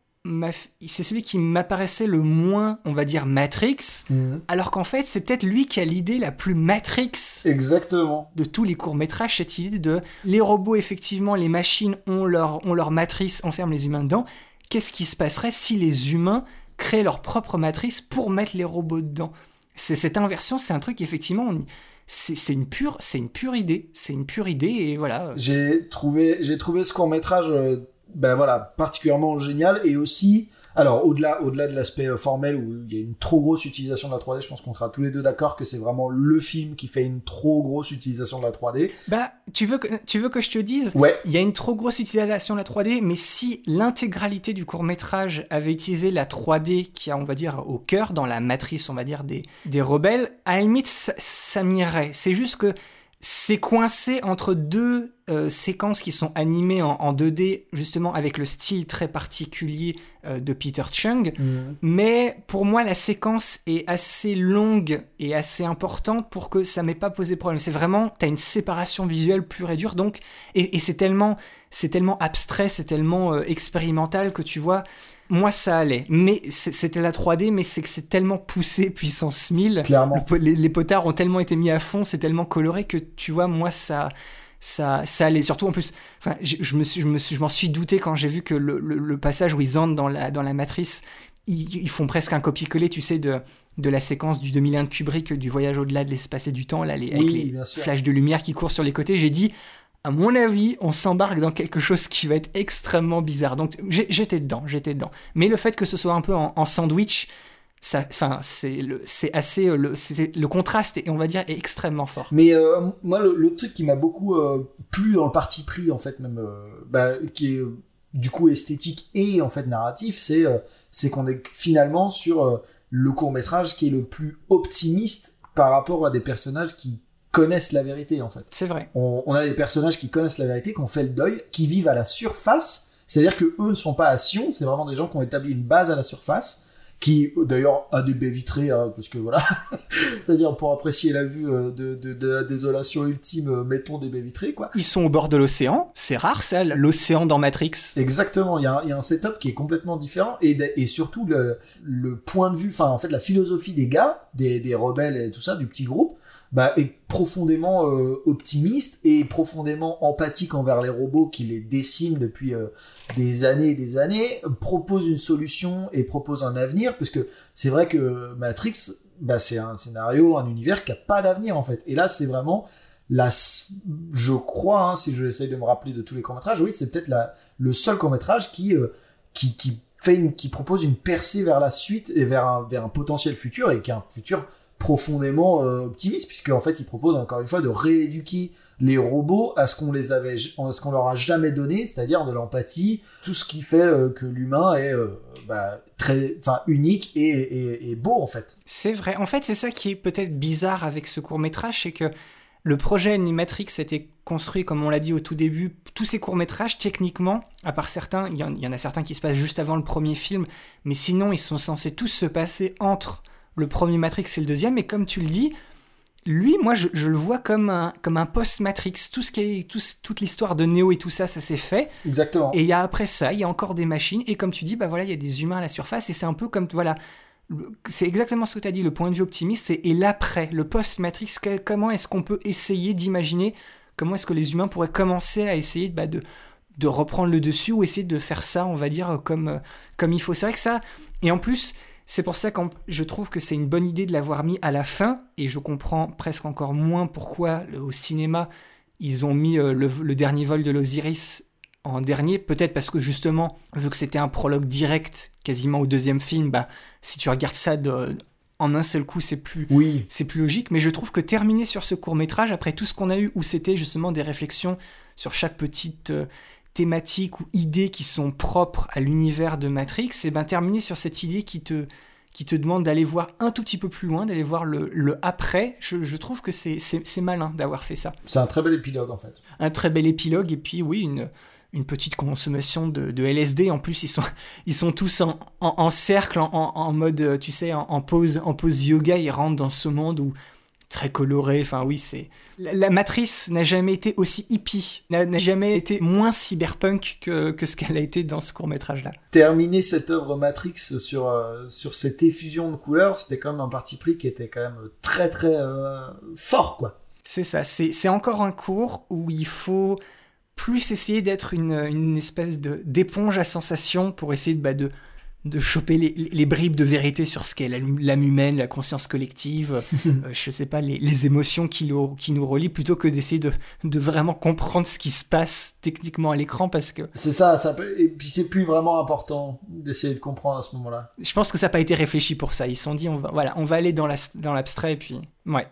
c'est celui qui m'apparaissait le moins, on va dire, Matrix.
Mhm.
Alors qu'en fait, c'est peut-être lui qui a l'idée la plus Matrix
Exactement.
de tous les courts-métrages, cette idée de les robots, effectivement, les machines ont leur, ont leur matrice, enferment les humains dedans. Qu'est-ce qui se passerait si les humains créaient leur propre matrice pour mettre les robots dedans? C'est Cette inversion, c'est un truc, effectivement, on y- c'est c'est une, pure, c'est une pure idée. C'est une pure idée, et voilà.
J'ai trouvé, j'ai trouvé ce court métrage, ben voilà, particulièrement génial et aussi, alors au-delà, au-delà de l'aspect euh, formel où il y a une trop grosse utilisation de la 3D, je pense qu'on sera tous les deux d'accord que c'est vraiment le film qui fait une trop grosse utilisation de la 3D.
Bah, tu veux que, tu veux que je te dise?
Ouais.
Il y a une trop grosse utilisation de la 3D, mais si l'intégralité du court-métrage avait utilisé la 3D qui a, on va dire, au cœur, dans la matrice, on va dire, des, des rebelles, à la limite, ça, ça m'irait. C'est juste que c'est coincé entre deux euh, séquences qui sont animées en, en 2D, justement avec le style très particulier euh, de Peter Chung. Mais pour moi, la séquence est assez longue et assez importante pour que ça m'ait pas posé problème. C'est vraiment, tu as une séparation visuelle pure et dure, donc, et, et c'est tellement, c'est tellement abstrait, c'est tellement euh, expérimental que tu vois, moi ça allait. Mais c'était la 3D, mais c'est que c'est tellement poussé puissance 1000.
Clairement.
Le les, les potards ont tellement été mis à fond, c'est tellement coloré que tu vois, moi ça. Ça, ça allait. Surtout en plus, enfin, je, je me suis, je me suis, je m'en suis douté quand j'ai vu que le, le- le passage où ils entrent dans la, dans la matrice, ils, ils font presque un copier-coller, tu sais, de, de la séquence du 2001 de Kubrick, du voyage au-delà de l'espace et du temps, là, les, avec les flashs de lumière qui courent sur les côtés. J'ai dit, à mon avis, on s'embarque dans quelque chose qui va être extrêmement bizarre. Donc j'étais dedans, j'étais dedans. Mais le fait que ce soit un peu en, sandwich, enfin, c'est le- assez, euh, le, contraste, est, on va dire, est extrêmement fort.
Mais euh, moi, le, truc qui m'a beaucoup euh, plu dans le parti pris, en fait, même, bah, qui est du coup esthétique et en fait narratif, c'est c'est qu'on est finalement sur le court métrage qui est le plus optimiste par rapport à des personnages qui connaissent la vérité, en fait.
C'est vrai.
On, on a des personnages qui connaissent la vérité, qui ont fait le deuil, qui vivent à la surface. C'est-à-dire que eux ne sont pas à Sion, c'est vraiment des gens qui ont établi une base à la surface qui d'ailleurs a des baies vitrées, hein, parce que voilà, c'est-à-dire pour apprécier la vue euh, de, de, de la désolation ultime, euh, mettons des baies vitrées, quoi.
Ils sont au bord de l'océan, c'est rare ça, l'océan dans Matrix.
Exactement, il y, a il y, a un setup qui est complètement différent, et, et surtout le, le point de vue, enfin en fait la philosophie des gars, des, des rebelles et tout ça, du petit groupe, bah, est profondément euh, optimiste et profondément empathique envers les robots qui les déciment depuis euh, des années et des années, propose une solution et propose un avenir, parce que c'est vrai que Matrix, bah, c'est un scénario, un univers qui a pas d'avenir en fait. Et là, c'est vraiment la, je crois, hein, si je de me rappeler de tous les courts métrages, oui, c'est peut-être la, le seul court métrage qui, euh, qui, qui fait une, qui propose une percée vers la suite et vers un, vers un potentiel futur et qui est un futur profondément euh, optimiste puisque en fait il propose encore une fois de rééduquer les robots à ce qu'on les avait ce qu'on leur a jamais donné c'est-à-dire de l'empathie tout ce qui fait euh, que l'humain est euh, bah, très enfin unique et, et, beau en fait.
C'est vrai. En fait c'est ça qui est peut-être bizarre avec ce court métrage c'est que le projet Animatrix était construit, comme on l'a dit au tout début, tous ces courts-métrages, techniquement, à part certains, il y, en a certains qui se passent juste avant le premier film, mais sinon, ils sont censés tous se passer entre le premier Matrix et le deuxième, et comme tu le dis, lui, moi, je, je le vois comme un, comme un post-Matrix. Tout ce qui est, tout, toute l'histoire de Neo et tout ça, ça s'est fait.
Exactement.
Et il y a après ça, il y a encore des machines, et comme tu dis, bah voilà, il y a des humains à la surface, et c'est un peu comme, voilà, c'est exactement ce que tu as dit, le point de vue optimiste, et, et l'après, le post-Matrix, comment est-ce qu'on peut essayer d'imaginer, comment est-ce que les humains pourraient commencer à essayer bah, de, de reprendre le dessus, ou essayer de faire ça, on va dire, comme, comme il faut. C'est vrai que ça, et en plus, c'est pour ça que je trouve que c'est une bonne idée de l'avoir mis à la fin, et je comprends presque encore moins pourquoi au cinéma ils ont mis euh, le, le, dernier vol de l'Osiris en dernier, peut-être parce que justement, vu que c'était un prologue direct quasiment au deuxième film, bah, si tu regardes ça de, en un seul coup, c'est plus,
oui.
c'est plus logique. Mais je trouve que terminer sur ce court métrage, après tout ce qu'on a eu, où c'était justement des réflexions sur chaque petite euh, thématiques ou idées qui sont propres à l'univers de Matrix, et ben terminer sur cette idée qui te, qui te demande d'aller voir un tout petit peu plus loin, d'aller voir le, le, après, je, je trouve que c'est malin d'avoir fait ça.
C'est un très bel épilogue en fait.
Un très bel épilogue, et puis oui, une, une petite consommation de, de, LSD. En plus, ils sont, ils sont tous en, en, en cercle, en, en, mode, tu sais, en, pose, en pose yoga, ils rentrent dans ce monde où très coloré. Enfin, oui, c'est. La, la, matrice n'a jamais été aussi hippie, n'a jamais été moins cyberpunk que, que ce qu'elle a été dans ce court-métrage-là.
Terminer cette œuvre Matrix sur, euh, sur cette effusion de couleurs, c'était quand même un parti pris qui était quand même très, très euh, fort, quoi.
C'est ça. C'est encore un cours où il faut plus essayer d'être une, une espèce d'éponge à sensations pour essayer de, bah, de de choper les, les, bribes de vérité sur ce qu'est l'âme humaine, la conscience collective, euh, je sais pas, les, les émotions qui, le, qui, nous relient, plutôt que d'essayer de, de, vraiment comprendre ce qui se passe techniquement à l'écran, parce que...
C'est ça, ça peut... et puis c'est plus vraiment important d'essayer de comprendre à ce moment-là.
Je pense que ça n'a pas été réfléchi pour ça, ils se sont dit, on va, voilà, on va aller dans l'abstrait, la, dans et puis... Ouais.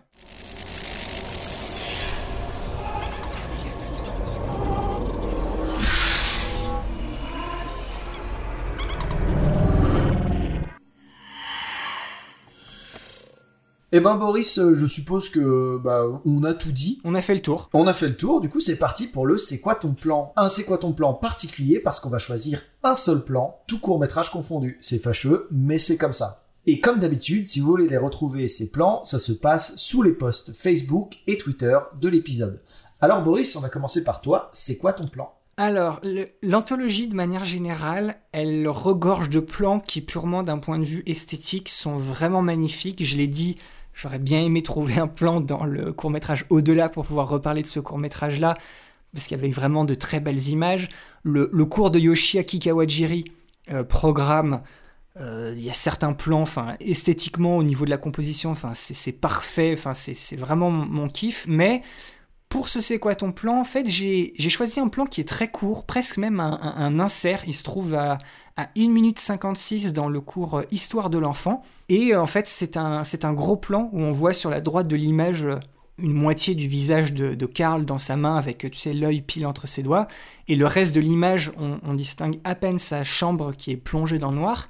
Eh ben Boris, je suppose que bah on a tout dit.
On a fait le tour.
On a fait le tour. Du coup, c'est parti pour le c'est quoi ton plan? Un c'est quoi ton plan particulier? Parce qu'on va choisir un seul plan, tout court métrage confondu. C'est fâcheux, mais c'est comme ça. Et comme d'habitude, si vous voulez les retrouver ces plans, ça se passe sous les posts Facebook et Twitter de l'épisode. Alors Boris, on va commencer par toi. C'est quoi ton plan?
Alors, l'anthologie, de manière générale, elle regorge de plans qui, purement d'un point de vue esthétique, sont vraiment magnifiques. Je l'ai dit, J'aurais bien aimé trouver un plan dans le court métrage au-delà pour pouvoir reparler de ce court métrage là, parce qu'il y avait vraiment de très belles images. Le, cours de Yoshiaki Kawajiri, euh, programme, euh, il y a certains plans, enfin esthétiquement au niveau de la composition, enfin c'est parfait, enfin c'est vraiment mon, kiff. Mais pour ce c'est quoi ton plan, en fait j'ai choisi un plan qui est très court, presque même un, insert. Il se trouve à, à 1 minute 56 dans le cours Histoire de l'enfant. Et en fait, c'est un, un gros plan où on voit sur la droite de l'image une moitié du visage de, de Karl dans sa main avec, tu sais, l'œil pile entre ses doigts. Et le reste de l'image, on, on, distingue à peine sa chambre qui est plongée dans le noir.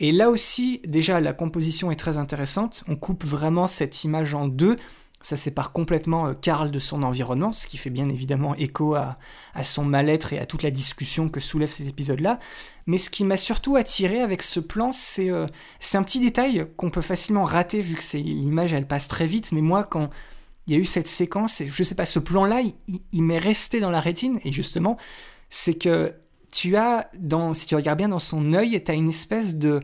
Et là aussi, déjà, la composition est très intéressante. On coupe vraiment cette image en deux. Ça sépare complètement Karl de son environnement, ce qui fait bien évidemment écho à, son mal-être et à toute la discussion que soulève cet épisode-là. Mais ce qui m'a surtout attiré avec ce plan, c'est c'est un petit détail qu'on peut facilement rater vu que l'image elle passe très vite. Mais moi, quand il y a eu cette séquence, je sais pas, ce plan-là, il, il m'est resté dans la rétine. Et justement, c'est que tu as, dans, si tu regardes bien dans son œil, tu as une espèce de,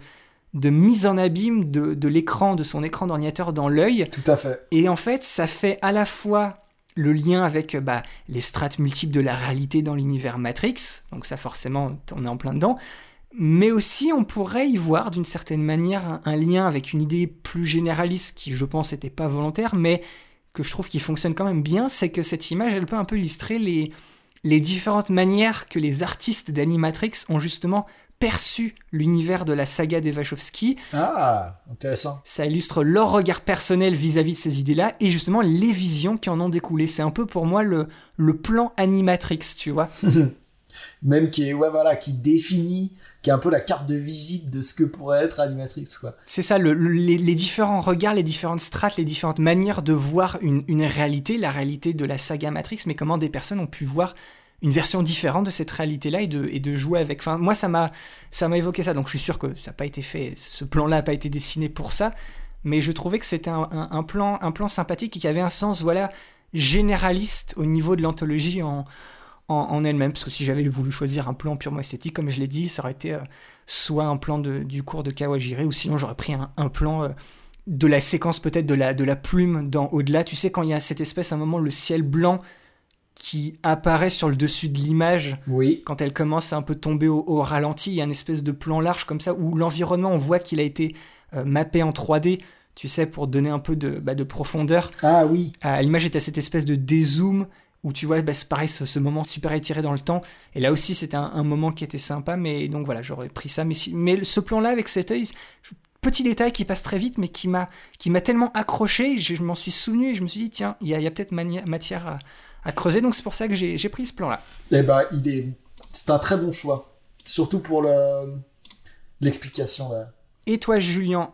de mise en abîme de, de l'écran, de son écran d'ordinateur dans l'œil.
Tout à fait.
Et en fait, ça fait à la fois le lien avec bah, les strates multiples de la réalité dans l'univers Matrix, donc ça forcément, on est en plein dedans, mais aussi on pourrait y voir d'une certaine manière un, un, lien avec une idée plus généraliste qui, je pense, n'était pas volontaire, mais que je trouve qui fonctionne quand même bien, c'est que cette image, elle peut un peu illustrer les, les différentes manières que les artistes d'Animatrix ont justement perçu l'univers de la saga des Wachowski.
Ah, intéressant.
Ça illustre leur regard personnel vis-à-vis de ces idées-là et justement les visions qui en ont découlé. C'est un peu pour moi le, le plan Animatrix, tu vois.
Même qui est, ouais, voilà, qui définit, qui est un peu la carte de visite de ce que pourrait être Animatrix, quoi.
C'est ça, le, les, les, différents regards, les différentes strates, les différentes manières de voir une, une réalité, la réalité de la saga Matrix, mais comment des personnes ont pu voir une version différente de cette réalité-là et de, et de jouer avec. Enfin, moi, ça m'a, ça m'a évoqué ça. Donc, je suis sûr que ça n'a pas été fait. Ce plan-là n'a pas été dessiné pour ça. Mais je trouvais que c'était un, plan, un plan sympathique et qui avait un sens, voilà, généraliste au niveau de l'anthologie en, en, elle-même. Parce que si j'avais voulu choisir un plan purement esthétique, comme je l'ai dit, ça aurait été euh, soit un plan de, du cours de Kawajiri, ou sinon j'aurais pris un, un plan. Euh, de la séquence peut-être de la, de la plume dans Au-delà. Tu sais, quand il y a cette espèce, à un moment, le ciel blanc qui apparaît sur le dessus de l'image
oui.
quand elle commence à un peu tomber au, au, ralenti. Il y a une espèce de plan large comme ça où l'environnement, on voit qu'il a été euh, mappé en 3D, tu sais, pour donner un peu de, bah, de profondeur.
Ah oui.
Euh, l'image est à cette espèce de dézoom où tu vois, bah, c'est pareil, ce, ce, moment super étiré dans le temps. Et là aussi, c'était un, un, moment qui était sympa, mais donc voilà, j'aurais pris ça. Mais, mais ce plan-là, avec cet œil, petit détail qui passe très vite, mais qui m'a qui m'a tellement accroché, je, je m'en suis souvenu et je me suis dit, tiens, il y a, y a peut-être matière à à creuser. Donc c'est pour ça que j'ai pris ce plan-là.
Eh ben, il est, c'est un très bon choix, surtout pour l'explication là.
Et toi, Julien,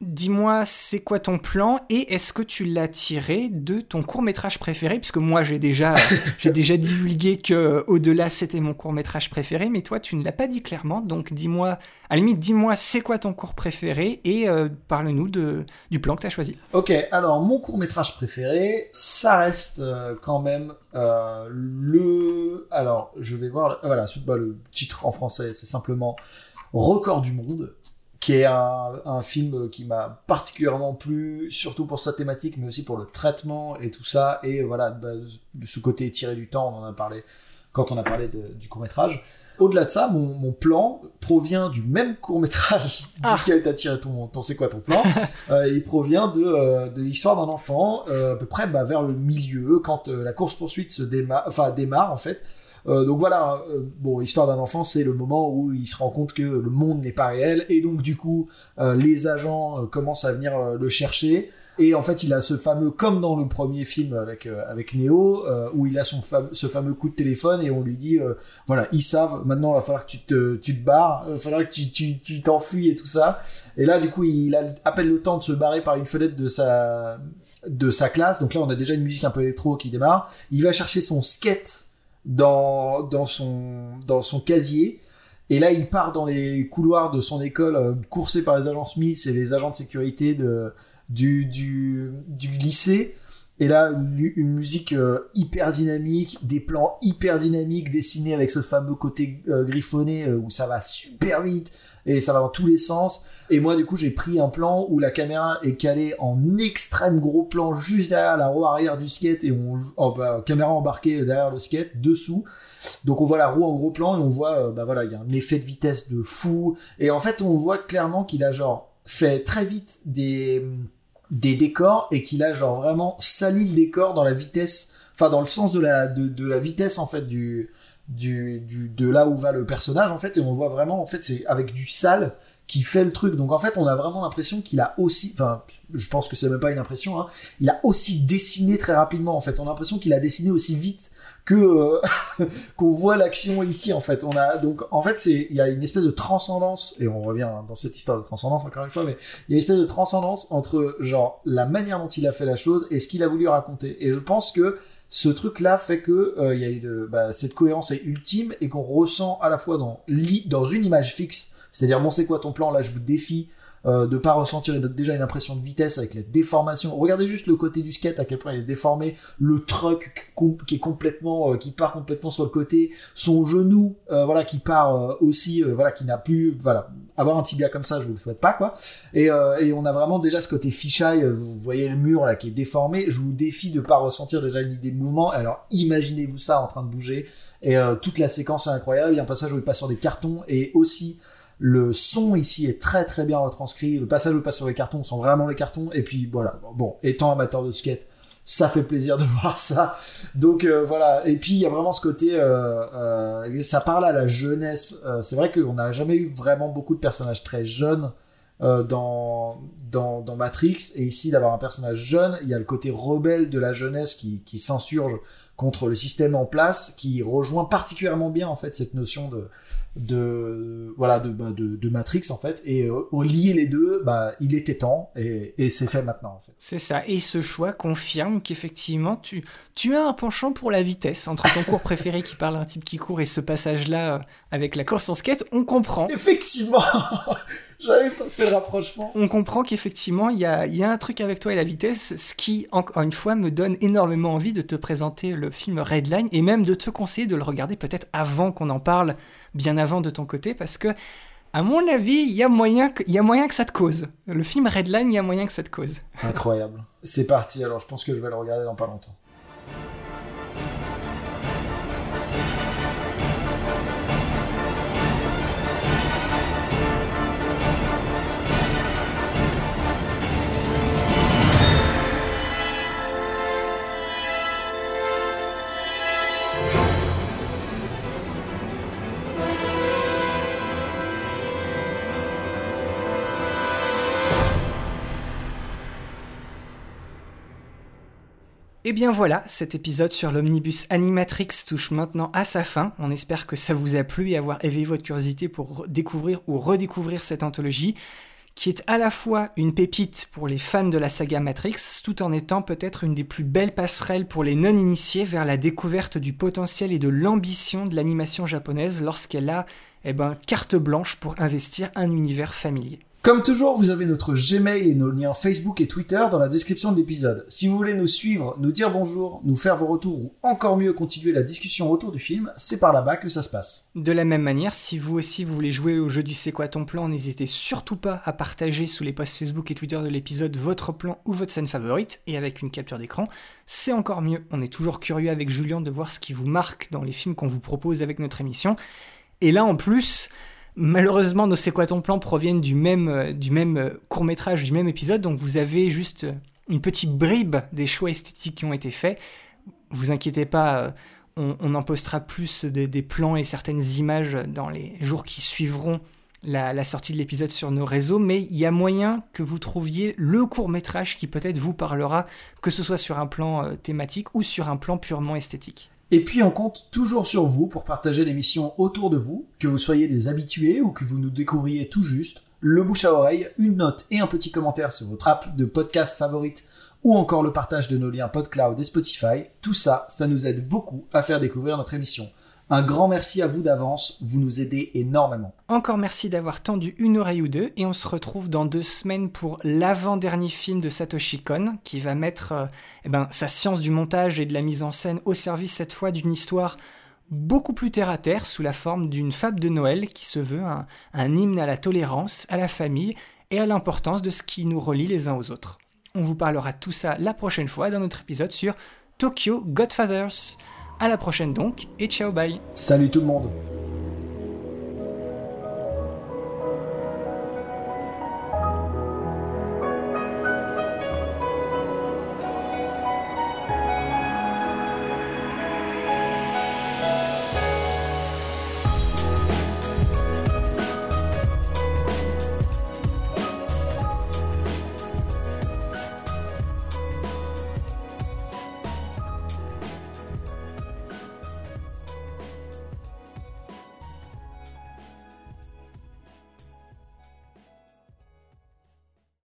dis-moi, c'est quoi ton plan et est-ce que tu l'as tiré de ton court métrage préféré? Puisque moi, j'ai déjà, j'ai déjà divulgué que au-delà, c'était mon court métrage préféré, mais toi, tu ne l'as pas dit clairement. Donc, dis-moi, à la limite, dis-moi, c'est quoi ton court préféré et euh, parle-nous de du plan que tu as choisi.
Ok, alors mon court métrage préféré, ça reste euh, quand même euh, le. Alors, je vais voir. Voilà, bah, le titre en français, c'est simplement Record du monde qui est un, un film qui m'a particulièrement plu, surtout pour sa thématique, mais aussi pour le traitement et tout ça. Et voilà, bah, de ce côté tiré du temps, on en a parlé quand on a parlé de, du court métrage. Au-delà de ça, mon, mon, plan provient du même court métrage ah. duquel tu as tiré ton, ton c'est quoi ton plan. euh, il provient de, euh, de l'histoire d'un enfant, euh, à peu près bah, vers le milieu, quand la course poursuite se démarre, enfin démarre en fait. Euh, donc voilà, euh, bon, histoire d'un enfant, c'est le moment où il se rend compte que le monde n'est pas réel et donc du coup, euh, les agents commencent à venir le chercher. Et en fait, il a ce fameux, comme dans le premier film avec avec Neo, où il a son ce fameux coup de téléphone et on lui dit, voilà, ils savent, maintenant il va falloir que tu te tu te barres, il va falloir que tu tu tu t'enfuis et tout ça. Et là, du coup, il a à peine le temps de se barrer par une fenêtre de sa de sa classe. Donc là, on a déjà une musique un peu électro qui démarre. Il va chercher son skate dans, dans, son, dans son casier. Et là, il part dans les couloirs de son école, euh, coursé par les agents Smith et les agents de sécurité de, du, du, du lycée. Et là, une, musique euh, hyper dynamique, des plans hyper dynamiques dessinés avec ce fameux côté euh, griffonné où ça va super vite et ça va dans tous les sens. Et moi, du coup, j'ai pris un plan où la caméra est calée en extrême gros plan juste derrière la roue arrière du skate et on, oh, bah, caméra embarquée derrière le skate dessous. Donc on voit la roue en gros plan et on voit, euh, bah voilà, il y a un effet de vitesse de fou. Et en fait, on voit clairement qu'il a genre fait très vite des des décors et qu'il a genre vraiment sali le décor dans la vitesse, enfin dans le sens de la de, de la vitesse en fait du du, du de là où va le personnage en fait et on voit vraiment en fait c'est avec du sale qui fait le truc. Donc en fait, on a vraiment l'impression qu'il a aussi, enfin, je pense que c'est même pas une impression, hein, il a aussi dessiné très rapidement. En fait, on a l'impression qu'il a dessiné aussi vite que euh, qu'on voit l'action ici. En fait, on a donc en fait c'est il y a une espèce de transcendance et on revient dans cette histoire de transcendance encore une fois, mais il y a une espèce de transcendance entre genre la manière dont il a fait la chose et ce qu'il a voulu raconter. Et je pense que ce truc-là fait que euh, y a bah, cette cohérence est ultime et qu'on ressent à la fois dans, dans une image fixe c'est-à-dire, bon, c'est quoi ton plan? Là, je vous défie euh, de pas ressentir déjà une impression de vitesse avec les déformations. Regardez juste le côté du skate, à quel point il est déformé, le truck qui est complètement, euh, qui part complètement sur le côté, son genou, euh, voilà, qui part euh, aussi, voilà, qui n'a plus, voilà, avoir un tibia comme ça, je vous le souhaite pas, quoi. Et, et on a vraiment déjà ce côté fisheye, vous voyez le mur là qui est déformé. Je vous défie de pas ressentir déjà une idée de mouvement. Alors imaginez-vous ça en train de bouger. Et toute la séquence est incroyable. Il y a un passage où il passe sur des cartons et aussi le son ici est très très bien retranscrit. Le passage où passe sur les cartons, on sent vraiment les cartons. Et puis voilà, bon, étant amateur de skate, ça fait plaisir de voir ça. Donc euh, voilà. Et puis il y a vraiment ce côté, euh, euh, ça parle à la jeunesse. c'est vrai qu'on n'a jamais eu vraiment beaucoup de personnages très jeunes dans, Matrix. Et ici, d'avoir un personnage jeune, il y a le côté rebelle de la jeunesse qui s'insurge contre le système en place, qui rejoint particulièrement bien en fait cette notion de de voilà bah, de, de, Matrix en fait. Et euh, au lier les deux bah il était temps et, et c'est fait maintenant en fait.
C'est ça. Et ce choix confirme qu'effectivement tu tu as un penchant pour la vitesse entre ton cours préféré qui parle d'un type qui court et ce passage là euh, avec la course en skate on comprend
effectivement j'avais pas fait le rapprochement
on comprend qu'effectivement il y a, y a un truc avec toi et la vitesse ce qui encore une fois me donne énormément envie de te présenter le film Redline et même de te conseiller de le regarder peut-être avant qu'on en parle bien avant de ton côté parce que, à mon avis, il y, a moyen que, y a moyen que ça te cause. Le film Redline, il y a moyen que ça te cause.
Incroyable. C'est parti, alors je pense que je vais le regarder dans pas longtemps.
Et bien voilà, cet épisode sur l'omnibus Animatrix touche maintenant à sa fin. On espère que ça vous a plu et avoir éveillé votre curiosité pour découvrir ou redécouvrir cette anthologie qui est à la fois une pépite pour les fans de la saga Matrix, tout en étant peut-être une des plus belles passerelles pour les non-initiés vers la découverte du potentiel et de l'ambition de l'animation japonaise lorsqu'elle a eh ben, carte blanche pour investir un univers familier.
Comme toujours, vous avez notre Gmail et nos liens Facebook et Twitter dans la description de l'épisode. Si vous voulez nous suivre, nous dire bonjour, nous faire vos retours ou encore mieux continuer la discussion autour du film, c'est par là-bas que ça se passe.
De la même manière, si vous aussi vous voulez jouer au jeu du C'est quoi ton plan, n'hésitez surtout pas à partager sous les posts Facebook et Twitter de l'épisode votre plan ou votre scène favorite et avec une capture d'écran. C'est encore mieux, on est toujours curieux avec Julien de voir ce qui vous marque dans les films qu'on vous propose avec notre émission. Et là en plus, Malheureusement, nos C'est quoi ton proviennent du même, euh, du même euh, court métrage, du même épisode, donc vous avez juste euh, une petite bribe des choix esthétiques qui ont été faits. Vous inquiétez pas, on, en postera plus des, plans et certaines images dans les jours qui suivront la, sortie de l'épisode sur nos réseaux, mais il y a moyen que vous trouviez le court métrage qui peut-être vous parlera, que ce soit sur un plan thématique ou sur un plan purement esthétique.
Et puis on compte toujours sur vous pour partager l'émission autour de vous, que vous soyez des habitués ou que vous nous découvriez tout juste. Le bouche à oreille, une note et un petit commentaire sur votre app de podcast favorite ou encore le partage de nos liens PodCloud et Spotify, tout ça, ça nous aide beaucoup à faire découvrir notre émission. Un grand merci à vous d'avance, vous nous aidez énormément.
Encore merci d'avoir tendu une oreille ou deux et on se retrouve dans deux semaines pour l'avant-dernier film de Satoshi Kon qui va mettre euh, eh ben, sa science du montage et de la mise en scène au service cette fois d'une histoire beaucoup plus terre à terre sous la forme d'une fable de Noël qui se veut un, un hymne à la tolérance, à la famille et à l'importance de ce qui nous relie les uns aux autres. On vous parlera de tout ça la prochaine fois dans notre épisode sur Tokyo Godfathers. À la prochaine donc, et ciao bye.
Salut tout le monde